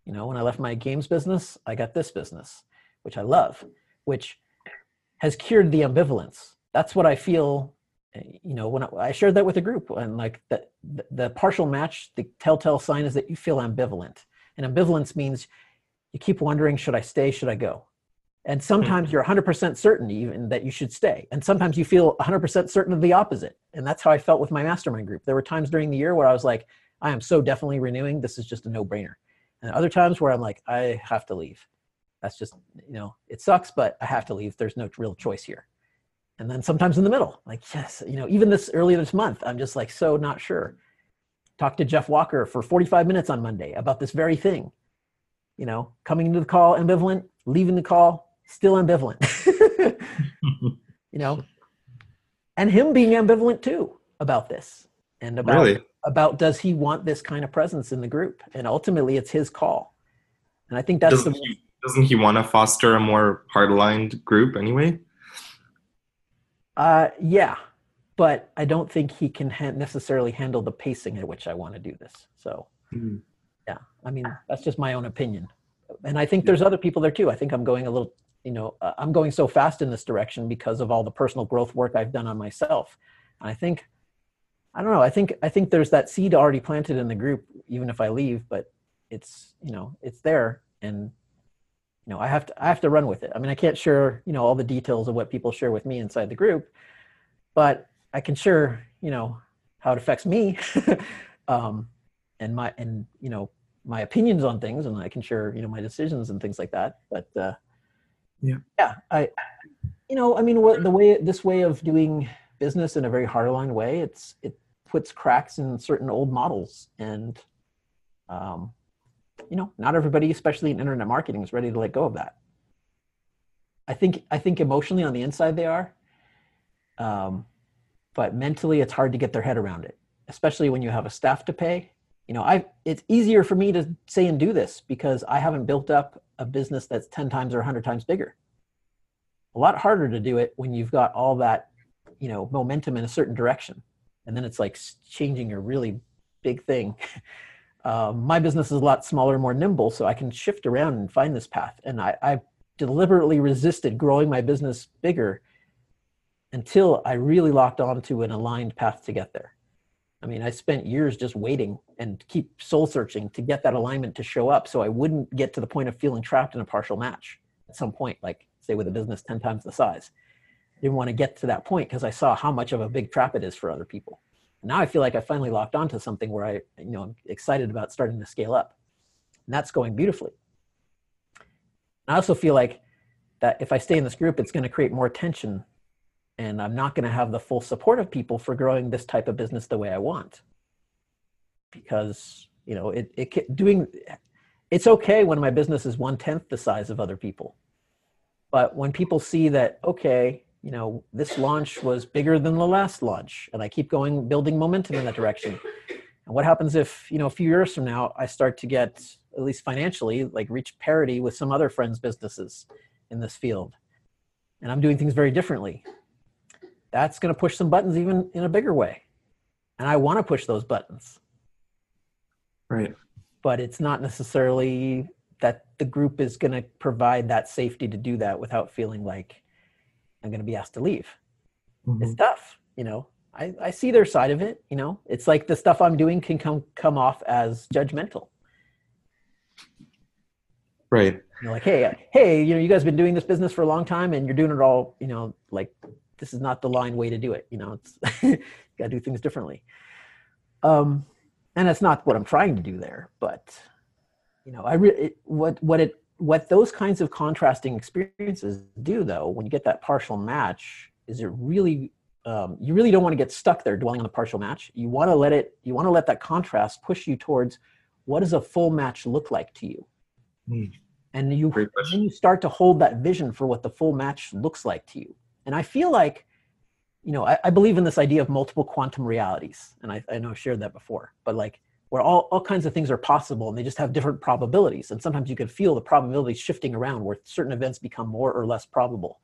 You know, when I left my games business, I got this business, which I love, which has cured the ambivalence. That's what I feel. eh, You know, when I, I shared that with a group, and like that, the, the partial match, the telltale sign is that you feel ambivalent, and ambivalence means you keep wondering, should I stay? Should I go? And sometimes you're 100% certain even that you should stay, and sometimes you feel 100% certain of the opposite. And that's how I felt with my mastermind group. There were times during the year where I was like, I am so definitely renewing. This is just a no-brainer. And other times where I'm like, I have to leave. That's just, you know, it sucks, but I have to leave. There's no real choice here. And then sometimes in the middle, like, yes, you know, even this earlier this month, I'm just like so not sure. Talked to Jeff Walker for 45 minutes on Monday about this very thing. You know, coming into the call ambivalent, leaving the call still ambivalent. you know, and him being ambivalent too about this and about Really? about does he want this kind of presence in the group? And ultimately it's his call. And i think that's Doesn't the he, doesn't he want to foster a more hard aligned group anyway? uh yeah but i don't think he can ha- necessarily handle the pacing at which i want to do this so. Mhm. yeah i mean that's just my own opinion. And i think there's other people there too. I think i'm going a little you know uh, i'm going so fast in this direction because of all the personal growth work i've done on myself. And i think i don't know i think i think there's that seed already planted in the group even if i leave but it's you know it's there and you know i have to i have to run with it i mean i can't share you know all the details of what people share with me inside the group but i can share you know how it affects me um and my and you know my opinions on things and i can share you know my decisions and things like that but uh Yeah. yeah i you know i mean what the way this way of doing business in a very hard line way it's it puts cracks in certain old models. And um you know not everybody especially in internet marketing is ready to let go of that. I think i think emotionally on the inside they are um but mentally it's hard to get their head around it especially when you have a staff to pay. You know i it's easier for me to say and do this because i haven't built up a business that's 10 times or 100 times bigger. A lot harder to do it when you've got all that you know momentum in a certain direction. And then it's like changing a really big thing. Um, my business is a lot smaller more nimble so i can shift around and find this path. And i, I deliberately resisted growing my business bigger until i really locked onto an aligned path to get there. I mean, I spent years just waiting and keep soul searching to get that alignment to show up so I wouldn't get to the point of feeling trapped in a partial match at some point, like say with a business 10 times the size. Didn't want to get to that point because I saw how much of a big trap it is for other people. Now I feel like I finally locked onto something where I, you know, I'm excited about starting to scale up. And that's going beautifully. I also feel like that if I stay in this group, it's going to create more tension and I'm not going to have the full support of people for growing this type of business the way I want. Because you know, it it doing it's okay when my business is one tenth the size of other people, but when people see that okay, you know, this launch was bigger than the last launch, and I keep going building momentum in that direction. And what happens if you know a few years from now I start to get at least financially like reach parity with some other friends' businesses in this field, and I'm doing things very differently that's going to push some buttons even in a bigger way. And I want to push those buttons, Right. but it's not necessarily that the group is going to provide that safety to do that without feeling like I'm going to be asked to leave. It's tough, you know. I, I see their side of it, you know. It's like the stuff I'm doing can come come off as judgmental. Right. You know, like, hey, hey, you know, you guys been doing this business for a long time, and you're doing it all, you know, like this is not the line way to do it. You know, it's you got to do things differently. Um, and that's not what I'm trying to do there, but you know, I really what what it what those kinds of contrasting experiences do though, when you get that partial match, is it really um, you really don't want to get stuck there dwelling on the partial match. You want to let it. You want to let that contrast push you towards what does a full match look like to you Hmm. and you then you start to hold that vision for what the full match looks like to you and i feel like you know i, I believe in this idea of multiple quantum realities and I, I know i've shared that before but like where all, all kinds of things are possible and they just have different probabilities. And sometimes you can feel the probabilities shifting around where certain events become more or less probable.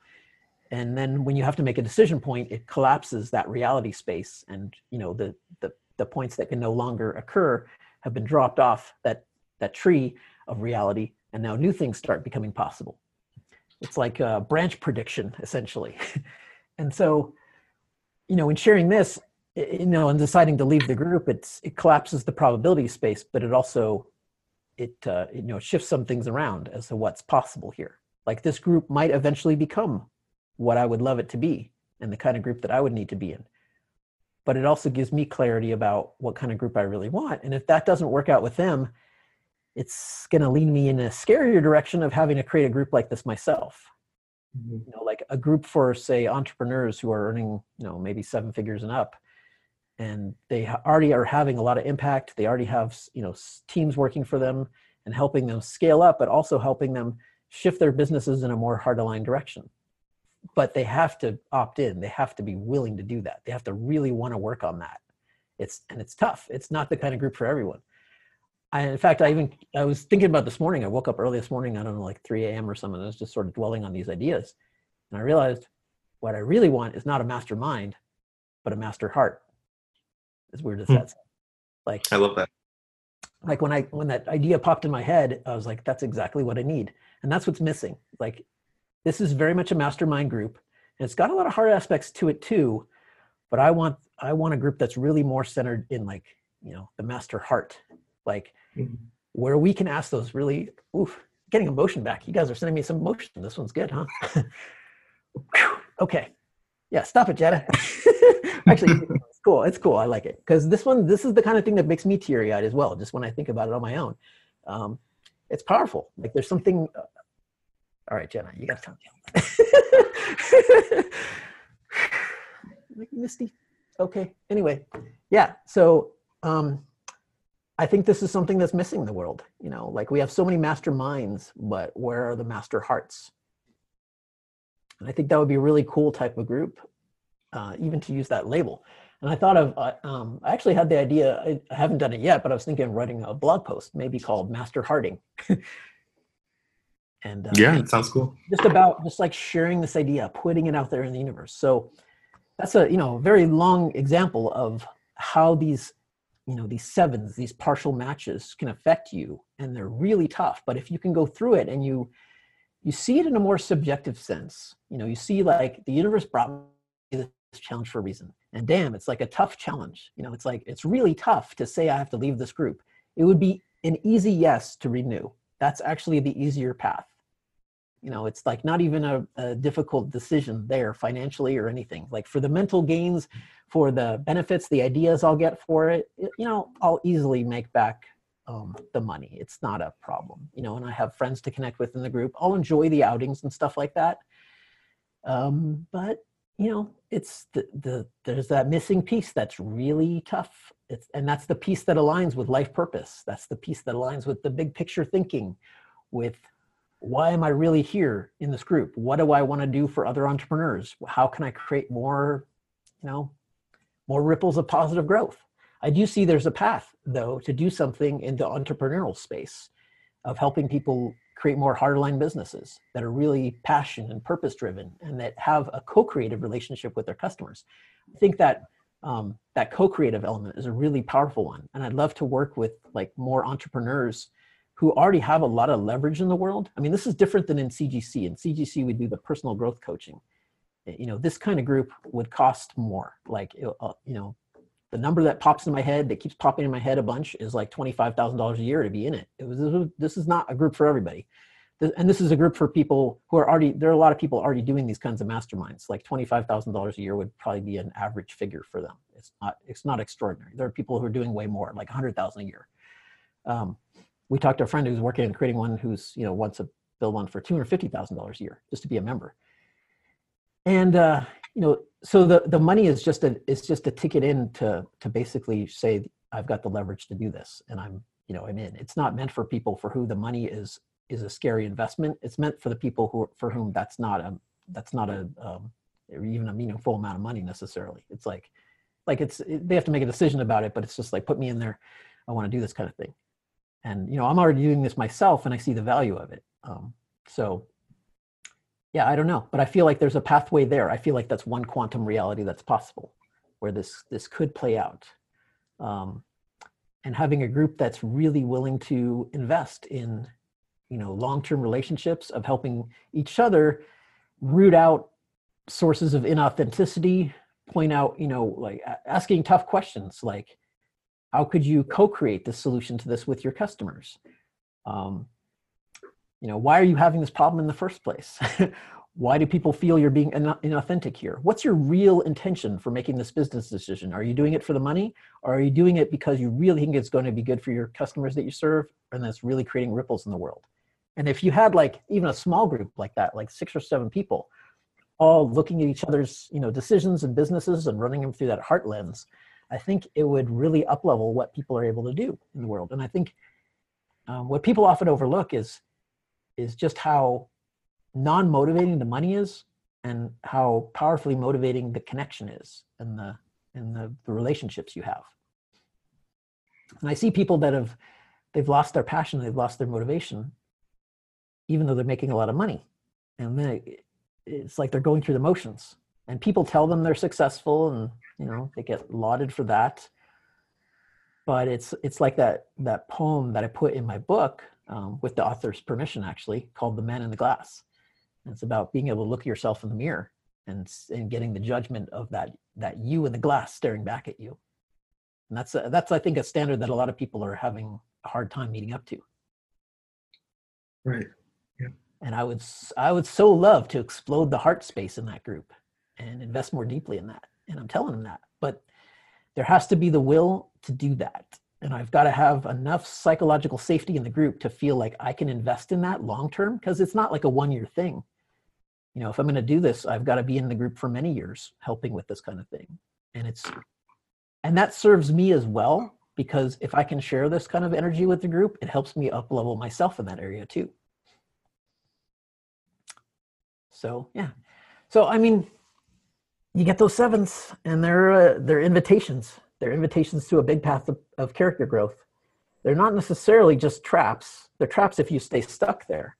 And then when you have to make a decision point, it collapses that reality space. And you know, the the, the points that can no longer occur have been dropped off that, that tree of reality. And now new things start becoming possible. It's like a branch prediction, essentially. and so, you know, in sharing this, you know, in deciding to leave the group, it's it collapses the probability space, but it also it uh, you know shifts some things around as to what's possible here. Like this group might eventually become what I would love it to be, and the kind of group that I would need to be in. But it also gives me clarity about what kind of group I really want, and if that doesn't work out with them, it's going to lead me in a scarier direction of having to create a group like this myself. Mm-hmm. You know, like a group for say entrepreneurs who are earning you know maybe seven figures and up and they already are having a lot of impact. They already have you know teams working for them and helping them scale up but also helping them shift their businesses in a more hard aligned direction. But they have to opt in. They have to be willing to do that. They have to really want to work on that. It's and it's tough. It's not the kind of group for everyone. I, in fact i even i was thinking about this morning. I woke up early this morning i don't know like 3 a.m or something i was just sort of dwelling on these ideas. And i realized what i really want is not a mastermind, but a master heart as weird as hmm. that like i love that. like when i when that idea popped in my head i was like that's exactly what i need. And that's what's missing. Like this is very much a mastermind group and it's got a lot of hard aspects to it too but i want i want a group that's really more centered in like you know the master heart. Like mm-hmm. where we can ask those really oof getting emotion back. You guys are sending me some emotion. This one's good huh? Okay. Yeah stop it jetta. Actually cool. It's cool. I like it because this one, this is the kind of thing that makes me teary eyed as well. Just when I think about it on my own, um, it's powerful. Like there's something. Uh, all right, Jenna, you got to tell me. like Misty. Okay. Anyway, yeah. So um, I think this is something that's missing in the world. You know, like we have so many master minds, but where are the master hearts? And I think that would be a really cool type of group, uh, even to use that label. And I thought of, uh, um, I actually had the idea, I, I, haven't done it yet, but I was thinking of writing a blog post, maybe called Master Hearting. and uh, yeah, it sounds cool. Just about just like sharing this idea, putting it out there in the universe. So that's a, you know, very long example of how these, you know, these sevens, these partial matches can affect you. And they're really tough. But if you can go through it and you, you see it in a more subjective sense, you know, you see like the universe brought me this challenge for a reason. And damn it's like a tough challenge. You know it's like it's really tough to say i have to leave this group. It would be an easy yes to renew. That's actually the easier path. You know it's like not even a, a, difficult decision there financially or anything. Like for the mental gains for the benefits the ideas i'll get for it you know i'll easily make back um, the money. It's not a problem. You know and i have friends to connect with in the group. I'll enjoy the outings and stuff like that. Um, but you know it's the, the there's that missing piece that's really tough. It's and that's the piece that aligns with life purpose. That's the piece that aligns with the big picture thinking with why am i really here in this group? What do i want to do for other entrepreneurs? How can i create more you know more ripples of positive growth? I do see there's a path though to do something in the entrepreneurial space of helping people create more hardline businesses that are really passion and purpose driven and that have a co-creative relationship with their customers. I think that um, that co-creative element is a really powerful one and i'd love to work with like more entrepreneurs who already have a lot of leverage in the world. I mean this is different than in cgc in cgc we do the personal growth coaching. You know this kind of group would cost more like you know the number that pops in my head that keeps popping in my head a bunch is like $25,000 a year to be in it. It was, this is not a group for everybody. And this is a group for people who are already, there are a lot of people already doing these kinds of masterminds. Like $25,000 a year would probably be an average figure for them. It's not, it's not extraordinary. There are people who are doing way more, like 100,000 a year. Um, we talked to a friend who's working on creating one who's, you know, wants to build one for $250,000 a year just to be a member. And, uh, you know, so the the money is just a it's just a ticket in to to basically say I've got the leverage to do this and I'm you know I'm in. It's not meant for people for who the money is is a scary investment. It's meant for the people who for whom that's not a that's not a um, even a meaningful amount of money necessarily. It's like like it's they have to make a decision about it, but it's just like put me in there. I want to do this kind of thing. And you know, I'm already doing this myself, and I see the value of it. Um, so, yeah, I don't know, but I feel like there's a pathway there. I feel like that's one quantum reality that's possible, where this this could play out. Um, and having a group that's really willing to invest in you know long-term relationships of helping each other root out sources of inauthenticity point out you know like asking tough questions like how could you co-create the solution to this with your customers um, you know why are you having this problem in the first place? Why do people feel you're being inauthentic here? What's your real intention for making this business decision? Are you doing it for the money? Or are you doing it because you really think it's going to be good for your customers that you serve and that's really creating ripples in the world? And if you had like even a small group like that like six or seven people all looking at each other's you know decisions and businesses and running them through that heart lens i think it would really up level what people are able to do in the world. And i think um, what people often overlook is is just how non-motivating the money is and how powerfully motivating the connection is and the and the, the relationships you have. And i see people that have they've lost their passion they've lost their motivation even though they're making a lot of money. And then it, it's like they're going through the motions. And people tell them they're successful and you know they get lauded for that. But it's it's like that that poem that i put in my book um, with the author's permission actually called the man in the glass and it's about being able to look at yourself in the mirror and and getting the judgment of that that you in the glass staring back at you and that's a, that's i think a standard that a lot of people are having a hard time meeting up to right Yeah. and I would I would so love to explode the heart space in that group and invest more deeply in that. And I'm telling them that, but there has to be the will to do that. And I've got to have enough psychological safety in the group to feel like I can invest in that long term because it's not like a one year thing. You know, if I'm going to do this, I've got to be in the group for many years helping with this kind of thing. And it's and that serves me as well because if I can share this kind of energy with the group, it helps me up level myself in that area too. So yeah. So I mean, you get those sevens, and they're uh, they're invitations. They're invitations to a big path of, of character growth. They're not necessarily just traps. They're traps if you stay stuck there.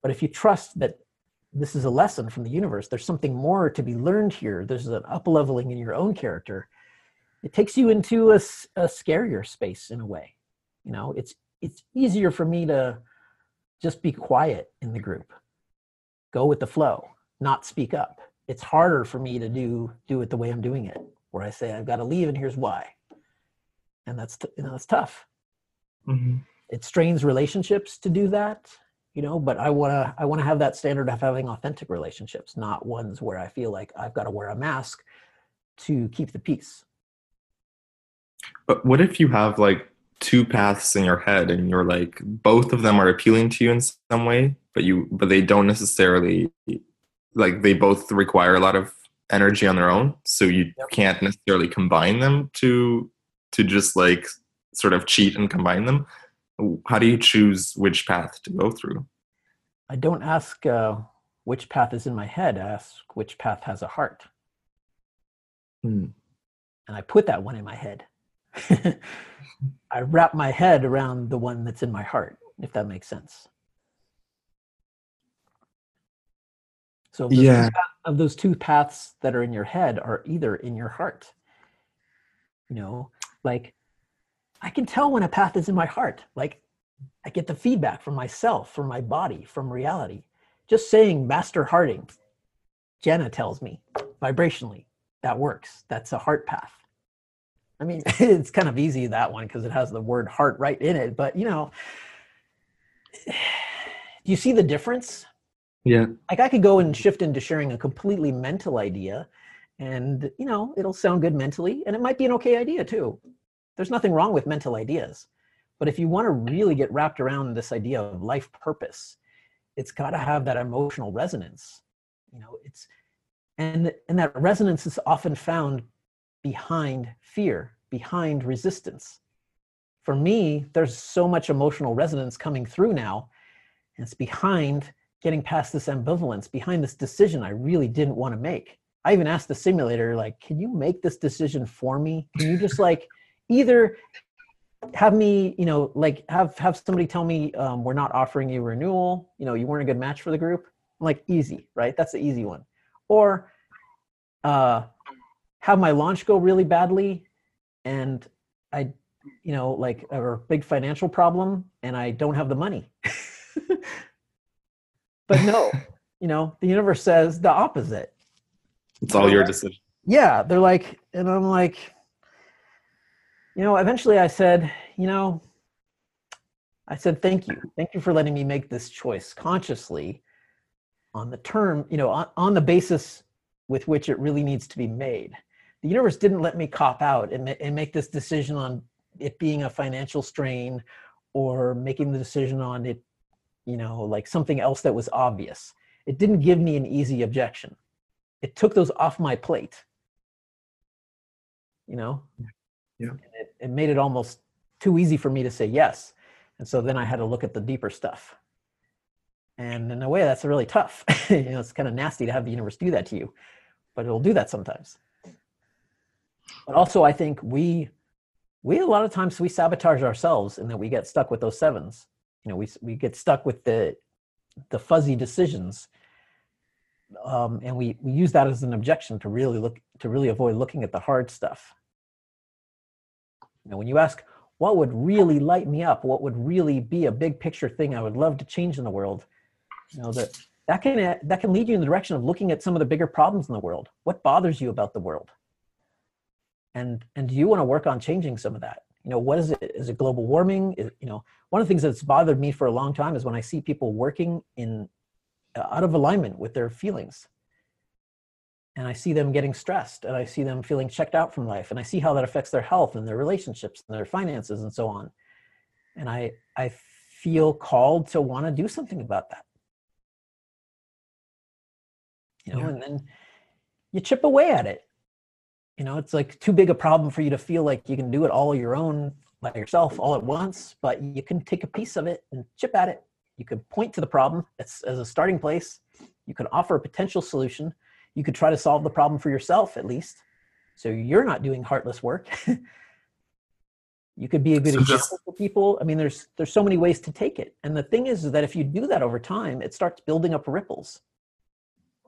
But if you trust that this is a lesson from the universe, there's something more to be learned here. There's an up leveling in your own character. It takes you into a, a scarier space in a way. You know, it's it's easier for me to just be quiet in the group go with the flow, not speak up. It's harder for me to do do it the way I'm doing it, where I say I've got to leave and here's why, and that's t- you know it's tough. Mm-hmm. It strains relationships to do that, you know. But I wanna I wanna have that standard of having authentic relationships, not ones where I feel like I've got to wear a mask to keep the peace. But what if you have like two paths in your head and you're like both of them are appealing to you in some way but you but they don't necessarily like they both require a lot of energy on their own so you yep. can't necessarily combine them to to just like sort of cheat and combine them. How do you choose which path to go through? I don't ask uh, which path is in my head i ask which path has a heart. Hmm. and i put that one in my head. I wrap my head around the one that's in my heart if that makes sense So yeah. of those two paths that are in your head are either in your heart. You know, like I can tell when a path is in my heart. Like I get the feedback from myself, from my body, from reality. Just saying Master Hearting, Jenna tells me vibrationally that works. That's a heart path. I mean, it's kind of easy that one because it has the word heart right in it. But you know, do you see the difference? Yeah. Like I could go and shift into sharing a completely mental idea and, you know, it'll sound good mentally and it might be an okay idea too. There's nothing wrong with mental ideas. But if you want to really get wrapped around this idea of life purpose, it's got to have that emotional resonance. You know, it's and and that resonance is often found behind fear, behind resistance. For me, there's so much emotional resonance coming through now, and it's behind getting past this ambivalence behind this decision I really didn't want to make. I even asked the simulator, like, can you make this decision for me? Can you just like either have me, you know, like have have somebody tell me um, we're not offering you renewal. You know, you weren't a good match for the group. I'm like easy, right? That's the easy one. Or uh, have my launch go really badly, and I, you know, like a big financial problem, and I don't have the money. but no, you know, the universe says the opposite. It's all your decision. Yeah, they're like, and I'm like, you know, eventually I said, you know, I said, thank you. Thank you for letting me make this choice consciously on the term, you know, on, on the basis with which it really needs to be made. The universe didn't let me cop out and, and make this decision on it being a financial strain or making the decision on it, you know, like something else that was obvious. It didn't give me an easy objection. It took those off my plate. You know? Yeah. It, it made it almost too easy for me to say yes. And so then I had to look at the deeper stuff. And in a way, that's really tough. you know, it's kind of nasty to have the universe do that to you, but it'll do that sometimes. But also, I think we, we a lot of times we sabotage ourselves in that we get stuck with those sevens. You know, we we get stuck with the, the fuzzy decisions, um, and we we use that as an objection to really look to really avoid looking at the hard stuff. You know, when you ask what would really light me up, what would really be a big picture thing I would love to change in the world, you know that that can that can lead you in the direction of looking at some of the bigger problems in the world. What bothers you about the world? And and do you want to work on changing some of that you know what is it? Is it global warming? Is, you know one of the things that's bothered me for a long time is when i see people working in uh, out of alignment with their feelings. And i see them getting stressed and i see them feeling checked out from life and i see how that affects their health and their relationships and their finances and so on. And i i feel called to want to do something about that. You know, yeah. and then you chip away at it. You know, it's like too big a problem for you to feel like you can do it all your own by yourself all at once, but you can take a piece of it and chip at it. You could point to the problem as, as a starting place. You can offer a potential solution. You could try to solve the problem for yourself at least. So you're not doing heartless work. you could be a good so example just, for people. I mean, there's there's so many ways to take it. And the thing is, is that if you do that over time, it starts building up ripples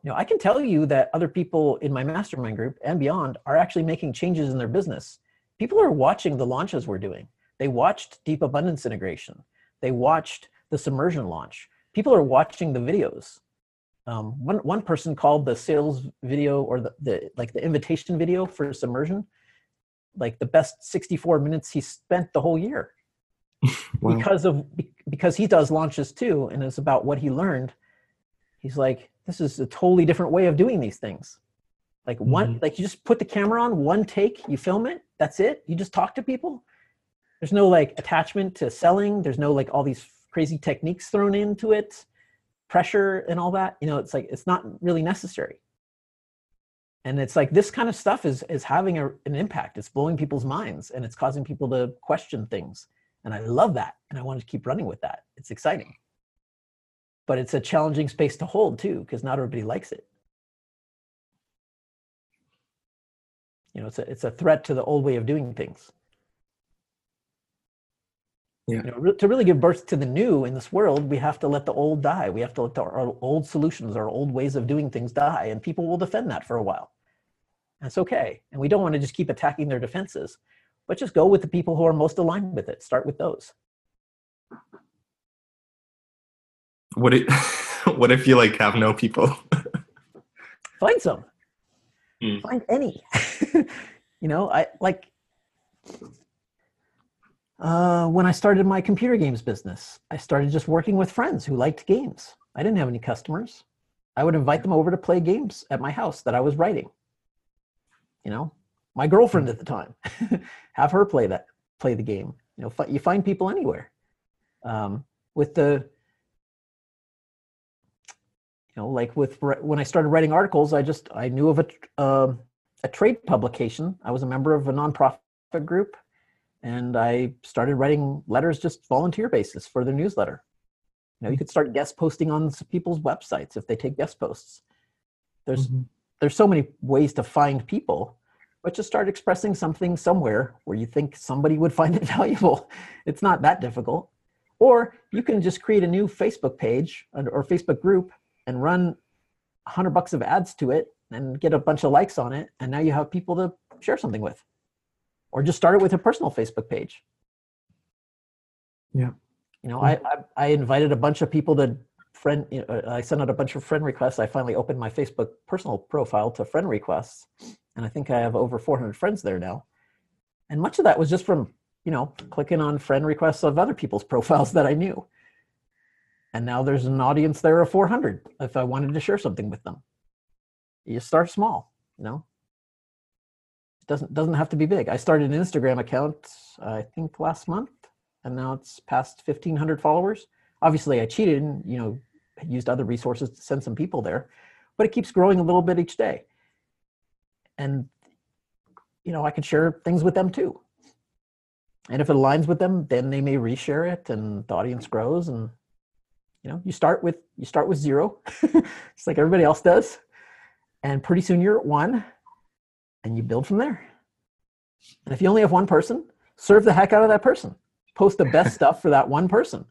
you know, I can tell you that other people in my mastermind group and beyond are actually making changes in their business. People are watching the launches we're doing. They watched Deep Abundance Integration. They watched the Submersion launch. People are watching the videos. Um, one, one person called the sales video or the, the like the invitation video for Submersion like the best 64 minutes he spent the whole year wow. because of because he does launches too and it's about what he learned he's like this is a totally different way of doing these things. Like one mm-hmm. like you just put the camera on one take you film it that's it. You just talk to people. There's no like attachment to selling. There's no like all these crazy techniques thrown into it pressure and all that. You know it's like it's not really necessary. And it's like this kind of stuff is is having a, an impact. It's blowing people's minds and it's causing people to question things. And i love that. And i want to keep running with that. It's exciting but it's a challenging space to hold too because not everybody likes it you know it's a, it's a threat to the old way of doing things yeah. You know, to really give birth to the new in this world, we have to let the old die. We have to let the, our old solutions, our old ways of doing things die, and people will defend that for a while. That's okay. And we don't want to just keep attacking their defenses, but just go with the people who are most aligned with it. Start with those. What it what if you like have no people? Find some. Mm. find any. You know i like uh, when i started my computer games business i started just working with friends who liked games. I didn't have any customers. I would invite them over to play games at my house that i was writing. You know my girlfriend at the time. Have her play that play the game. You know you find people anywhere. Um, with the you know like with when i started writing articles i just i knew of a uh, a trade publication i was a member of a nonprofit group and i started writing letters just volunteer basis for their newsletter you know you could start guest posting on people's websites if they take guest posts there's mm-hmm. there's so many ways to find people but just start expressing something somewhere where you think somebody would find it valuable. It's not that difficult. Or you can just create a new Facebook page or Facebook group and run 100 bucks of ads to it and get a bunch of likes on it. And now you have people to share something with. Or just start it with a personal Facebook page. Yeah. You know, I, I, I invited a bunch of people to friend, you know, I sent out a bunch of friend requests. I finally opened my Facebook personal profile to friend requests. And I think I have over 400 friends there now. And much of that was just from, you know, clicking on friend requests of other people's profiles that I knew. And now there's an audience there of 400 if I wanted to share something with them. You start small, you know. It doesn't doesn't have to be big. I started an Instagram account I think last month and now it's past 1500 followers. Obviously I cheated and, you know, used other resources to send some people there, but it keeps growing a little bit each day. And you know, I could share things with them too. And if it aligns with them, then they may reshare it and the audience grows and you know, you start with you start with zero, just like everybody else does. And pretty soon you're at one and you build from there. And if you only have one person, serve the heck out of that person. Post the best stuff for that one person.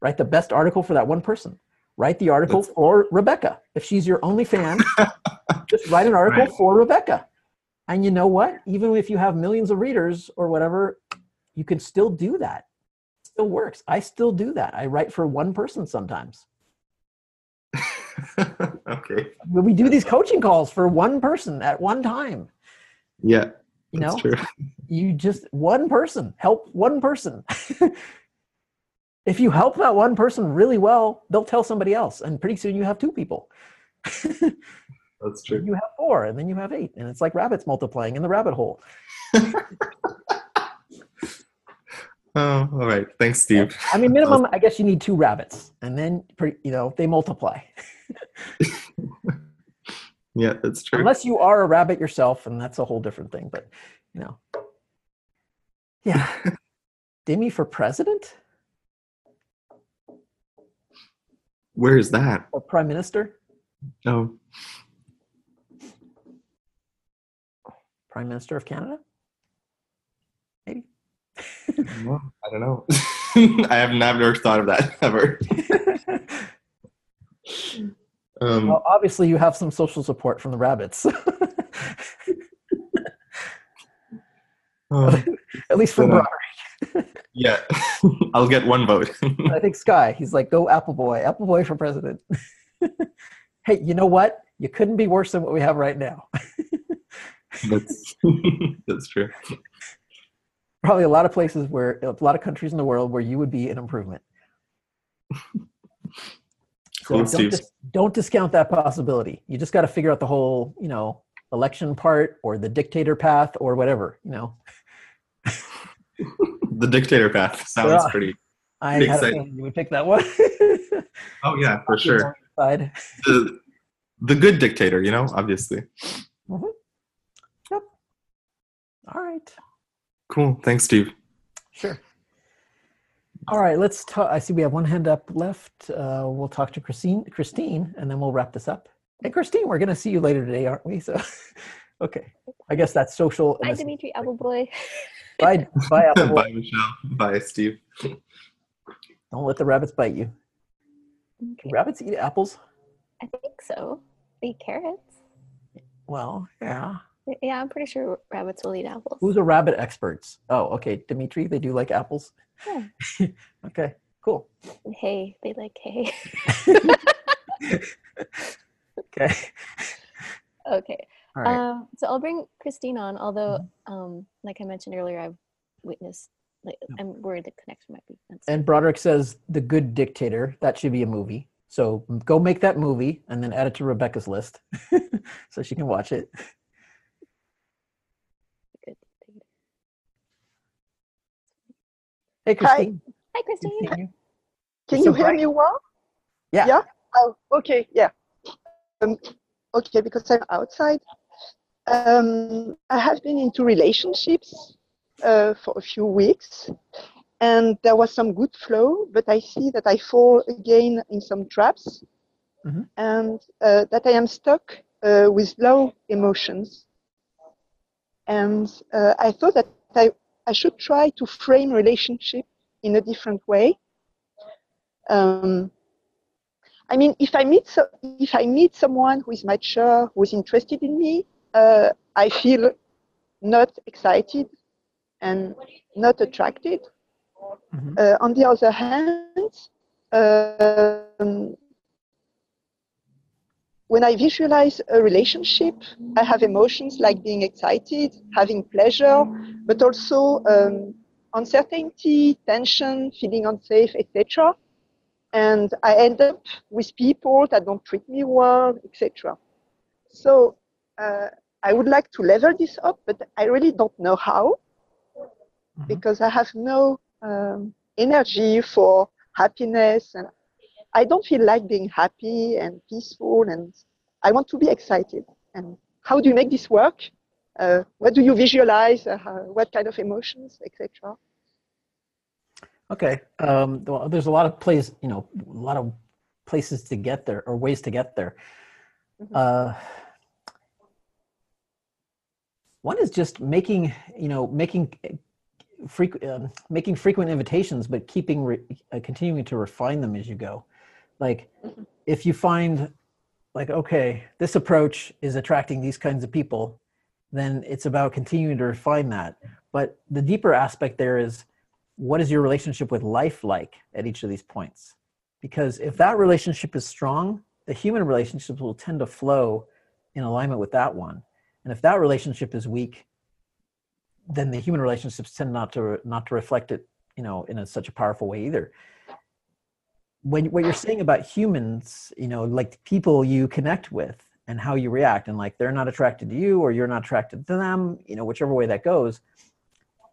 Write the best article for that one person. Write the article That's- for Rebecca. If she's your only fan, just write an article Right. for Rebecca. And you know what? Even if you have millions of readers or whatever, you can still do that. Still works. I still do that. I write for one person sometimes. okay. We do these coaching calls for one person at one time, Yeah, you that's know, true. you just one person help one person. if you help that one person really well, they'll tell somebody else, and pretty soon you have two people. That's true. you have four, and then you have eight, and it's like rabbits multiplying in the rabbit hole. Oh, all right. Thanks, Steve. I mean, minimum, I guess you need two rabbits, and then pretty, you know they multiply. Yeah, that's true. Unless you are a rabbit yourself, and that's a whole different thing. But you know, yeah, Demi for president Where is that? or prime minister? Oh, Prime Minister of Canada? I don't know. I have never thought of that ever. Um, well, obviously, you have some social support from the rabbits, oh, at least But, uh, yeah, I'll get one vote. I think Sky. He's like, "Go Apple Boy, Apple Boy for president." hey, you know what? You couldn't be worse than what we have right now. that's that's true. Probably a lot of places where a lot of countries in the world where you would be an improvement. So don't, dis- don't discount that possibility. You just got to figure out the whole, you know, election part or the dictator path or whatever. You know, The dictator path sounds Yeah. pretty. I had a feeling you would pick that one. Oh yeah, for sure. The, the good dictator, you know, obviously. Mm-hmm. Yep. All right. Cool. Thanks, Steve. Sure. All right, let's talk. I see we have one hand up left. Uh, we'll talk to Christine, Christine, and then we'll wrap this up. And Christine, we're going to see you later today, aren't we? So, okay. I guess that's social. Bye, Dimitri Appleboy. Bye, bye, Apple Boy. Bye, Michelle. Bye, Steve. Don't let the rabbits bite you. Okay. Can rabbits eat apples? I think so. They eat carrots. Well, yeah. Yeah, I'm pretty sure rabbits will eat apples. Who's a rabbit experts? Oh, okay. Dimitri, they do like apples. Yeah. okay, cool. Hey, they like hay. Okay. okay. Right. Um, so I'll bring Christine on, although, um, like I mentioned earlier, I've witnessed, like, I'm worried the connection might be. unstable. and Broderick says The Good Dictator. That should be a movie. So go make that movie and then add it to Rebecca's list so she can watch it. Hey, Christine. Hi, good Christine. seeing you. Can You're so hear bright. me well? Yeah. Yeah. Oh, okay. Yeah. Um, okay, because I'm outside. Um, I have been into relationships uh, for a few weeks, and there was some good flow. But I see that I fall again in some traps, Mhm. and uh, that I am stuck uh, with low emotions. and uh, I thought that I, I should try to frame relationship in a different way. Um, I mean, if I meet so, if I meet someone who is mature, who is interested in me, uh, I feel not excited and not attracted. Mhm. Uh, on the other hand, um, when I visualize a relationship, I have emotions like being excited, having pleasure, but also um, uncertainty, tension, feeling unsafe, etc. And I end up with people that don't treat me well, etc. So uh, I would like to level this up, but I really don't know how Mhm. because I have no um, energy for happiness and I don't feel like being happy and peaceful and I want to be excited. And how do you make this work? Uh, what do you visualize? Uh, how, what kind of emotions, etc. Okay. Um, well, there's a lot of places, you know, a lot of places to get there or ways to get there. Mhm. Uh, one is just making, you know, making frequent, um, making frequent invitations, but keeping, re- uh, continuing to refine them as you go. Like, Mhm. if you find, like, okay, this approach is attracting these kinds of people, then it's about continuing to refine that. But the deeper aspect there is what is your relationship with life like at each of these points? Because if that relationship is strong, the human relationships will tend to flow in alignment with that one. And if that relationship is weak, then the human relationships tend not to not to reflect it, you know, in a, such a powerful way either. When what you're saying about humans, you know, like people you connect with and how you react, and like they're not attracted to you or you're not attracted to them, you know, whichever way that goes.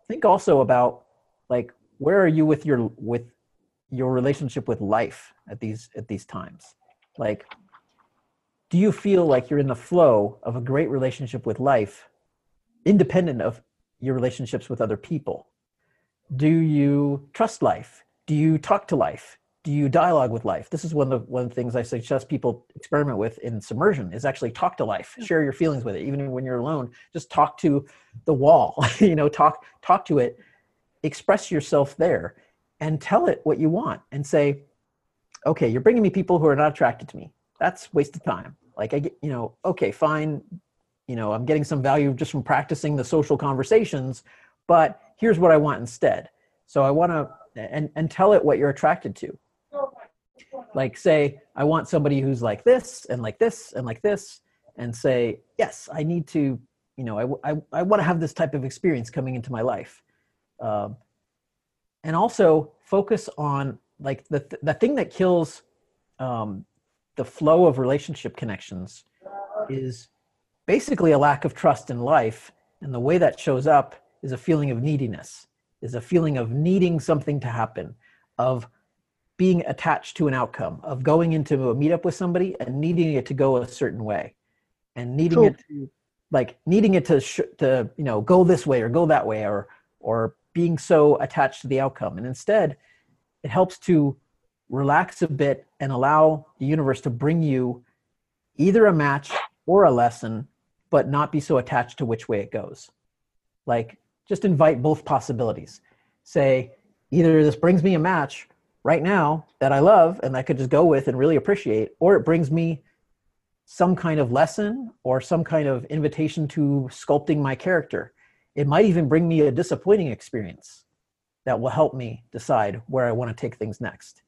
Think also about like where are you with your with your relationship with life at these at these times? Like do you feel like you're in the flow of a great relationship with life independent of your relationships with other people? Do you trust life? Do you talk to life do you dialogue with life? This is one of the one of the things i suggest people experiment with in submersion is actually talk to life share your feelings with it. Even when you're alone just talk to the wall you know talk talk to it express yourself there and tell it what you want and say okay you're bringing me people who are not attracted to me. That's waste of time. Like i get you know okay fine you know i'm getting some value just from practicing the social conversations but here's what i want instead. So i want to and and tell it what you're attracted to like say i want somebody who's like this and like this and like this and say yes i need to you know i i, I want to have this type of experience coming into my life. Um, and also focus on like the the thing that kills um, the flow of relationship connections is basically a lack of trust in life and the way that shows up is a feeling of neediness is a feeling of needing something to happen of being attached to an outcome of going into a meetup with somebody and needing it to go a certain way and needing it to like needing it to sh- to you know go this way or go that way or or being so attached to the outcome. And instead it helps to relax a bit and allow the universe to bring you either a match or a lesson but not be so attached to which way it goes. Like just invite both possibilities. Say either this brings me a match right now that i love and i could just go with and really appreciate or it brings me some kind of lesson or some kind of invitation to sculpting my character it might even bring me a disappointing experience that will help me decide where I want to take things next.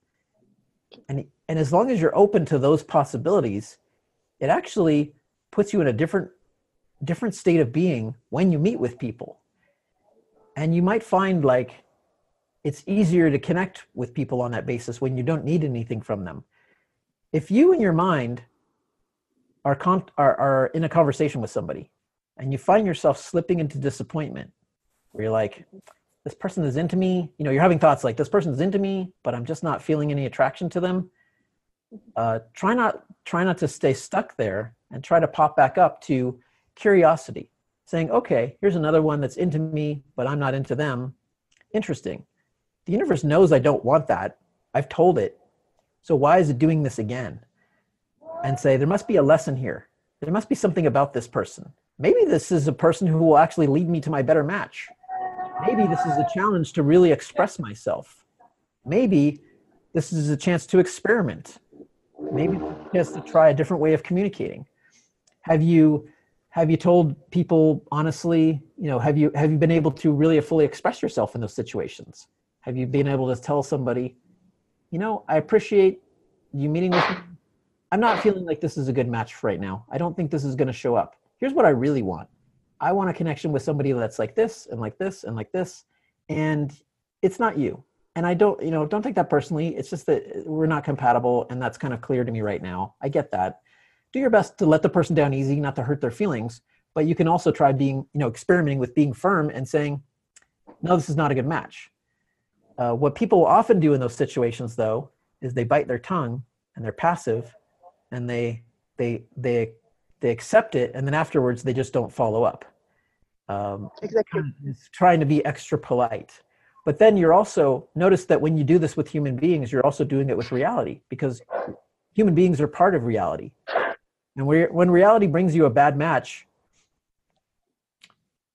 And, and as long as you're open to those possibilities, it actually puts you in a different different state of being when you meet with people. And you might find like it's easier to connect with people on that basis when you don't need anything from them. If you in your mind are, con- are, are in a conversation with somebody and you find yourself slipping into disappointment where you're like this person is into me you know you're having thoughts like this person's into me but i'm just not feeling any attraction to them uh, try not try not to stay stuck there and try to pop back up to curiosity saying okay here's another one that's into me but i'm not into them interesting the universe knows i don't want that i've told it so why is it doing this again and say there must be a lesson here there must be something about this person maybe this is a person who will actually lead me to my better match. Maybe this is a challenge to really express myself. Maybe this is a chance to experiment. Maybe chance to try a different way of communicating. Have you have you told people honestly, you know, have you have you been able to really fully express yourself in those situations? Have you been able to tell somebody, you know, I appreciate you meeting with me. I'm not feeling like this is a good match right now. I don't think this is going to show up. Here's what I really want. I want a connection with somebody that's like this and like this and like this, and it's not you. And I don't, you know, don't take that personally. It's just that uh, we're not compatible, and that's kind of clear to me right now. I get that. Do your best to let the person down easy, not to hurt their feelings. But you can also try being, you know, experimenting with being firm and saying, no, this is not a good match. Uh, what people often do in those situations, though, is they bite their tongue and they're passive, and they they they they accept it, and then afterwards they just don't follow up. Um, Exactly. it's trying to be extra polite. But then you're also notice that when you do this with human beings, you're also doing it with reality because human beings are part of reality. And when reality brings you a bad match,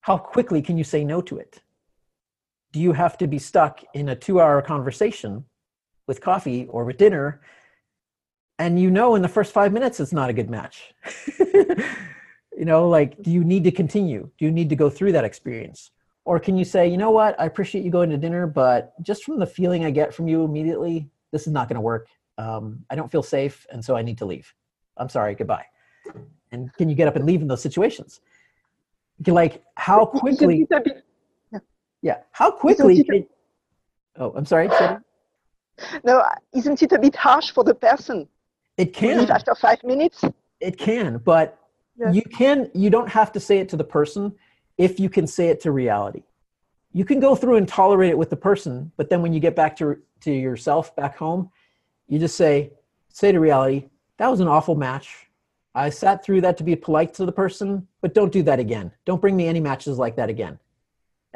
how quickly can you say no to it? Do you have to be stuck in a two hour conversation with coffee or with dinner? And you know in the first five minutes it's not a good match. you know, like, do you need to continue? Do you need to go through that experience? Or can you say, you know what, I appreciate you going to dinner, but just from the feeling I get from you immediately, this is not going to work. Um, I don't feel safe, and so I need to leave. I'm sorry, goodbye. And can you get up and leave in those situations? Like, how quickly? Isn't it a bit- Yeah, how quickly? it- oh, I'm sorry. No, isn't it a bit harsh for the person It can. after five minutes? It can, but Yeah. you can. You don't have to say it to the person if you can say it to reality. You can go through and tolerate it with the person, but then when you get back to to yourself back home, you just say say to reality, that was an awful match. I sat through that to be polite to the person, but don't do that again. Don't bring me any matches like that again.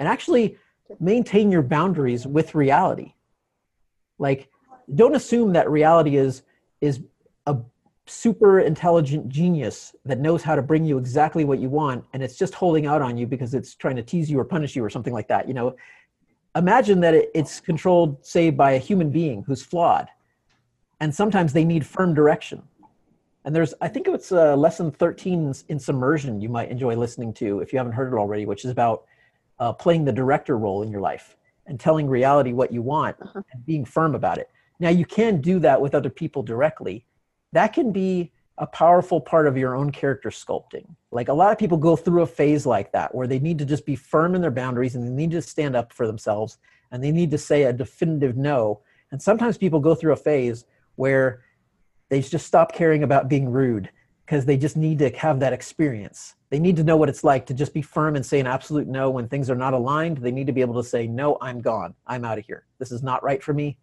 And actually maintain your boundaries with reality. Like don't assume that reality is is a super intelligent genius that knows how to bring you exactly what you want and it's just holding out on you because it's trying to tease you or punish you or something like that you know imagine that it, it's controlled say by a human being who's flawed and sometimes they need firm direction and there's i think it's uh, lesson 13 in submersion you might enjoy listening to if you haven't heard it already which is about uh, playing the director role in your life and telling reality what you want and being firm about it now you can do that with other people directly that can be a powerful part of your own character sculpting. Like a lot of people go through a phase like that where they need to just be firm in their boundaries and they need to stand up for themselves and they need to say a definitive no. And sometimes people go through a phase where they just stop caring about being rude because they just need to have that experience. They need to know what it's like to just be firm and say an absolute no when things are not aligned. They need to be able to say, no, I'm gone. I'm out of here. This is not right for me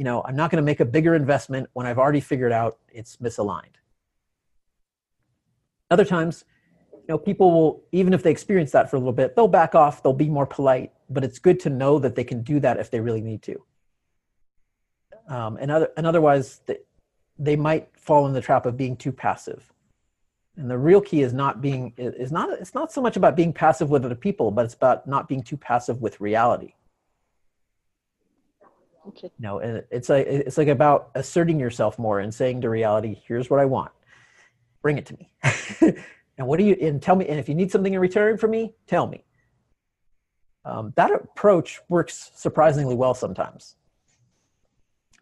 you know i'm not going to make a bigger investment when i've already figured out it's misaligned other times you know people will even if they experience that for a little bit they'll back off they'll be more polite but it's good to know that they can do that if they really need to um, and, other, and otherwise they, they might fall in the trap of being too passive and the real key is not being is not it's not so much about being passive with other people but it's about not being too passive with reality. Okay. no it's like it's like about asserting yourself more and saying to reality here's what i want. Bring it to me. And what do you and tell me and if you need something in return from me tell me. Um, that approach works surprisingly well sometimes.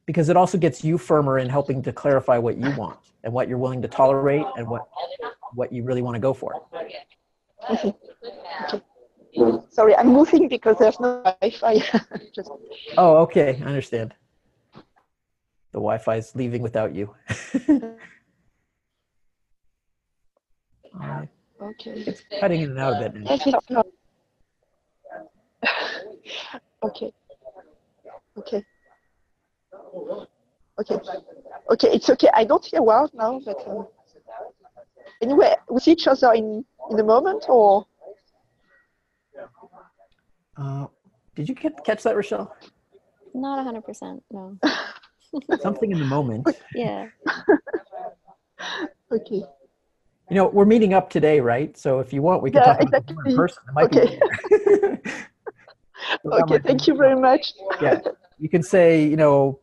Because it also gets you firmer in helping to clarify what you want and what you're willing to tolerate and what what you really want to go for Okay. Okay. Sorry, I'm moving because there's no Wi-Fi. Just oh okay i understand the wi-fi is leaving without you right. okay. it's cutting in and out a bit now. Yes, yes, no. Okay. Okay. Okay. Okay, it's okay. I don't hear well now, but um, anyway, we see each other in in a moment, or Uh, did you get, catch that, Rochelle? Not 100%, no. Something in the moment. Yeah. okay. You know, we're meeting up today, right? So if you want, we can Yeah, talk about it in person. It might Okay. be. Okay, thank you very much. Yeah, you can say, you know,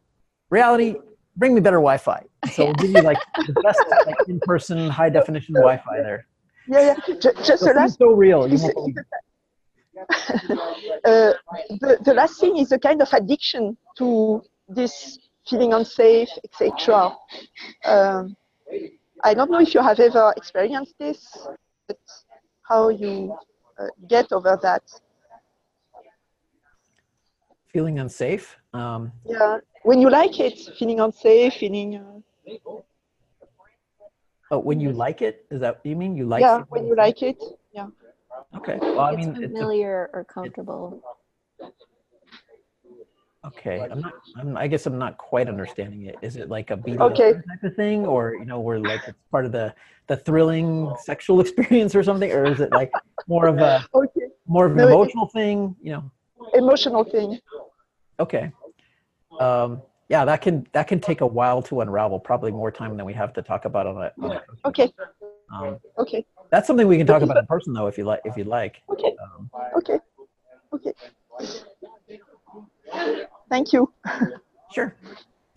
reality, bring me better Wi-Fi. So we'll give you like the best like, in-person high definition Wi-Fi there. Yeah, yeah. Ju- Just So the it last, so real. You won't believe uh, the, the last thing is a kind of addiction to this feeling unsafe, etc. Um, I don't know if you have ever experienced this, but how you uh, get over that. Feeling unsafe. Um, Yeah, when you like it, feeling unsafe, feeling. Uh, oh, when you like it, is that you mean? You like? yeah, when you like it. Yeah. Okay. Well, I it's mean, it's a familiar or comfortable. Okay, I'm not. I'm, I guess I'm not quite understanding it. Is it like a BDSM Okay. type of thing, or you know, where like it's part of the the thrilling sexual experience or something, or is it like more of a Okay. more of an No, it- emotional thing? You know. Emotional thing. Okay. Um, yeah, that can that can take a while to unravel. Probably more time than we have to talk about on it. On a, Okay. um, Okay. that's something we can talk about in person, though, if you like. If you'd like. Okay. Um, Okay. Okay. Thank you. sure.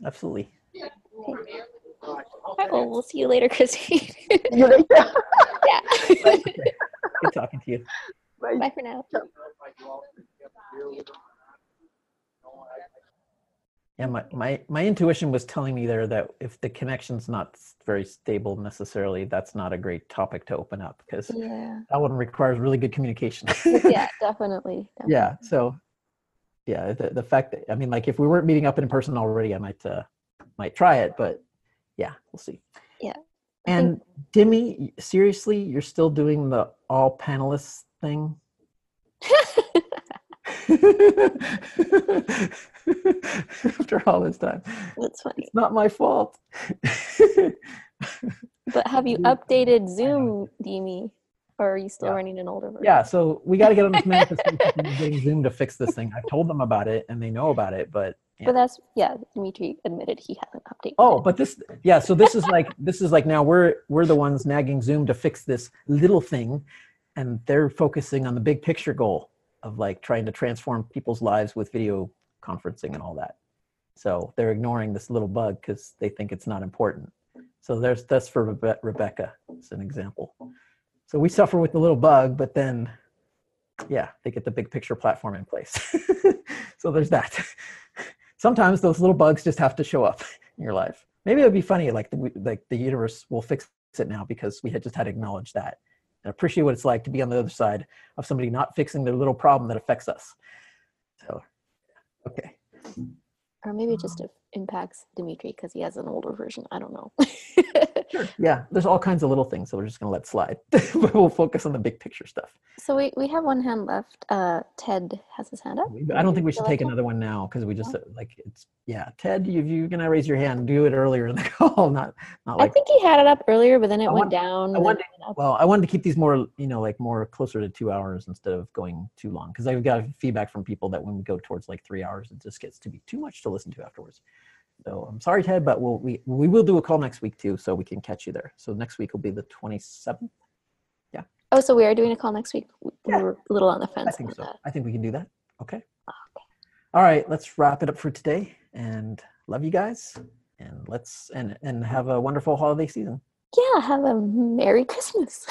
Absolutely. All right, well, we'll see you later, Christine. You later. yeah. Good talking to you. Bye. Bye for now. Yeah, my, my, my intuition was telling me there that if the connection's not very stable necessarily, that's not a great topic to open up because Yeah. that one requires really good communication. Yeah, definitely. definitely. yeah. So, yeah, the, the fact that, I mean, like if we weren't meeting up in person already, I might, uh, might try it, but yeah, we'll see. Yeah, And Dimmy, seriously, you're still doing the all panelists thing? After all this time. That's funny. It's not my fault. But have you updated Zoom, Demi? Or are you still Yeah. running an older version? yeah, so we got to get on this getting Zoom to fix this thing. I've told them about it and they know about it, but yeah. But that's yeah. Dimitri admitted he hasn't updated. Oh, but this yeah, so this is like this is like now we're we're the ones nagging Zoom to fix this little thing and they're focusing on the big picture goal of like trying to transform people's lives with video conferencing and all that. So they're ignoring this little bug because they think it's not important. So there's that's for Rebe- Rebecca as an example. So we suffer with the little bug, but then yeah, they get the big picture platform in place. so there's that. Sometimes those little bugs just have to show up in your life. Maybe it'd be funny, like the, like the universe will fix it now because we had just had to acknowledge that and appreciate what it's like to be on the other side of somebody not fixing their little problem that affects us. So, okay. or maybe it just mm. impacts Dimitri because he has an older version. I don't know. Sure. Yeah, there's all kinds of little things that we're just gonna let slide, but we'll focus on the big picture stuff. so we, we have one hand left. Uh, Ted has his hand up. I don't think we should take another one now because we just uh, like it's yeah. Ted, if you're gonna raise your hand, do it earlier in the call, not not I think he had it up earlier, but then it I went want- down. I and want then it went up. Well, I wanted to keep these more, you know, like more closer to two hours instead of going too long because I've got feedback from people that when we go towards like three hours, it just gets to be too much to listen to afterwards. So I'm sorry, Ted, but we'll, we we will do a call next week too, so we can catch you there. So next week will be the 27th. Yeah. Oh, so we are doing a call next week. We Yeah. were a little on the fence. I think so. that. I think we can do that. Okay. Ah, okay. All right, let's wrap it up for today, and love you guys, and let's and and have a wonderful holiday season, Yeah, have a Merry Christmas.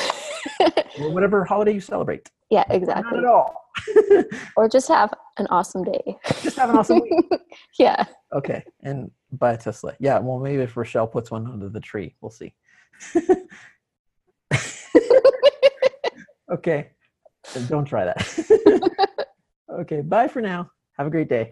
or whatever holiday you celebrate. yeah, Not exactly. at all. Or just have an awesome day. just have an awesome week. yeah. Okay, and buy a Tesla. Yeah, well, maybe if Rochelle puts one under the tree, we'll see. okay, don't try that. okay, bye for now. Have a great day.